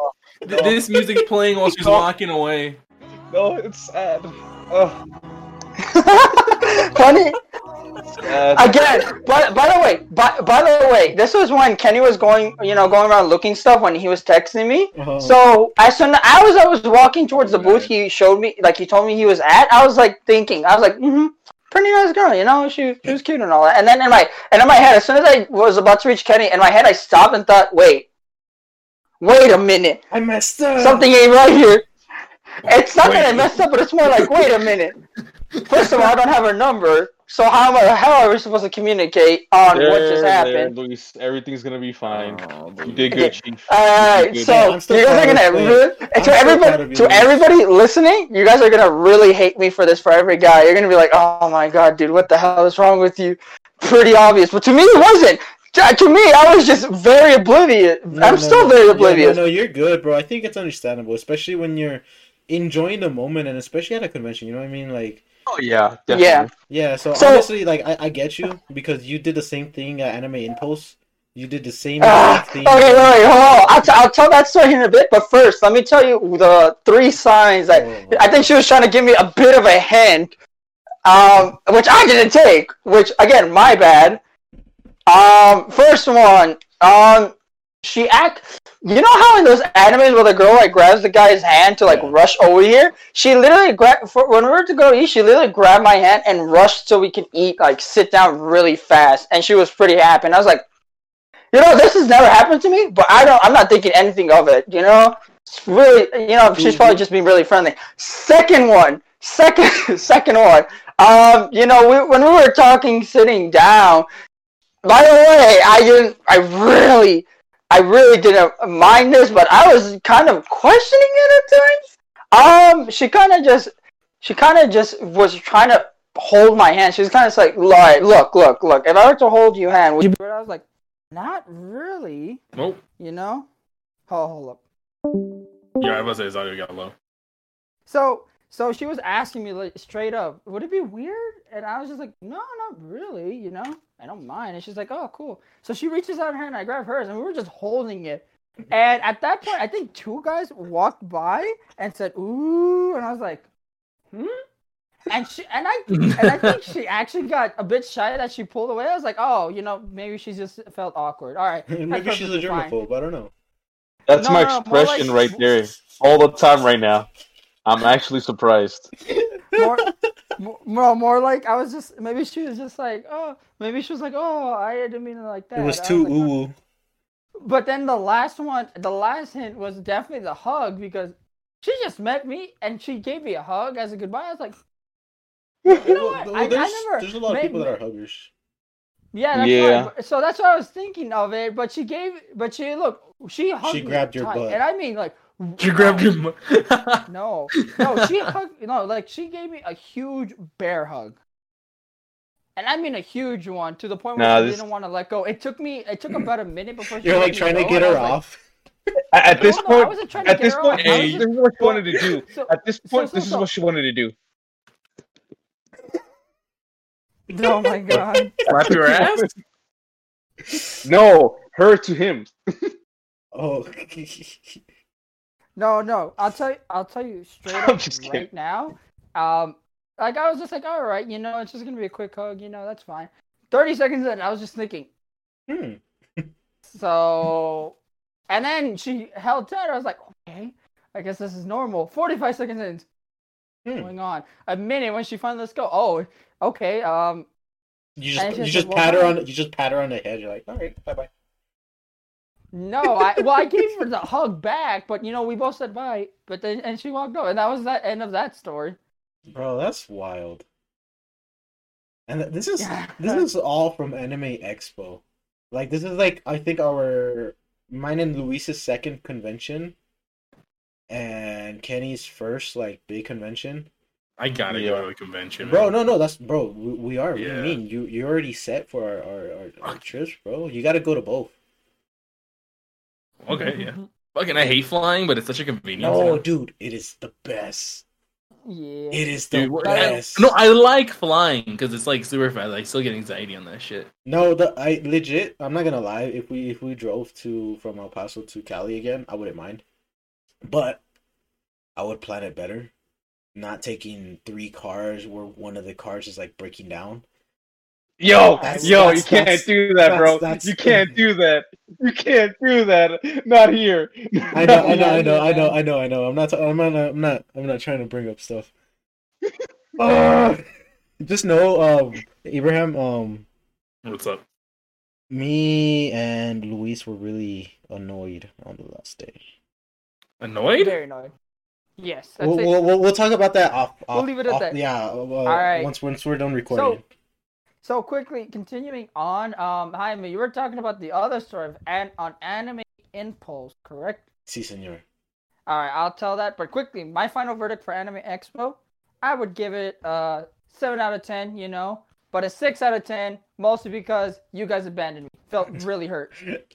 Th- This music's playing while she's walking away. No, it's sad. Oh, Funny. sad. Again, by, by the way, by, by the way, this was when Kenny was going, you know, going around looking stuff when he was texting me. Uh-huh. So as soon as I was, I was walking towards the booth. He showed me, like he told me he was at. I was like thinking, I was like, mm-hmm, pretty nice girl, you know, she she was cute and all that. And then in my and in my head, as soon as I was about to reach Kenny, in my head, I stopped and thought, wait, wait a minute, I messed up. something ain't right here. It's not that I messed up, but it's more like, wait a minute. First of all, I don't have her number, so how am I, how are we supposed to communicate on what just There, there, happened? Luis. Everything's gonna be fine. Oh, You did good, Chief. Alright, You so you guys are gonna really, to everybody to Luis. everybody listening, you guys are gonna really hate me for this for every guy. You're gonna be like, oh my god, dude, what the hell is wrong with you? Pretty obvious, but to me it wasn't. To, to me, I was just very oblivious. No, I'm no, still no. very Yeah, oblivious. no, no, you're good, bro. I think it's understandable, especially when you're enjoying the moment, and especially at a convention. You know what I mean? Like, Oh yeah, definitely. Yeah. yeah. So, So- honestly, like, I, I get you because you did the same thing at Anime Impulse. You did the same exact thing. okay, wait, wait, hold on. I'll, t- I'll tell that story in a bit, but first, let me tell you the three signs that Oh. I think she was trying to give me a bit of a hint, um, which I didn't take. Which again, my bad. Um, first one, um, she act. You know how in those animes where the girl like grabs the guy's hand to like Yeah. rush over here? She literally grabbed when we were to go eat. She literally grabbed my hand and rushed so we could eat. Like sit down really fast, and she was pretty happy. And I was like, you know, this has never happened to me, but I don't. I'm not thinking anything of it. You know, it's really. You know, she's probably just being really friendly. Second one, second, second one. Um, you know, we, when we were talking sitting down. By the way, I didn't. I really, I really didn't mind this, but I was kind of questioning it at times. Um, she kind of just, she kind of just was trying to hold my hand. She was kind of like, "Like, look, look, look. If I were to hold your hand, would you?" But I was like, "Not really." Nope. You know? Hold, hold up. Yeah, I was say his audio got low. So, so she was asking me like straight up, would it be weird? And I was just like, no, not really. You know, I don't mind. And she's like, oh, cool. So she reaches out her hand, and I grab hers, and we were just holding it. And at that point, I think two guys walked by and said, ooh, and I was like, hmm. And she and I and I think she actually got a bit shy that she pulled away. I was like, oh, you know, maybe she just felt awkward. All right, Maybe that's she's a perfectly fine. germaphobe. I don't know. That's No, my no, more expression like- right there, all the time right now. I'm actually surprised. more, more, more, more like I was just maybe she was just like oh maybe she was like oh I didn't mean it like that. It was I too like, ooh woo. But then the last one, the last hint was definitely the hug because she just met me and she gave me a hug as a goodbye. I was like, you know what? I, I there's, never. there's a lot of may- people that are huggers. Yeah, that's Yeah. right. So that's what I was thinking of it. But she gave, but she look, she hugged me grabbed your tight, butt. and I mean like. You grabbed your. mu- No, no, she hugged. No, like she gave me a huge bear hug, and I mean a huge one to the point where Nah, she this- didn't want to let go. It took me. It took about a minute before she You're like trying to get her off. At, at this No, no, I point, wasn't trying to at get this her point, off. I was Hey. just- this is what she wanted to do. So- At this point, so- this is what she wanted to do. Oh my god! Slap your ass. No, her to him. Oh, No, no. I'll tell you. I'll tell you straight up right kidding. now. Um, like I was just like, all right, you know, it's just gonna be a quick hug. You know, that's fine. Thirty seconds in, I was just thinking. hmm. So, and then she held tight. I was like, okay, I guess this is normal. Forty-five seconds in, Hmm. going on. A minute when she finally lets go. Oh, okay. Um, You just you just "Well, pat her on you just pat her on the head. You're like, all right, bye bye. No, I well, I gave her the hug back, but you know, we both said bye. But then, and she walked over, and that was that end of that story. Bro, that's wild. And this is Yeah. this is all from Anime Expo. Like this is like I think our mine and Luis's second convention, and Kenny's first like big convention. I gotta Yeah. go to a convention. Bro, man. no, no, that's bro. We, we are. What do you Yeah. mean? You you're already set for our our, our, our trips, bro. You got to go to both. Okay, yeah. Fucking, I hate flying, but it's such a convenience. No, dude, it is the best. Yeah. It is the Dude, what- best. No, I like flying because it's like super fast. I still get anxiety on that shit. No, the I legit. I'm not gonna lie. If we if we drove to from El Paso to Cali again, I wouldn't mind. But I would plan it better. Not taking three cars where one of the cars is like breaking down. Yo, That's- yo, that's- you can't that's- do that, bro. that's- that's- You can't do that. You can't do that. Not here. I know, I know, I know, I know, I know, I know. I'm not. I'm not. I'm not. I'm not trying to bring up stuff. Ah! just know, um, Abraham, um, What's up? me and Luis were really annoyed on the last day. Annoyed? Very annoyed. Yes, that's We'll, it. we'll, we'll, we'll talk about that off. We'll leave it at off- that. Yeah. Uh, right. Once once we're done recording. So quickly, continuing on, um, Jaime, you were talking about the other story of an on Anime Impulse, correct? Si, senor. All right, I'll tell that. But quickly, my final verdict for Anime Expo, I would give it a seven out of ten. You know, but a six out of ten, mostly because you guys abandoned me. Felt really hurt.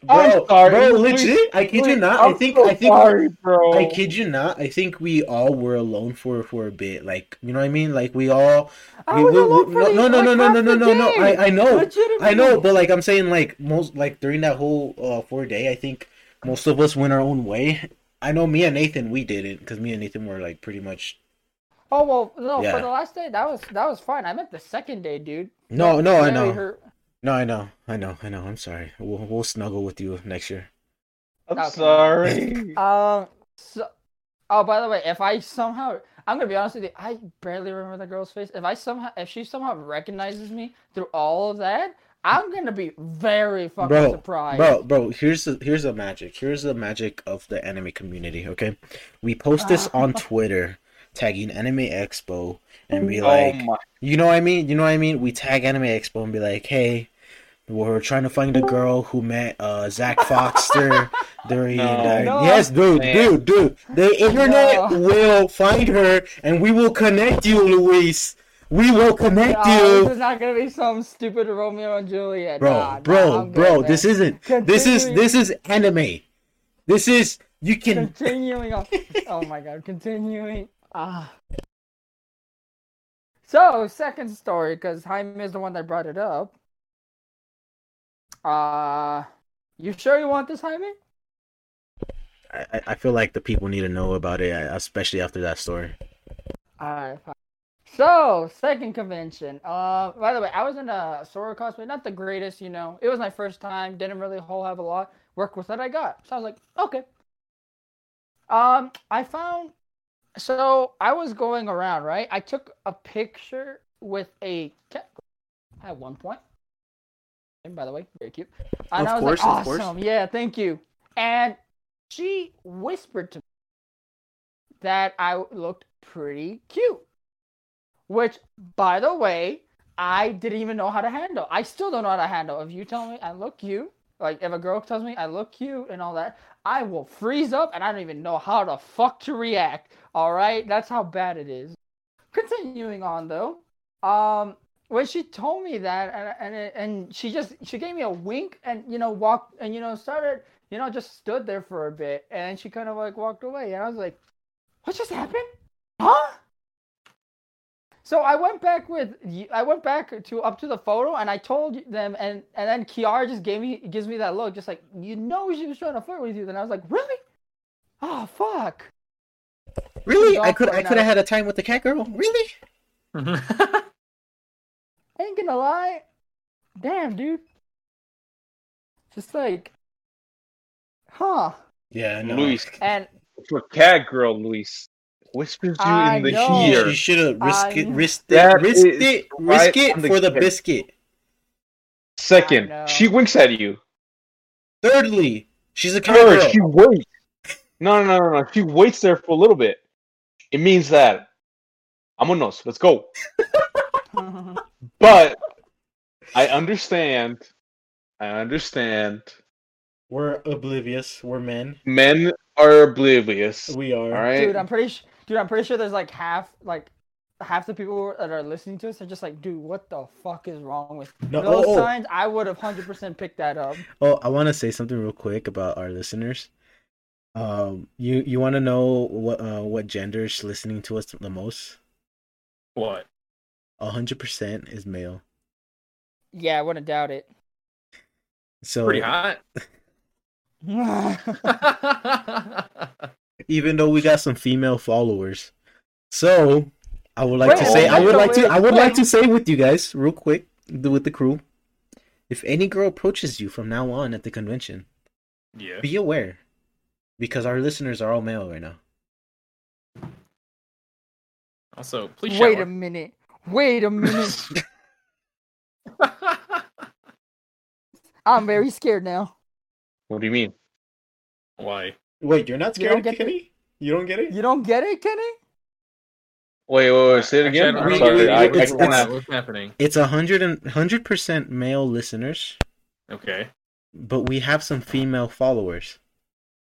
I'm Bro, sorry. bro, Please, legit. I kid you not. I I'm think. so I think. Sorry, bro. I kid you not. I think we all were alone for for a bit. Like you know what I mean. Like we all. I we, was we, alone we- for no, the- no, no, like, no, no, half no, no, no, no. I, I know. I know. But like I'm saying, like most, like during that whole uh, four day, I think most of us went our own way. I know me and Nathan, we didn't because me and Nathan were like pretty much. Oh well, no. Yeah. For the last day, that was that was fine. I meant the second day, dude. No, no, I know. hurt. No, I know. I know. I know. I'm sorry. We'll we'll snuggle with you next year. I'm Okay. sorry. Um. So, oh, by the way, if I somehow, I'm gonna be honest with you, I barely remember the girl's face. If I somehow, if she somehow recognizes me through all of that, I'm gonna be very fucking Bro, surprised. Bro, bro, here's the here's the magic. Here's the magic of the anime community. Okay, we post this on Twitter, tagging Anime Expo, and be like, oh you know what I mean? You know what I mean? We tag Anime Expo and be like, hey, we're trying to find a girl who met uh Zach Foster during. No. uh, No. yes, dude, Man. dude, dude. The internet No. will find her, and we will connect you, Luis. We will connect No, you. this is not gonna be some stupid Romeo and Juliet. bro, Nah, nah, bro, good, bro. This isn't. This is this is anime. This is you can. Continuing on. Oh my god, continuing. Ah. So, second story, because Jaime is the one that brought it up. Uh, you sure you want this, Jaime? I, I- I feel like the people need to know about it, especially after that story. Alright, fine. So, second convention. Uh, by the way, I was in a Sora cosplay. Not the greatest, you know. It was my first time. Didn't really whole have a lot. Work with what I got. So I was like, okay. Um, I found. So I was going around, right? I took a picture with a cat at one point. And by the way, very cute. And Of I was course, like, of course. awesome. Yeah, thank you. And she whispered to me that I looked pretty cute. Which, by the way, I didn't even know how to handle. I still don't know how to handle. If you tell me I look cute, like if a girl tells me I look cute and all that, I will freeze up and I don't even know how the fuck to react. All right, that's how bad it is. Continuing on though, um, when she told me that and and and she just she gave me a wink and you know walked and you know started you know just stood there for a bit and she kind of like walked away and I was like, what just happened? Huh? So I went back with I went back to up to the photo and I told them and and then Kiara just gave me gives me that look just like you know she was trying to flirt with you. Then I was like really? Oh fuck! Really? I could I could have had a time with the cat girl. Really? Ain't gonna lie, damn dude. Just like, huh? Yeah, no. Luis, And for cat girl, Luis whispers you I in the know. You ear. should have risked I it, risked it, risked it, risk it on the for the biscuit. Second, she winks at you. Thirdly, she's a cat Third, girl. she waits. No, no, no, no, no. She waits there for a little bit. It means that. Vámonos, let's go. But I understand. I understand. We're oblivious. We're men. Men are oblivious. We are. All right. dude, I'm pretty sh- dude, I'm pretty sure there's like half like half the people that are listening to us are just like, dude, what the fuck is wrong with No, those oh, oh. signs? I would have hundred percent picked that up. Oh, I want to say something real quick about our listeners. Um, you you want to know what uh what gender's listening to us the most? what? A hundred percent is male. Yeah, I wouldn't doubt it. So Pretty hot. even though we got some female followers, so I would like to say I would like to I would like to say with you guys real quick the- with the crew. If any girl approaches you from now on at the convention, yeah. be aware, because our listeners are all male right now. Also, please Wait a minute. Wait a minute. I'm very scared now. What do you mean? Why? Wait, you're not You don't scared, get Kenny? You don't get it? You don't get it, Kenny? Wait, wait, wait. Say it again. I I'm don't We- sorry. we- I, I, it's- kinda- it's- What's happening? It's a hundred and hundred percent male listeners, Okay. but we have some female followers.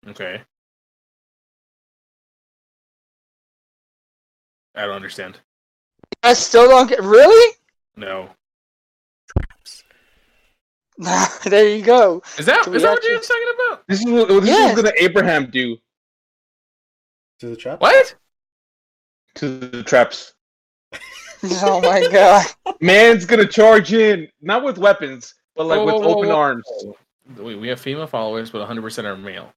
Okay. I don't understand. I still don't get really? No. there you go. Is that So is that what you're talking about? this is what this Yes. is what gonna Abraham do To the trap? What? to the traps. Oh my god. Man's gonna charge in, not with weapons, but like Whoa, with whoa, whoa, open whoa. arms. We, we have female followers, but 100% are male.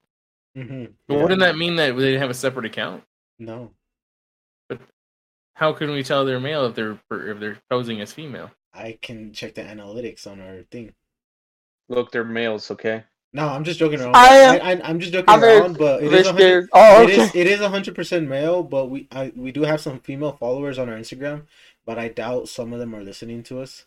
Mm-hmm. But wouldn't that mean that they have a separate account? No. But how can we tell they're male if they're if they're posing as female? I can check the analytics on our thing. Look, they're males, okay? No, I'm just joking around. I am- I, I, am just joking I'm around, but it very a hundred. Oh, okay. is it is hundred percent male, but we I, we do have some female followers on our Instagram, but I doubt some of them are listening to us.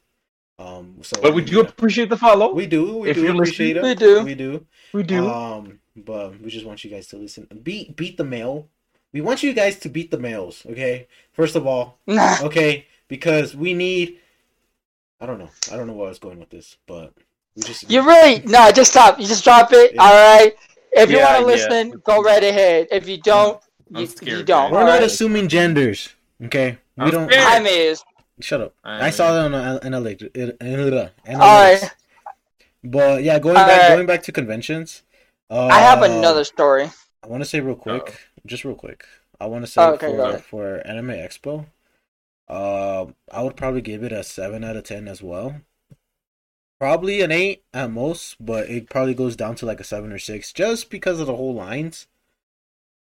Um, so But we do appreciate the follow. we do we If do you're appreciate it. we do. we do. we do. Um, but we just want you guys to listen. Beat beat the male. We want you guys to beat the males. Okay, first of all, Nah. okay, because we need. I don't know. I don't know where I was going with this, but we just. You're right. No, just stop. You just drop it. Yeah. All right. If you Yeah, want to yeah. listen, go right ahead. If you don't, I'm you, scared, you don't. We're not right? assuming genders. Okay, we I'm don't. scared. Jaime is. Shut up. I I saw that on uh, analytics. All analytics. right. But yeah, going All back, right. going back to conventions. Uh, I have another story. I want to say real quick, Uh-oh. just real quick. I want to say Oh, okay, for for Anime Expo, uh, I would probably give it a seven out of ten as well. Probably an eight at most, but it probably goes down to like a seven or six, just because of the whole lines.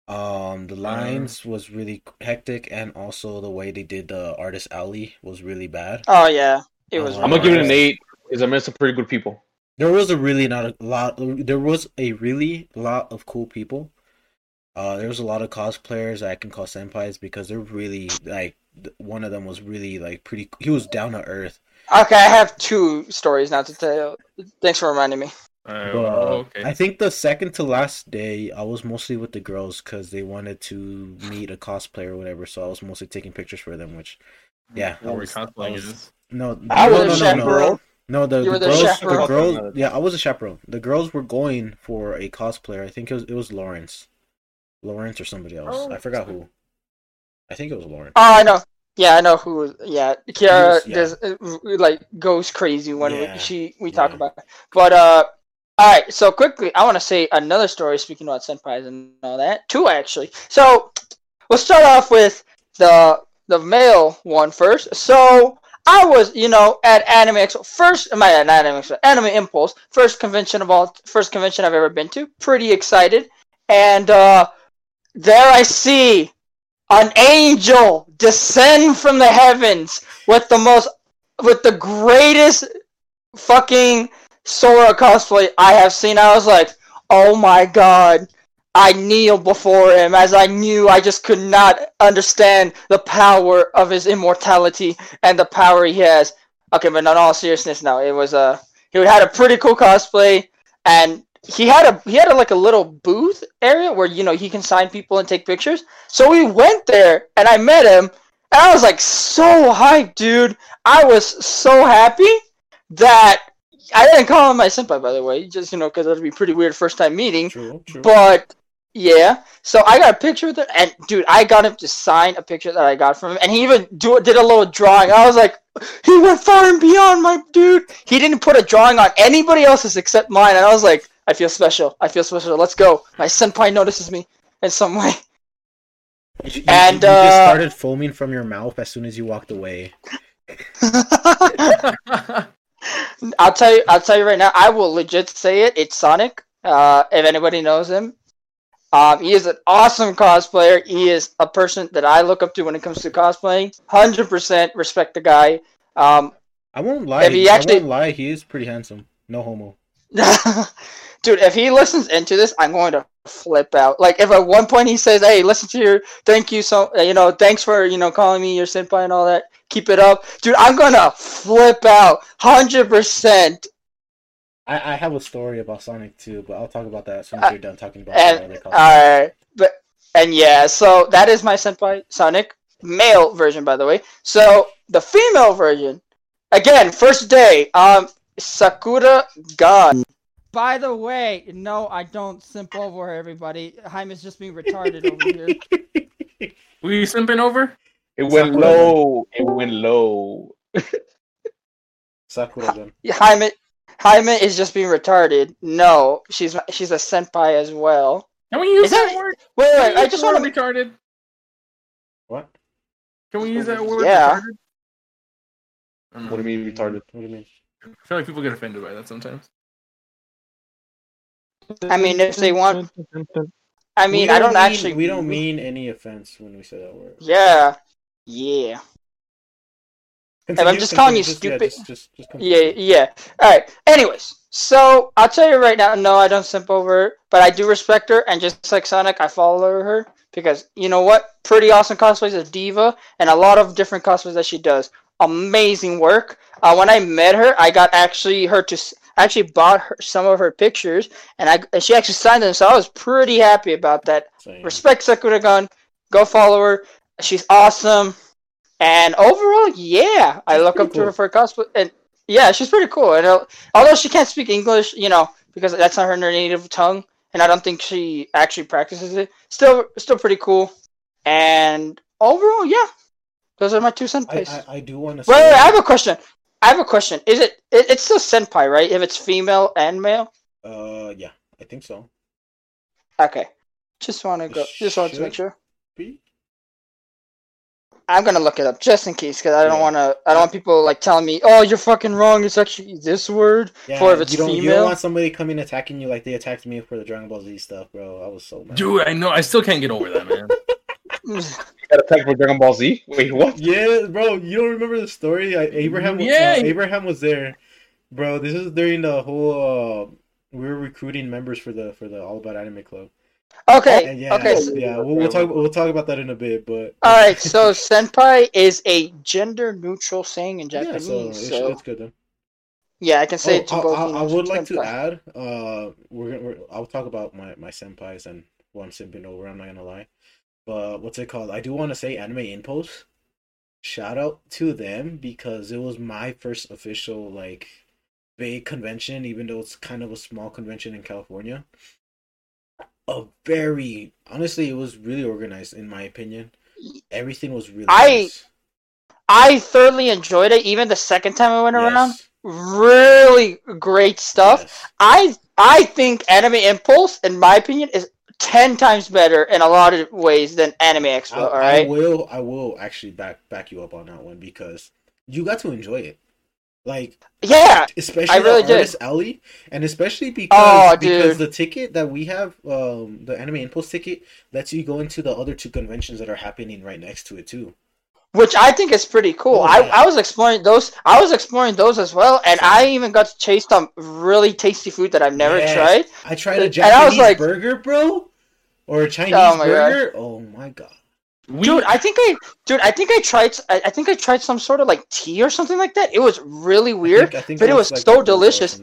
Um, the lines was really hectic, and also the way they did the artist alley was really bad. Oh yeah, it was. Uh, I'm gonna give it an eight because I met some pretty good people. There was a really not a lot. There was a really lot of cool people. Uh, there was a lot of cosplayers that I can call senpais because they're really like one of them was really like pretty. He was down to earth. Okay, I have two stories now to tell. Thanks for reminding me. Uh, But oh, okay. I think the second to last day, I was mostly with the girls because they wanted to meet a cosplayer or whatever. So I was mostly taking pictures for them, which Yeah, I What was, I cosplaying was- is. no, I was no, a no, no, chaperone. no. The, the the girls, the girls, yeah, I was a chaperone. The girls were going for a cosplayer. I think it was it was Lawrence, Lawrence or somebody else. Oh, I forgot who. I think it was Lawrence. Oh, I know. Yeah, I know who. Yeah, Kiara He does uh, like goes crazy when Yeah. we, she we talk Yeah. about. It. But uh, all right. So quickly, I want to say another story. Speaking about senpais and all that, two actually. So we'll start off with the the male one first. So I was, you know, at Anime Expo first. My not Anime Expo, Anime Impulse first convention of all, first convention I've ever been to. Pretty excited, and uh, there I see an angel descend from the heavens with the most with the greatest fucking Sora cosplay I have seen. I was like, oh my god. I kneel before him as I knew I just could not understand the power of his immortality and the power he has. Okay, but in all seriousness now, it was uh he had a pretty cool cosplay and he had a he had a, like a little booth area where you know he can sign people and take pictures. So we went there and I met him and I was like so hyped, dude. I was so happy that I didn't call him my senpai, by the way, just you know, because that'd be pretty weird first time meeting. True, true. But yeah, so I got a picture with him, and dude, I got him to sign a picture that I got from him, and he even do, did a little drawing. I was like, he went far and beyond, my dude. He didn't put a drawing on anybody else's except mine, and I was like, I feel special. I feel special. Let's go. My senpai notices me in some way. You, you- and, you just uh, started foaming from your mouth as soon as you walked away. I'll tell you. I'll tell you right now. I will legit say it. It's Sonic. Uh, if anybody knows him, um, he is an awesome cosplayer. He is a person that I look up to when it comes to cosplaying. Hundred percent respect the guy. Um, I won't lie. If he I actually- won't lie. He is pretty handsome. No homo. dude, if he listens into this, I'm going to flip out. Like if at one point he says, "Hey, listen to your thank you so uh, you know thanks for you know calling me your senpai and all that. Keep it up, dude." I'm gonna flip out. Hundred percent. I, I have a story about Sonic too, but I'll talk about that as soon Uh, as you're done talking about and other. Alright, but and yeah, so that is my senpai Sonic male version, by the way. So the female version, again, first day, um, Sakura Gun. By the way, no, I don't simp over everybody. Jaime's just being retarded over here. Were you simping over? It went Sakura. low. It went low. Sakura gun. Jaime, Jaime is just being retarded. No, she's she's a senpai as well. Can we use Is that, that- word? Wait, Can we wait, I just want to. retarded. What? Can we use that word? Yeah. retarded? What do you mean retarded? What do you mean? I feel like people get offended by that sometimes. I mean, if they want. I mean, We I don't mean- actually. We don't mean any offense when we say that word. Yeah, yeah. Continue, I'm just calling you continue, just- yeah, stupid- just- just- just Yeah, yeah. All right. Anyways, so I'll tell you right now. No, I don't simp over her, but I do respect her, and just like Sonic, I follow her because you know what? Pretty awesome cosplays as D.Va, and a lot of different cosplays that she does. Amazing work. Uh, when I met her, I got actually her to. I actually bought her some of her pictures, and I and she actually signed them, so I was pretty happy about that. Same. Respect Sakura Gun. Go follow her. She's awesome. And overall, yeah, I look pretty up to her cool. for cosplay. And yeah, she's pretty cool. And uh, although she can't speak English, you know, because that's not her native tongue, and I don't think she actually practices it. Still, still pretty cool. And overall, yeah, those are my two I. I, I do want to wait, say. wait, I have a question. I have a question. Is it, it? It's still senpai, right? If it's female and male. Uh, yeah, I think so. Okay. Just want to go. Just wanted to make sure. Be? I'm gonna look it up just in case, because I don't Yeah. want to. I don't want people like telling me, "Oh, you're fucking wrong. It's actually this word." Yeah, For if it's you don't, you don't want somebody coming attacking you like they attacked me for the Dragon Ball Z stuff, bro. I was so mad. Dude, I know. I still can't get over that, man. You got attacked for Dragon Ball Z? Wait, what? Yeah, bro, you don't remember the story? I, Abraham, Yeah. uh, Abraham was there, bro. This is during the whole. Uh, we were recruiting members for the for the All About Anime Club. Okay. And yeah, okay. so- yeah, we'll, we'll talk we'll talk about that in a bit, but all right. So senpai is a gender neutral saying in yeah, Japanese. so So, it's, it's good then. yeah, I can say Oh, it to I, both. I, I would like to add. Uh, we're, gonna- we're I'll talk about my my senpais and who I'm simping over. I'm not gonna lie, but what's it called? I do want to say Anime Impulse. shout out to them because it was my first official like big convention, even though it's kind of a small convention in California. A very honestly, it was really organized in my opinion. Everything was really I- nice. I thoroughly enjoyed it. Even the second time I went around, really great stuff. yes. I I think Anime Impulse, in my opinion, is ten times better in a lot of ways than Anime Expo. I, all I will I will actually back back you up on that one because you got to enjoy it. Like yeah. especially I really the artist alley, and especially because Oh, because the ticket that we have, um, the Anime Impulse ticket, lets you go into the other two conventions that are happening right next to it too. Which I think is pretty cool. Oh, I, yeah. I was exploring those. I was exploring those as well, and I even got to taste some really tasty food that I've never Yes. tried. I tried a And I was Japanese like- burger, bro, or a Chinese Oh my God. burger. Oh my god! We, Dude, I think I, dude, I think I tried. I, I think I tried some sort of like tea or something like that. It was really I weird. think- I think but it was like so a burger or delicious.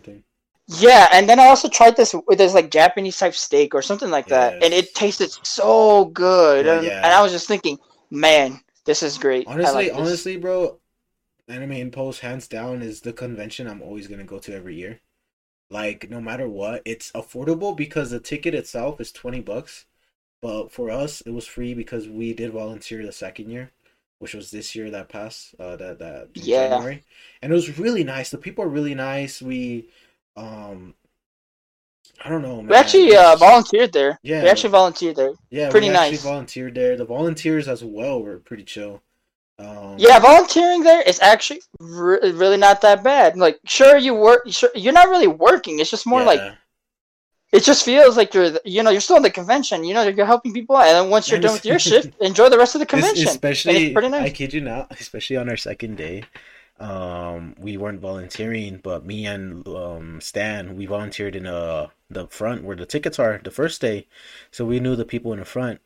Yeah, and then I also tried this with this like Japanese type steak or something like that, and it tasted so good. Yeah, and, yeah. and I was just thinking, man, this is great. Honestly, like honestly, bro, Anime Impulse hands down is the convention I'm always gonna go to every year. Like no matter what, it's affordable because the ticket itself is twenty bucks, but for us it was free because we did volunteer the second year, which was this year that passed, uh, that that Yeah. January, and it was really nice. The people are really nice. We, um, I don't know, man. we actually uh, volunteered there. Yeah. we actually volunteered there. yeah, pretty nice. we actually nice. volunteered there. The volunteers as well were pretty chill. Um, Yeah, volunteering there is actually re- really not that bad. Like, sure, you work. Sure, you're not really working. It's just more like it just feels like you're, you know, you're still in the convention. You know, you're helping people out, and then once you're done with your shift, enjoy the rest of the convention. especially, pretty nice. I kid you not, especially on our second day, um, we weren't volunteering, but me and um Stan, we volunteered in uh the front where the tickets are the first day, so we knew the people in the front.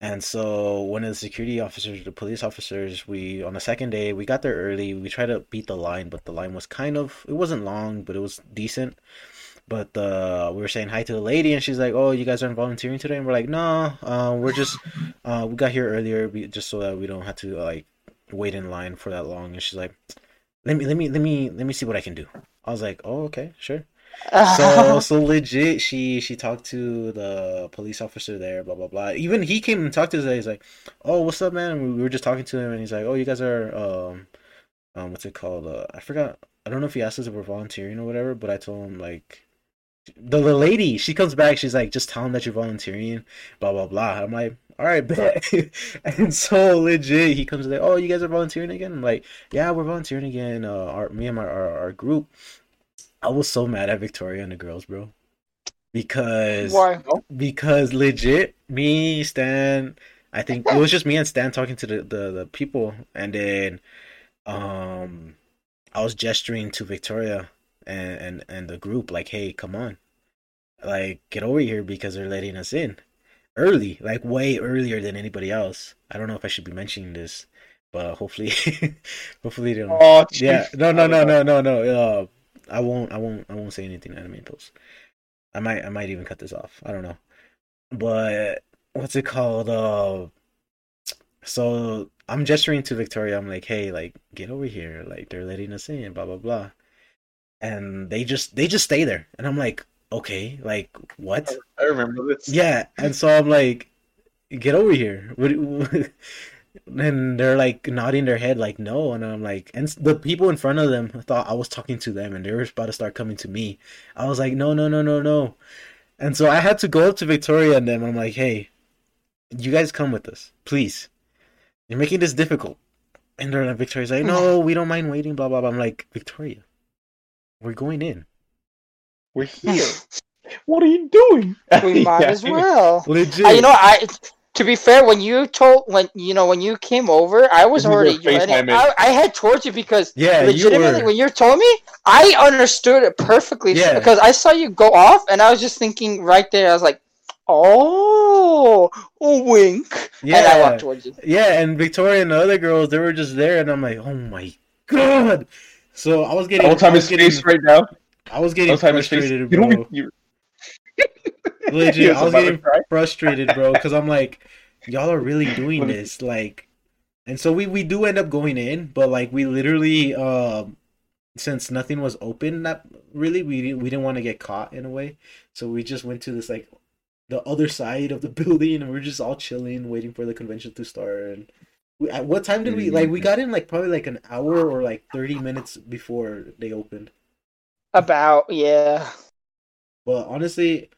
And so one of the security officers, the police officers, we on the second day we got there early. We tried to beat the line, but the line was kind of it wasn't long, but it was decent. But uh, we were saying hi to the lady, and she's like, "Oh, you guys aren't volunteering today?" And we're like, "No, uh, we're just uh, we got here earlier, just so that we don't have to like wait in line for that long." And she's like, "Let me, let me, let me, let me see what I can do." I was like, "Oh, okay, sure." So, so legit, she she talked to the police officer there, blah blah blah. Even he came and talked to us. He's like, "Oh, what's up, man?" And we were just talking to him, and he's like, "Oh, you guys are um, um, what's it called? Uh, I forgot. I don't know if he asked us if we're volunteering or whatever, but I told him like." The, lady, she comes back, she's like, just tell him that you're volunteering, blah blah blah. I'm like, all right, bet. and so legit, he comes like, oh, you guys are volunteering again? I'm like, yeah, we're volunteering again. Uh, our me and my our, our group. I was so mad at Victoria and the girls, bro, because Why? because legit, me Stan, I think it was just me and Stan talking to the the, the people, and then um, I was gesturing to Victoria and and and the group like, hey, come on, like get over here because they're letting us in early, like way earlier than anybody else. I don't know if I should be mentioning this, but hopefully, hopefully they don't. Oh, Yeah, no, no, no, no, no, no. Uh, I won't, I won't, I won't say anything Anime Impulse. I might, I might even cut this off. I don't know, but what's it called? Uh, so I'm gesturing to Victoria. I'm like, hey, like, get over here. Like, they're letting us in. Blah blah blah. And they just, they just stay there, and I'm like, okay, like, what? I remember this. Yeah, and so I'm like, get over here. What, and they're like nodding their head like no, and I'm like, and the people in front of them thought I was talking to them, and they were about to start coming to me. I was like, no, no, no, no, no. And so I had to go up to Victoria and them. I'm like, hey, you guys come with us, please. You're making this difficult. And they're like, Victoria's like, oh no, we don't mind waiting, blah blah blah. I'm like, Victoria, we're going in. We're here. what are you doing? we might Yeah. as well. Legit. Uh, you know, I to be fair, when you told when you know when you came over, I was already ready. I, I had towards you because yeah, you legitimately were. when you told me, I understood it perfectly Yeah. because I saw you go off, and I was just thinking right there. I was like, "Oh, a wink," Yeah. and I walked towards you. Yeah, and Victoria and the other girls, they were just there, and I'm like, oh my god. So I was getting, All time I was getting, face right now. I was getting time his face. frustrated, bro. You, Legit, I was getting frustrated, bro, because I'm like, y'all are really doing this. Like, and so we we do end up going in, but like we literally um since nothing was open that really we didn't we didn't want to get caught in a way so we just went to this like the other side of the building and we are just all chilling waiting for the convention to start and we, at what time did we like we mm-hmm. got in like probably like an hour or like 30 minutes before they opened About yeah. but honestly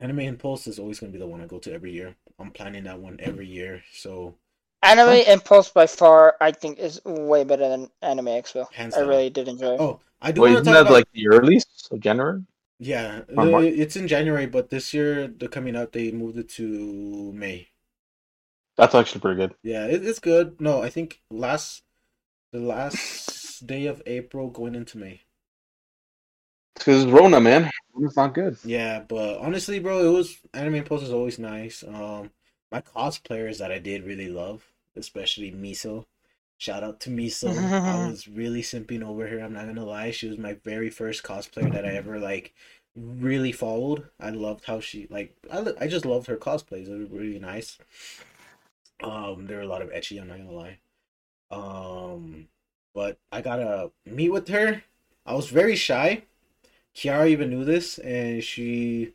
anime impulse is always going to be the one i go to every year i'm planning that one every year so Anime Impulse by far, I think, is way better than Anime Expo. Hands I down. really did enjoy. it. oh i do Wait, want to isn't talk that about like the earliest of January? yeah the- it's in january but this year the coming out they moved it to may That's actually pretty good. Yeah, it, it's good. No, I think last the last day of April going into May. It's because it's Rona, man. It's not good. Yeah, but honestly, bro, it was Anime Impulse is always nice. Um, my cosplayers that I did really love, especially Miso. Shout out to Miso. I was really simping over her. I'm not gonna lie. She was my very first cosplayer that I ever like really followed. I loved how she like. I I just loved her cosplays. They were really nice. Um, there were a lot of ecchi. I'm not gonna lie. Um, but I gotta meet with her. I was very shy. Kiara even knew this, and she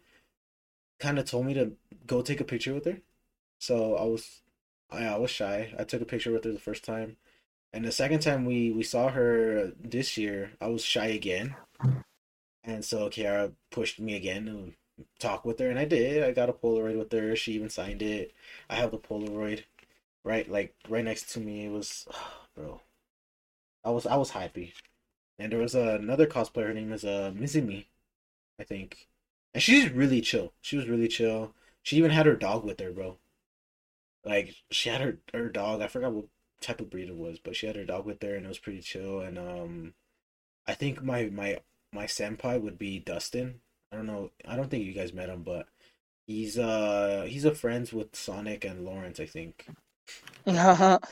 kind of told me to go take a picture with her. So I was, I, I was shy. I took a picture with her the first time, and the second time we we saw her this year, I was shy again. And so Kiara pushed me again to talk with her, and I did. I got a Polaroid with her. She even signed it. I have the Polaroid right, like right next to me. It was, bro. I was I was happy. And there was another cosplayer. Her name is uh Mizumi, I think, and she's really chill. She was really chill. She even had her dog with her, bro. Like she had her her dog. I forgot what type of breed it was, but she had her dog with her, and it was pretty chill. And um, I think my my my senpai would be Dustin. I don't know. I don't think you guys met him, but he's uh he's a friends with Sonic and Lawrence, I think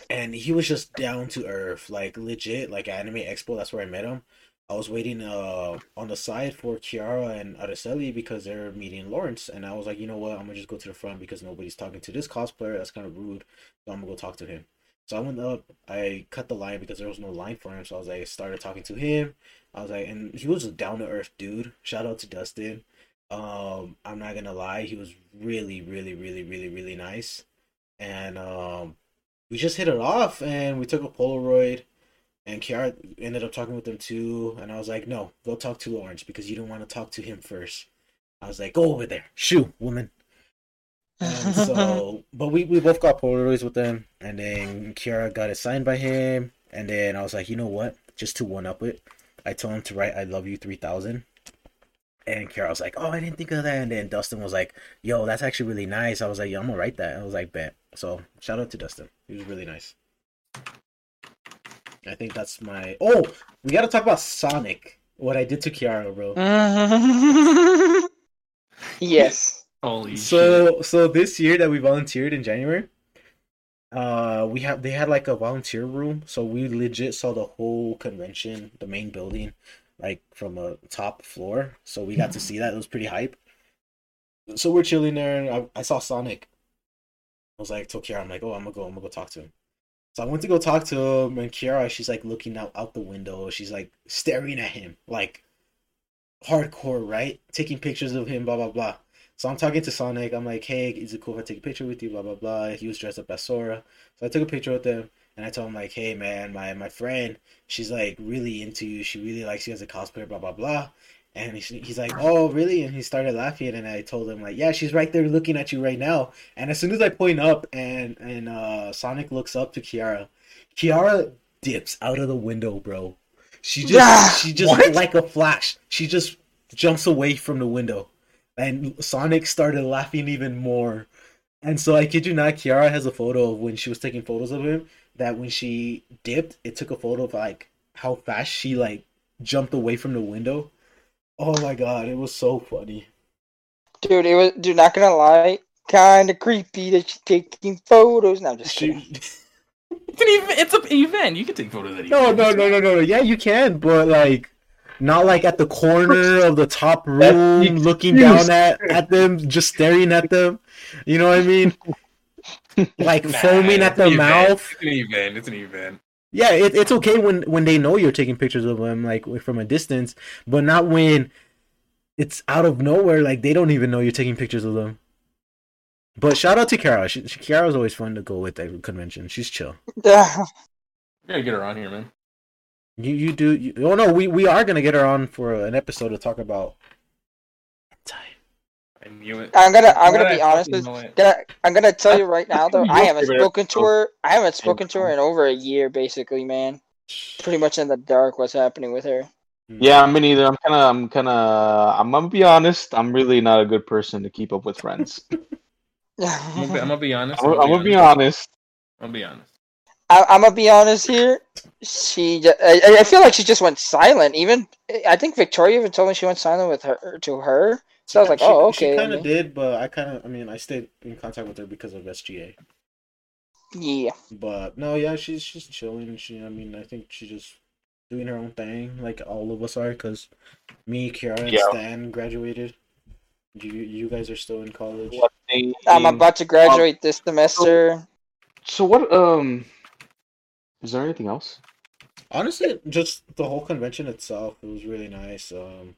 and he was just down to earth, like legit, like Anime Expo. That's where I met him. I was waiting uh on the side for Kiara and Araceli because they're meeting Lawrence, and I was like, you know what, I'm gonna just go to the front because nobody's talking to this cosplayer. That's kind of rude, so I'm gonna go talk to him. So I went up. I cut the line because there was no line for him. So I was like, started talking to him. I was like, and he was a down to earth dude. Shout out to Dustin. Um, I'm not gonna lie, he was really, really, really, really, really nice, and um we just hit it off and we took a Polaroid and Kiara ended up talking with them too. And I was like, no, go talk to Orange because you don't want to talk to him first. I was like, go over there. Shoo, woman. And so, but we, we both got Polaroids with them. And then Kiara got it signed by him. And then I was like, you know what? Just to one up it, I told him to write I love you 3000. And Kiara was like, oh, I didn't think of that. And then Dustin was like, yo, that's actually really nice. I was like, yo, I'm going to write that. I was like, bet. So shout out to Dustin. He was really nice. I think that's my. Oh, we got to talk about Sonic. What I did to Kiara, bro. yes. Holy shit. So so this year that we volunteered in January, uh, we have they had like a volunteer room, so we legit saw the whole convention, the main building, like from a top floor. So we got to see that. It was pretty hype. So we're chilling there, and I, I saw Sonic. I was like, told Kiara, I'm like, oh, I'm gonna go, I'm gonna go talk to him. So I went to go talk to him, and Kiara, she's like looking out out the window. She's like staring at him, like hardcore, right? Taking pictures of him, blah blah blah. So I'm talking to Sonic. I'm like, hey, is it cool if I take a picture with you? Blah blah blah. He was dressed up as Sora, so I took a picture with him, and I told him like, hey man, my my friend, she's like really into you. She really likes you as a cosplayer. Blah blah blah. And he, he's like, oh really? And he started laughing, and I told him like, yeah, she's right there looking at you right now. And as soon as I point up, and and uh, Sonic looks up to Kiara, Kiara dips out of the window, bro. She just Ah, she just what? like a flash. She just jumps away from the window and Sonic started laughing even more. And so I kid you not, Kiara has a photo of when she was taking photos of him. That when she dipped, it took a photo of like how fast she like jumped away from the window. Oh my god, it was so funny. Dude, it was dude, not gonna lie, kinda creepy that she's taking photos. Now just. She... It's an event. It's an event. You can take photos at No, events. no, no, no, no, no. Yeah, you can, but like not like at the corner of the top room, looking down at at them, just staring at them. You know what I mean? like Nah, foaming at the mouth. It's an event. It's an event. Yeah, it, it's okay when when they know you're taking pictures of them like from a distance, but not when it's out of nowhere. Like they don't even know you're taking pictures of them. But shout out to Kara. She, she, Kara's always fun to go with at convention. She's chill. Yeah. Gotta get her on here, man. You you do. You, oh no, we we are gonna get her on for an episode to talk about. I knew it. I'm gonna I'm gonna be did I honest with gonna I'm gonna tell you right now though, I haven't spoken to her I haven't spoken to her in over a year basically, man. Pretty much in the dark what's happening with her. Hmm. Yeah, me neither. I'm kind of, I'm kind of, I'm gonna be honest. I'm really not a good person to keep up with friends. I'm gonna, be, I'm gonna be honest. I'm, I'm gonna be honest. I'm gonna be honest. I, I'm gonna be honest here. She, ju- I, I feel like she just went silent. Even I think Victoria even told me she went silent with her to her. So I was like, She- oh, okay. She kind of did, but I kind of. I mean, I stayed in contact with her because of SGA. yeah. But no, yeah, she's she's chilling. She, I mean, I think she's just doing her own thing, like all of us are. Cause me, Kiara, and Yeah. Stan graduated. You you guys are still in college. What thing- I'm about to graduate this semester. So what? Um, is there anything else? Honestly, just the whole convention itself, it was really nice. Um,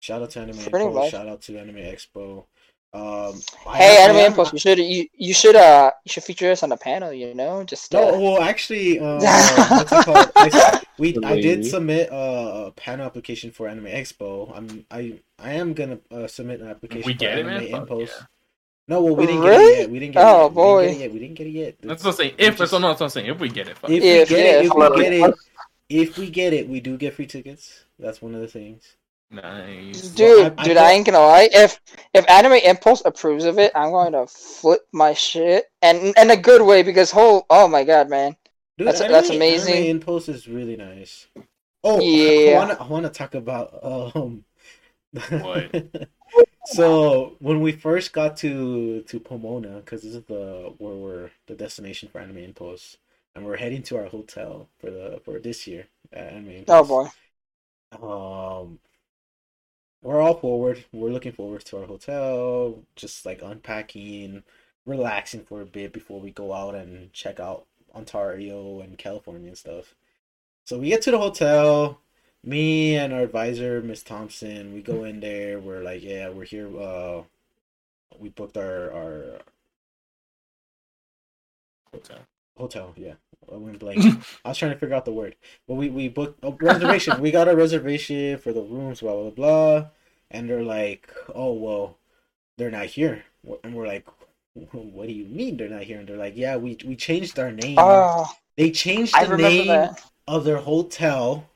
shout out to Anime Pretty Expo. much. Shout out to Anime Expo. Um, Hey, am- Anime I Impulse, you should you, you should uh you should feature us on the panel. You know, just No, uh, well, actually, uh, what's it called? I, we I did submit uh, a panel application for Anime Expo. I'm I I am gonna uh, submit an application We for get it, Anime man. Impulse. yeah. No, well, we didn't get Really? it yet. We didn't get Oh, it yet. boy. We didn't get it yet. We didn't get it yet. That's what I'm saying. If that's just- what I'm saying. If we get it. If If, we get yeah, it, if if we we- get it, if we get it, we do get free tickets. That's one of the things. Nice. dude, I- I dude, thought- I ain't gonna lie. If if Anime Impulse approves of it, I'm going to flip my shit and in a good way because whole oh my god, man. Dude, That's- anime, that's amazing. Anime Impulse is really nice. Oh, Yeah. I want to I want to talk about um. What? so when we first got to to Pomona, because this is the where we're the destination for Anime Impulse, and we're heading to our hotel for the for this year at Anime Oh boy. Um, we're all forward. We're looking forward to our hotel, just like unpacking, relaxing for a bit before we go out and check out Ontario and California and stuff. So we get to the hotel. Me and our advisor, Miss Thompson, we go in there. We're like, yeah, we're here. Uh, we booked our our hotel. Yeah, I went blank. I was trying to figure out the word, but we we booked a reservation. we got a reservation for the rooms, blah blah blah, and they're like, oh well, they're not here, and we're like, what do you mean they're not here? And they're like, yeah, we we changed our name. Oh, they changed the name that. of their hotel.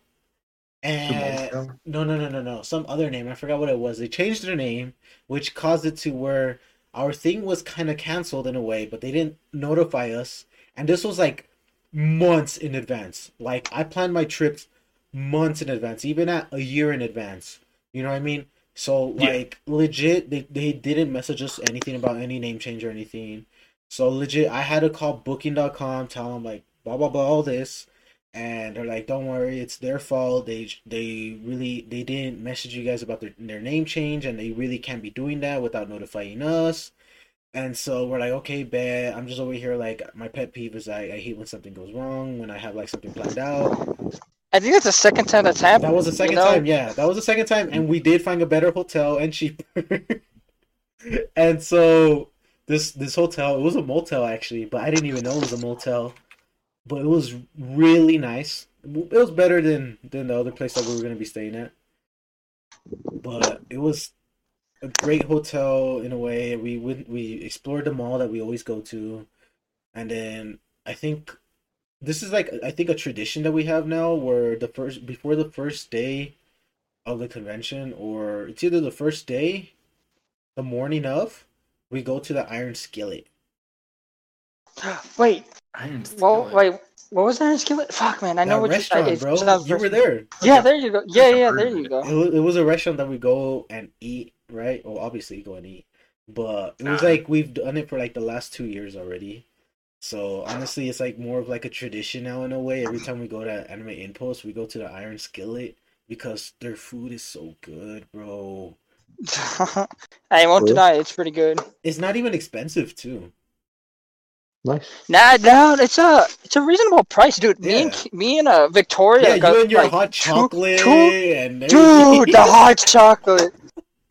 And no, no, no, no, no, some other name. I forgot what it was. They changed their name, which caused it to where our thing was kind of canceled in a way, but they didn't notify us. And this was like months in advance. Like I planned my trips months in advance, even at a year in advance. You know what I mean? So Yeah. like legit, they they didn't message us anything about any name change or anything. So legit, I had to call Booking.com, tell them like blah blah blah all this, and they're like, "Don't worry, it's their fault. They they really they didn't message you guys about their their name change, and they really can't be doing that without notifying us." And so we're like, "Okay, bet." I'm just over here like my pet peeve is I, I hate when something goes wrong when I have like something planned out. I think that's the second time that's happened. That was the you second know? time, yeah. That was the second time, and we did find a better hotel and cheaper. and so this this hotel, it was a motel actually, but I didn't even know it was a motel. But it was really nice. It was better than than the other place that we were gonna be staying at. But it was a great hotel in a way. We went, we explored the mall that we always go to, and then I think this is like I think a tradition that we have now where the first before the first day of the convention or it's either the first day, the morning of, we go to the Iron Skillet. Wait, Iron well, wait, what was Iron Skillet? Fuck, man, I know what restaurant, you, it bro. sounds You were there. Yeah, there you go. Yeah, yeah, there you go. It was a restaurant that we go and eat, right? Well, obviously go and eat, but it was Nah. like we've done it for like the last two years already. So honestly, it's like more of like a tradition now in a way. Every time we go to Anime Impulse, we go to the Iron Skillet because their food is so good, bro. I won't True. deny it, it's pretty good. It's not even expensive too. Nice. Nah, no, it's a it's a reasonable price, dude. Me and Yeah. me and uh, Victoria Yeah, got you and your like hot two- chocolate two- and dude, the hot chocolate.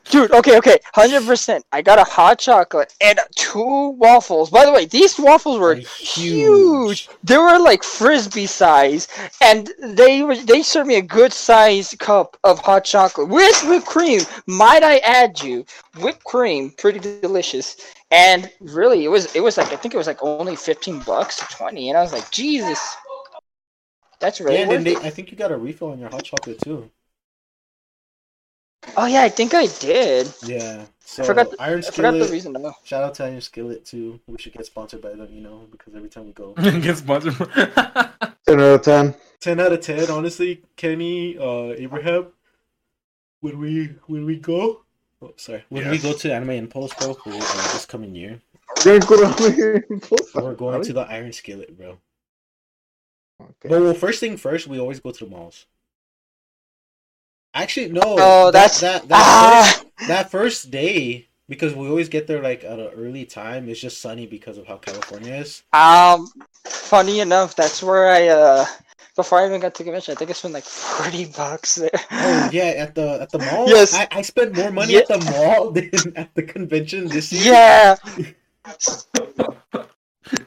Dude, okay, okay, hundred percent. I got a hot chocolate and two waffles. By the way, these waffles were Are huge. They were like frisbee size, and they were they served me a good size cup of hot chocolate with whipped cream. Might I add you, whipped cream, pretty delicious. And really, it was it was like I think it was like only fifteen bucks or twenty, and I was like, Jesus, that's really Yeah, and they. I think you got a refill on your hot chocolate too. Oh yeah, I think I did. Yeah. So I forgot. The, Iron I forgot the Skillet. reason though. Shout out to Iron Skillet too. We should get sponsored by them, you know, because every time we go. Get sponsored. Ten out of ten. ten out of ten, honestly. Kenny, uh, Abraham. When we when we go, oh, sorry, when we go to Anime Impulse, bro, for uh, this coming year, We're going to we're going to the Iron Skillet, bro. Okay. Well, well, first thing first, we always go to the malls. Actually, no. Oh, that- that's that that ah. first, that first day because we always get there like at an early time. It's just sunny because of how California is. Um, funny enough, that's where I uh before I even got to convention, I think I spent like forty bucks there. Oh yeah, at the at the mall. Yes. I, I spent more money Yeah. at the mall than at the convention this year. Yeah.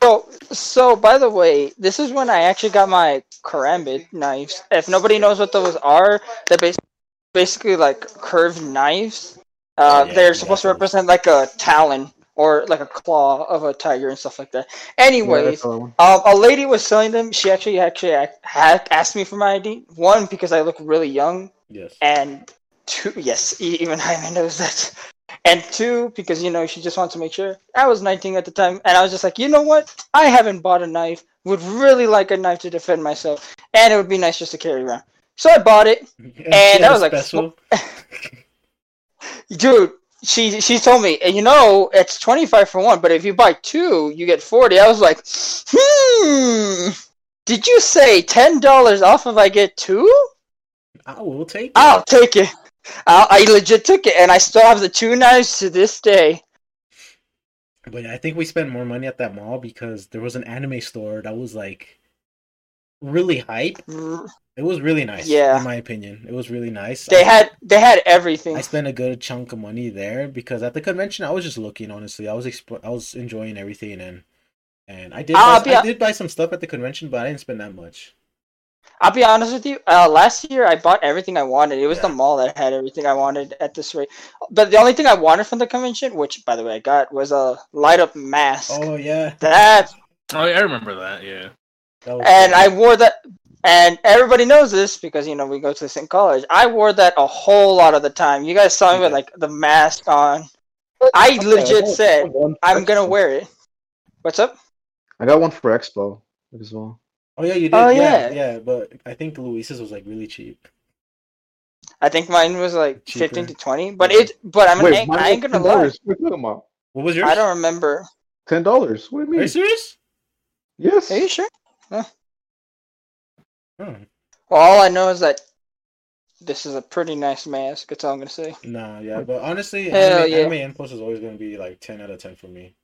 So, so by the way, this is when I actually got my karambit knives. If nobody knows what those are, they're bas- basically like curved knives. Uh, yeah, they're supposed to represent like a talon or like a claw of a tiger and stuff like that. Anyways, Yeah, Um, a lady was selling them. She actually actually asked me for my ID. One because I look really young, Yes. and two, yes, even Jaime knows that. And two because you know she just wants to make sure. I was 19 at the time, and I was just like, you know what? I haven't bought a knife. Would really like a knife to defend myself, and it would be nice just to carry around. So I bought it, And, And she that had a was like- special. dude. She she told me, and you know, it's 25 for one, but if you buy two, you get 40. I was like, hmm. Did you say ten dollars off if I get two? I will take it. I'll take it. I, I legit took it, and I still have the two knives to this day. But I think we spent more money at that mall because there was an anime store that was like really hype. It was really nice. Yeah. In my opinion, it was really nice. They I, had they had everything. I spent a good chunk of money there because at the convention I was just looking. Honestly, I was exp- I was enjoying everything and and I did I'll buy, be I did buy some stuff at the convention, but I didn't spend that much. I'll be honest with you. Uh, last year I bought everything I wanted. It was the mall that had everything I wanted at this rate. But the only thing I wanted from the convention, which by the way I got, was a light up mask. Oh yeah, That Oh, yeah, I remember that. Yeah. That was and good. I wore that. And everybody knows this because you know we go to the same college. I wore that a whole lot of the time. You guys saw me with like the mask on. I legit said I'm gonna wear it. What's up? I got one for Expo as well. Oh yeah, you did. Oh, yeah, yeah. yeah. But I think Luis's was like really cheap. I think mine was like Cheaper. fifteen to twenty. But it. But I'm. Wait, I, mine I ain't gonna lie. $10. What are you talking about? What was yours? I don't remember. Ten dollars. What do you mean? Are you serious? Yes. Are you sure? Oh. Well, hmm. all I know is that this is a pretty nice mask. That's all I'm gonna say. Nah, yeah, but honestly, Hell anime, yeah. anime Impulse is always gonna be like ten out of ten for me.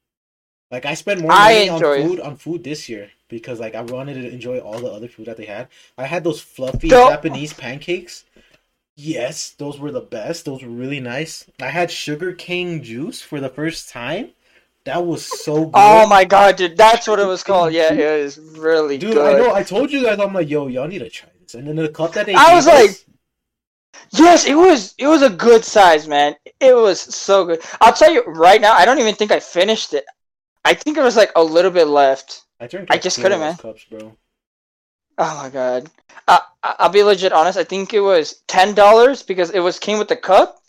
Like I spent more money on enjoy it. food on food this year because like I wanted to enjoy all the other food that they had. I had those fluffy So- Japanese pancakes. Yes, those were the best. Those were really nice. I had sugar cane juice for the first time. That was so good. Oh my god, dude, that's what it was called. Yeah, it was really Dude, good. Dude, I know. I told you guys. I'm like, yo, y'all need to try this. And then the cup that they I was us- like- Yes, it was. It was a good size, man. It was so good. I'll tell you right now. I don't even think I finished it. I think it was like a little bit left. I drank. I just couldn't, man. Cups, bro. Oh my god. Uh, I'll be legit honest. I think it was ten dollars because it was came with the cup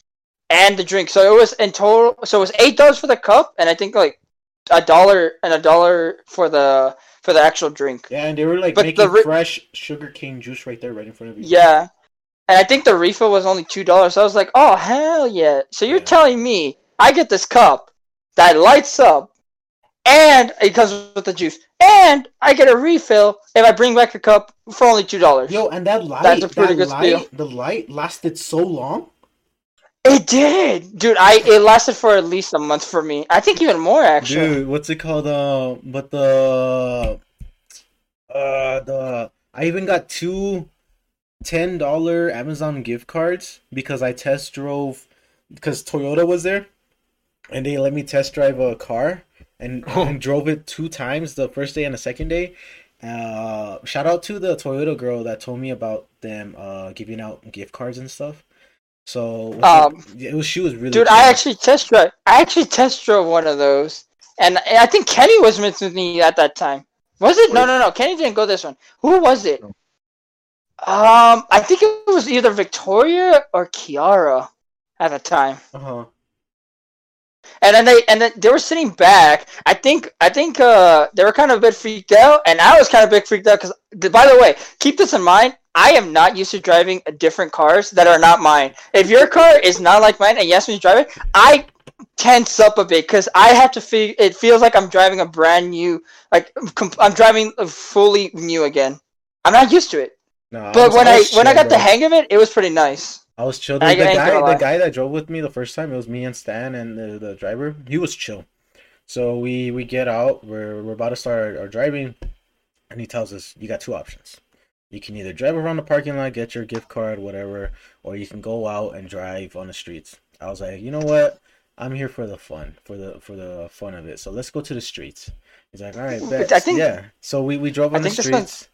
and the drink. So it was in total. So it was eight dollars for the cup, and I think like a dollar and a dollar for the for the actual drink. Yeah, and they were like But making ri- fresh sugar cane juice right there, right in front of you. Yeah. And I think the refill was only two dollars. So I was like, oh hell yeah. So you're Yeah. telling me I get this cup that lights up and it comes with the juice. And I get a refill if I bring back a cup for only two dollars. Yo, and that light, That's a pretty good light, steal. the light lasted so long. It did, dude. I it lasted for at least a month for me. I think even more actually. Dude, what's it called? Uh, but the uh the I even got two ten dollar Amazon gift cards because I test drove because Toyota was there, and they let me test drive a car and, Oh. and drove it two times the first day and the second day. Uh, shout out to the Toyota girl that told me about them uh giving out gift cards and stuff. So Um, it, was she was really Dude, chill. I actually test drove. I actually test drove one of those, and I think Kenny was with me at that time. Was it? No, no, no. Kenny didn't go this one. Who was it? Um, I think it was either Victoria or Kiara at the time. uh-huh. And then they and then they were sitting back. I think I think uh they were kind of a bit freaked out, and I was kind of a bit freaked out because. By the way, keep this in mind. I am not used to driving different cars that are not mine. If your car is not like mine and yes, me drive it, I tense up a bit because I have to feel. It feels like I'm driving a brand new, like I'm driving fully new again. I'm not used to it. No, But was- when I when I got the hang of it, it was pretty nice. I was chill. I- The, the I guy, the guy that drove with me the first time, it was me and Stan and the, the driver. He was chill. So we we get out. We're we're about to start our, our driving, and he tells us you got two options. You can either drive around the parking lot, get your gift card, whatever, or you can go out and drive on the streets. I was like, you know what? I'm here for the fun, for the for the fun of it. So let's go to the streets. He's like, all right. I think- yeah. So we we drove I on the think one- streets.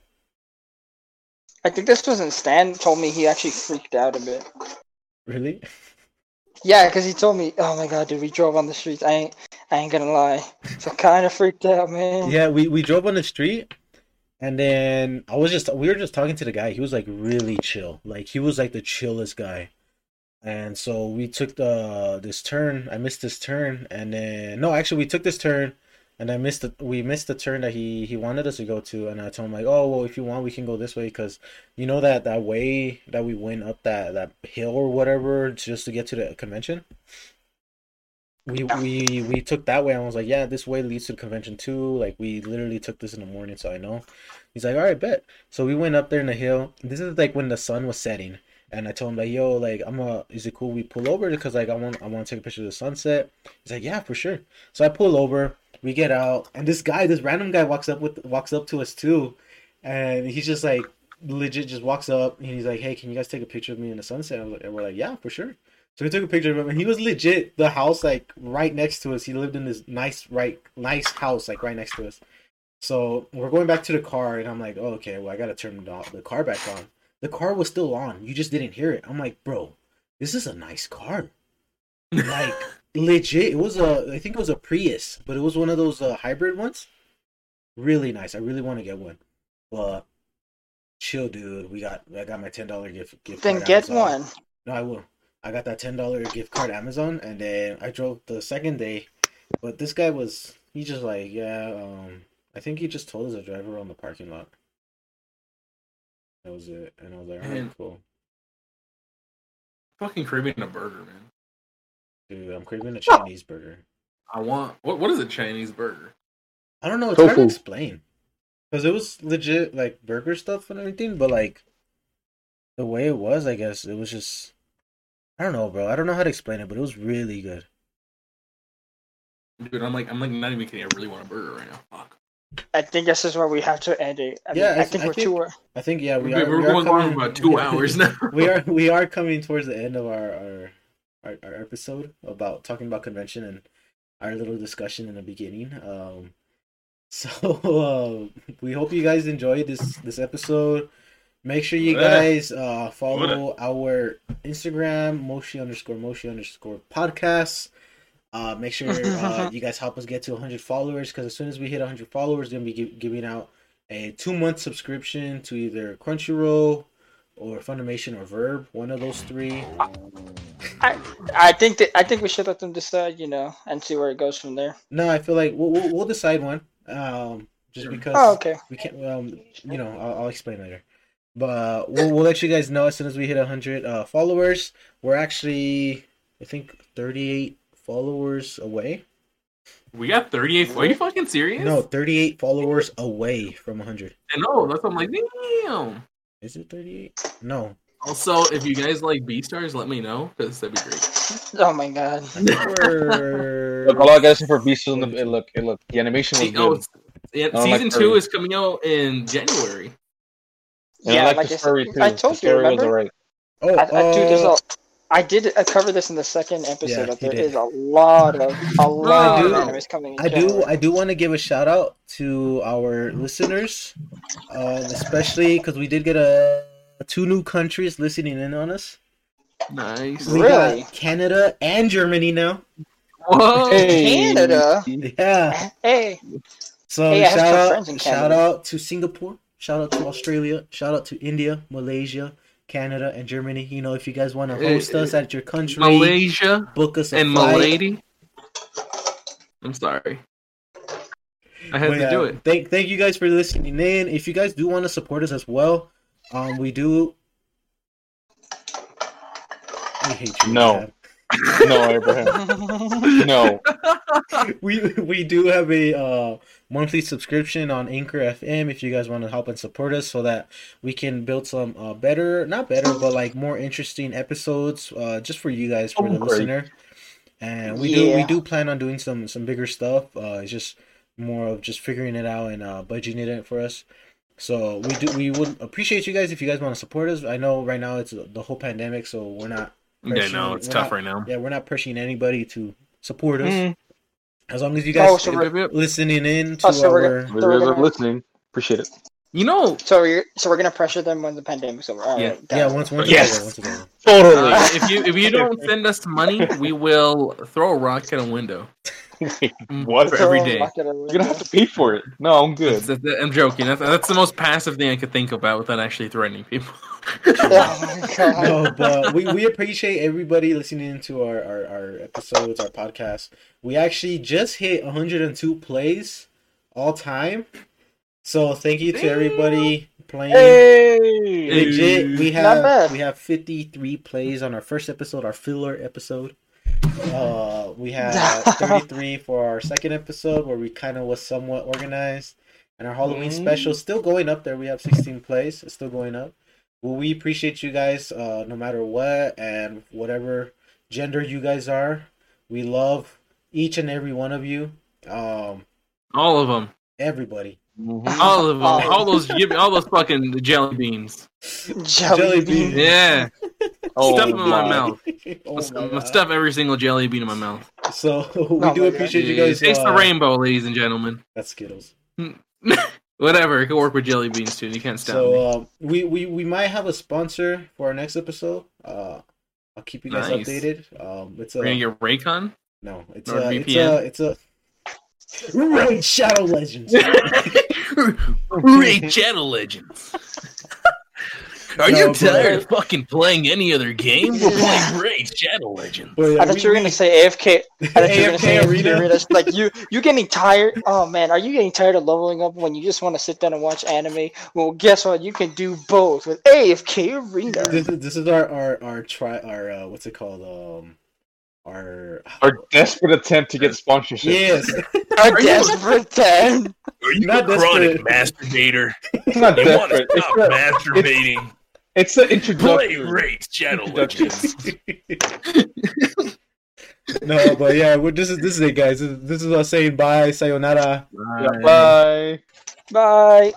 I think this wasn't Stan told me he actually freaked out a bit. Really? Yeah, because he told me, "Oh my god, dude, we drove on the streets. I ain't, I ain't gonna lie, so kind of freaked out, man." Yeah, we, we drove on the street and then I was just we were just talking to the guy. He was like really chill. Like he was like the chillest guy. And so we took the this turn. I missed this turn and then no, actually we took this turn and I missed the we missed the turn that he he wanted us to go to and I told him like, "Oh, well, if you want, we can go this way cuz you know that that way that we went up that that hill or whatever just to get to the convention." We we we took that way I was like, yeah, this way leads to the convention too. Like we literally took this in the morning, so I know. He's like, all right, bet. So we went up there in the hill. This is like when the sun was setting, and I told him like, yo, like I'm a, is it cool we pull over because like I want I want to take a picture of the sunset. He's like, yeah, for sure. So I pull over. We get out, and this guy, this random guy, walks up with walks up to us too, and he's just like legit just walks up and he's like, hey, can you guys take a picture of me in the sunset? I was like, and we're like, yeah, for sure. So we took a picture of him, and he was legit the house like right next to us. He lived in this nice, right, nice house like right next to us. So we're going back to the car, and I'm like, oh, okay, well I gotta turn the, the car back on. The car was still on. You just didn't hear it. I'm like, bro, this is a nice car. Like legit, it was a. I think it was a Prius, but it was one of those uh, hybrid ones. Really nice. I really want to get one, but chill, dude. We got. I got my ten dollar gift. gift Then card get Amazon. one. No, I will. I got that ten dollar gift card Amazon, and then I drove the second day. But this guy was he just like yeah. Um, I think he just told us to drive around the parking lot. That was it, and I was like, alright, Man. cool, Fucking craving a burger, man. dude. I'm craving a Chinese burger. I want what? What is a Chinese burger? I don't know. It's hard to explain because it was legit like burger stuff and everything, but like the way it was, I guess it was just I don't know, bro. I don't know how to explain it, but it was really good. Dude, I'm like, I'm like not even kidding. I really want a burger right now. Fuck. I think this is where we have to end it. I mean, Yeah, I I, think I we're think- too. I think yeah, we We're, we're we are going on coming- for about two hours now. we are we are coming towards the end of our our, our our episode about talking about convention and our little discussion in the beginning. Um, so uh, we hope you guys enjoyed this this episode. Make sure you guys uh, follow our Instagram Moshi underscore Moshi underscore podcasts. Uh, make sure uh, you guys help us get to 100 followers because as soon as we hit 100 followers, we're gonna be gi- giving out a two month subscription to either Crunchyroll or Funimation or VRV, one of those three. I, I think that I think we should let them decide, you know, and see where it goes from there. No, I feel like we'll we'll, we'll decide one. Um, just because Oh, okay. we can't. Um, you know, I'll, I'll explain later. But uh, we'll we'll let you guys know as soon as we hit 100 uh, followers. We're actually, I think, 38 followers away. We got 38. Are you fucking serious? No, 38 followers away from 100. I know. That's what I'm like. Damn. Is it 38? No, Also, if you guys like Beastars, let me know because that'd be great. Oh my god. Look, all I gotta for Beast in the it look, it look, the animation was See, oh, good. it's- yeah, I don't like season two furry. is coming out in January. And Yeah, I like, like the I said- too. I told the you, story was remember? alright. Oh, I, I, dude, there's a. I did uh, cover this in the second episode. Yeah, that there did. is a lot of a lot of do- animes coming. In I do. January. I do want to give a shout out to our listeners, um, especially because we did get a two new countries listening in on us. Nice. We Really? got Canada and Germany now. Whoa. Canada. Yeah. Hey, So Hey, shout out, shout out to Singapore. Shout out to Australia. Shout out to India, Malaysia, Canada, and Germany. You know, if you guys want to host us at your country, Malaysia book us a and flight. Milady. I'm sorry. I had But to yeah, do it. Thank, thank you guys for listening in. If you guys do want to support us as well, um, we do. I hate you. No. Chad. No, Abraham. No. we we do have a uh, monthly subscription on Anchor FM if you guys want to help and support us so that we can build some uh, better, not better, but like more interesting episodes uh, just for you guys, for the Oh, great. listener. And we do we do plan on doing some some bigger stuff. Uh, it's just more of just figuring it out and uh, budgeting it for us. So we do we would appreciate you guys if you guys want to support us. I know right now it's the whole pandemic, so we're not Yeah, no, it's We're tough not- right now. yeah we're not pushing anybody to support us. Mm. As long as you guys Oh, so we're- listening in to Oh, so we're our gonna- If you guys are gonna- listening, appreciate it. You know, so we're so we're gonna pressure them when the pandemic's over. All Yeah. right, yeah got once once Yes. over, once it's. Totally. uh, if you if you don't send us money, we will throw a rock at a window Mm-hmm. What? for Throw every a day. rocket at a You're gonna have to pay for it. No, I'm good. That's- that- I'm joking. That's, that's the most passive thing I could think about without actually threatening people. Oh no, but we, we appreciate everybody listening to our, our, our episodes, our podcast. We actually just hit 102 plays all time. So thank you to everybody playing. Hey. Legit, we have we have 53 plays on our first episode, our filler episode. Uh, we have 33 for our second episode where we kind of was somewhat organized, and our Halloween Mm. special still going up there. We have 16 plays, it's still going up. Well, we appreciate you guys, uh, no matter what and whatever gender you guys are. We love each and every one of you. Um, All of them. everybody. Mhm. All of them. Oh. All those. All those fucking jelly beans. Jelly, Jelly bean. bean. Yeah. Oh, Stuff them in my my. mouth. Oh my stuff every single jelly bean in my mouth. So we my do God. appreciate you guys. Taste the uh, rainbow, ladies and gentlemen. That's Skittles. Whatever. It could work with jelly beans too. You can't stop me. So um, we, we we might have a sponsor for our next episode. Uh, I'll keep you guys Nice. updated. Um, it's a We're gonna get Raycon. no, it's a, it's NordVPN? a it's a Raid Shadow Legends. Raid Channel Legends. Are No, you but- tired of fucking playing any other game? We're playing Raid Shadow Legends. But, yeah, I thought we- you were gonna say AFK. I thought you were gonna AFK say AFK Arena. Arena. Like you, you getting tired? Oh man, are you getting tired of leveling up when you just want to sit down and watch anime? Well, guess what? You can do both with AFK Arena. This is this is our our our try our uh, what's it called um our Our desperate attempt to get sponsorship. yes our desperate ten. Are you Not a chronic masturbator? It's not You want to desperate. It's stop masturbating? it's the Play introduction. Raid Shadow Legends. no but yeah we're, this is this is it guys this is, this is us saying bye sayonara Yeah, bye. Bye.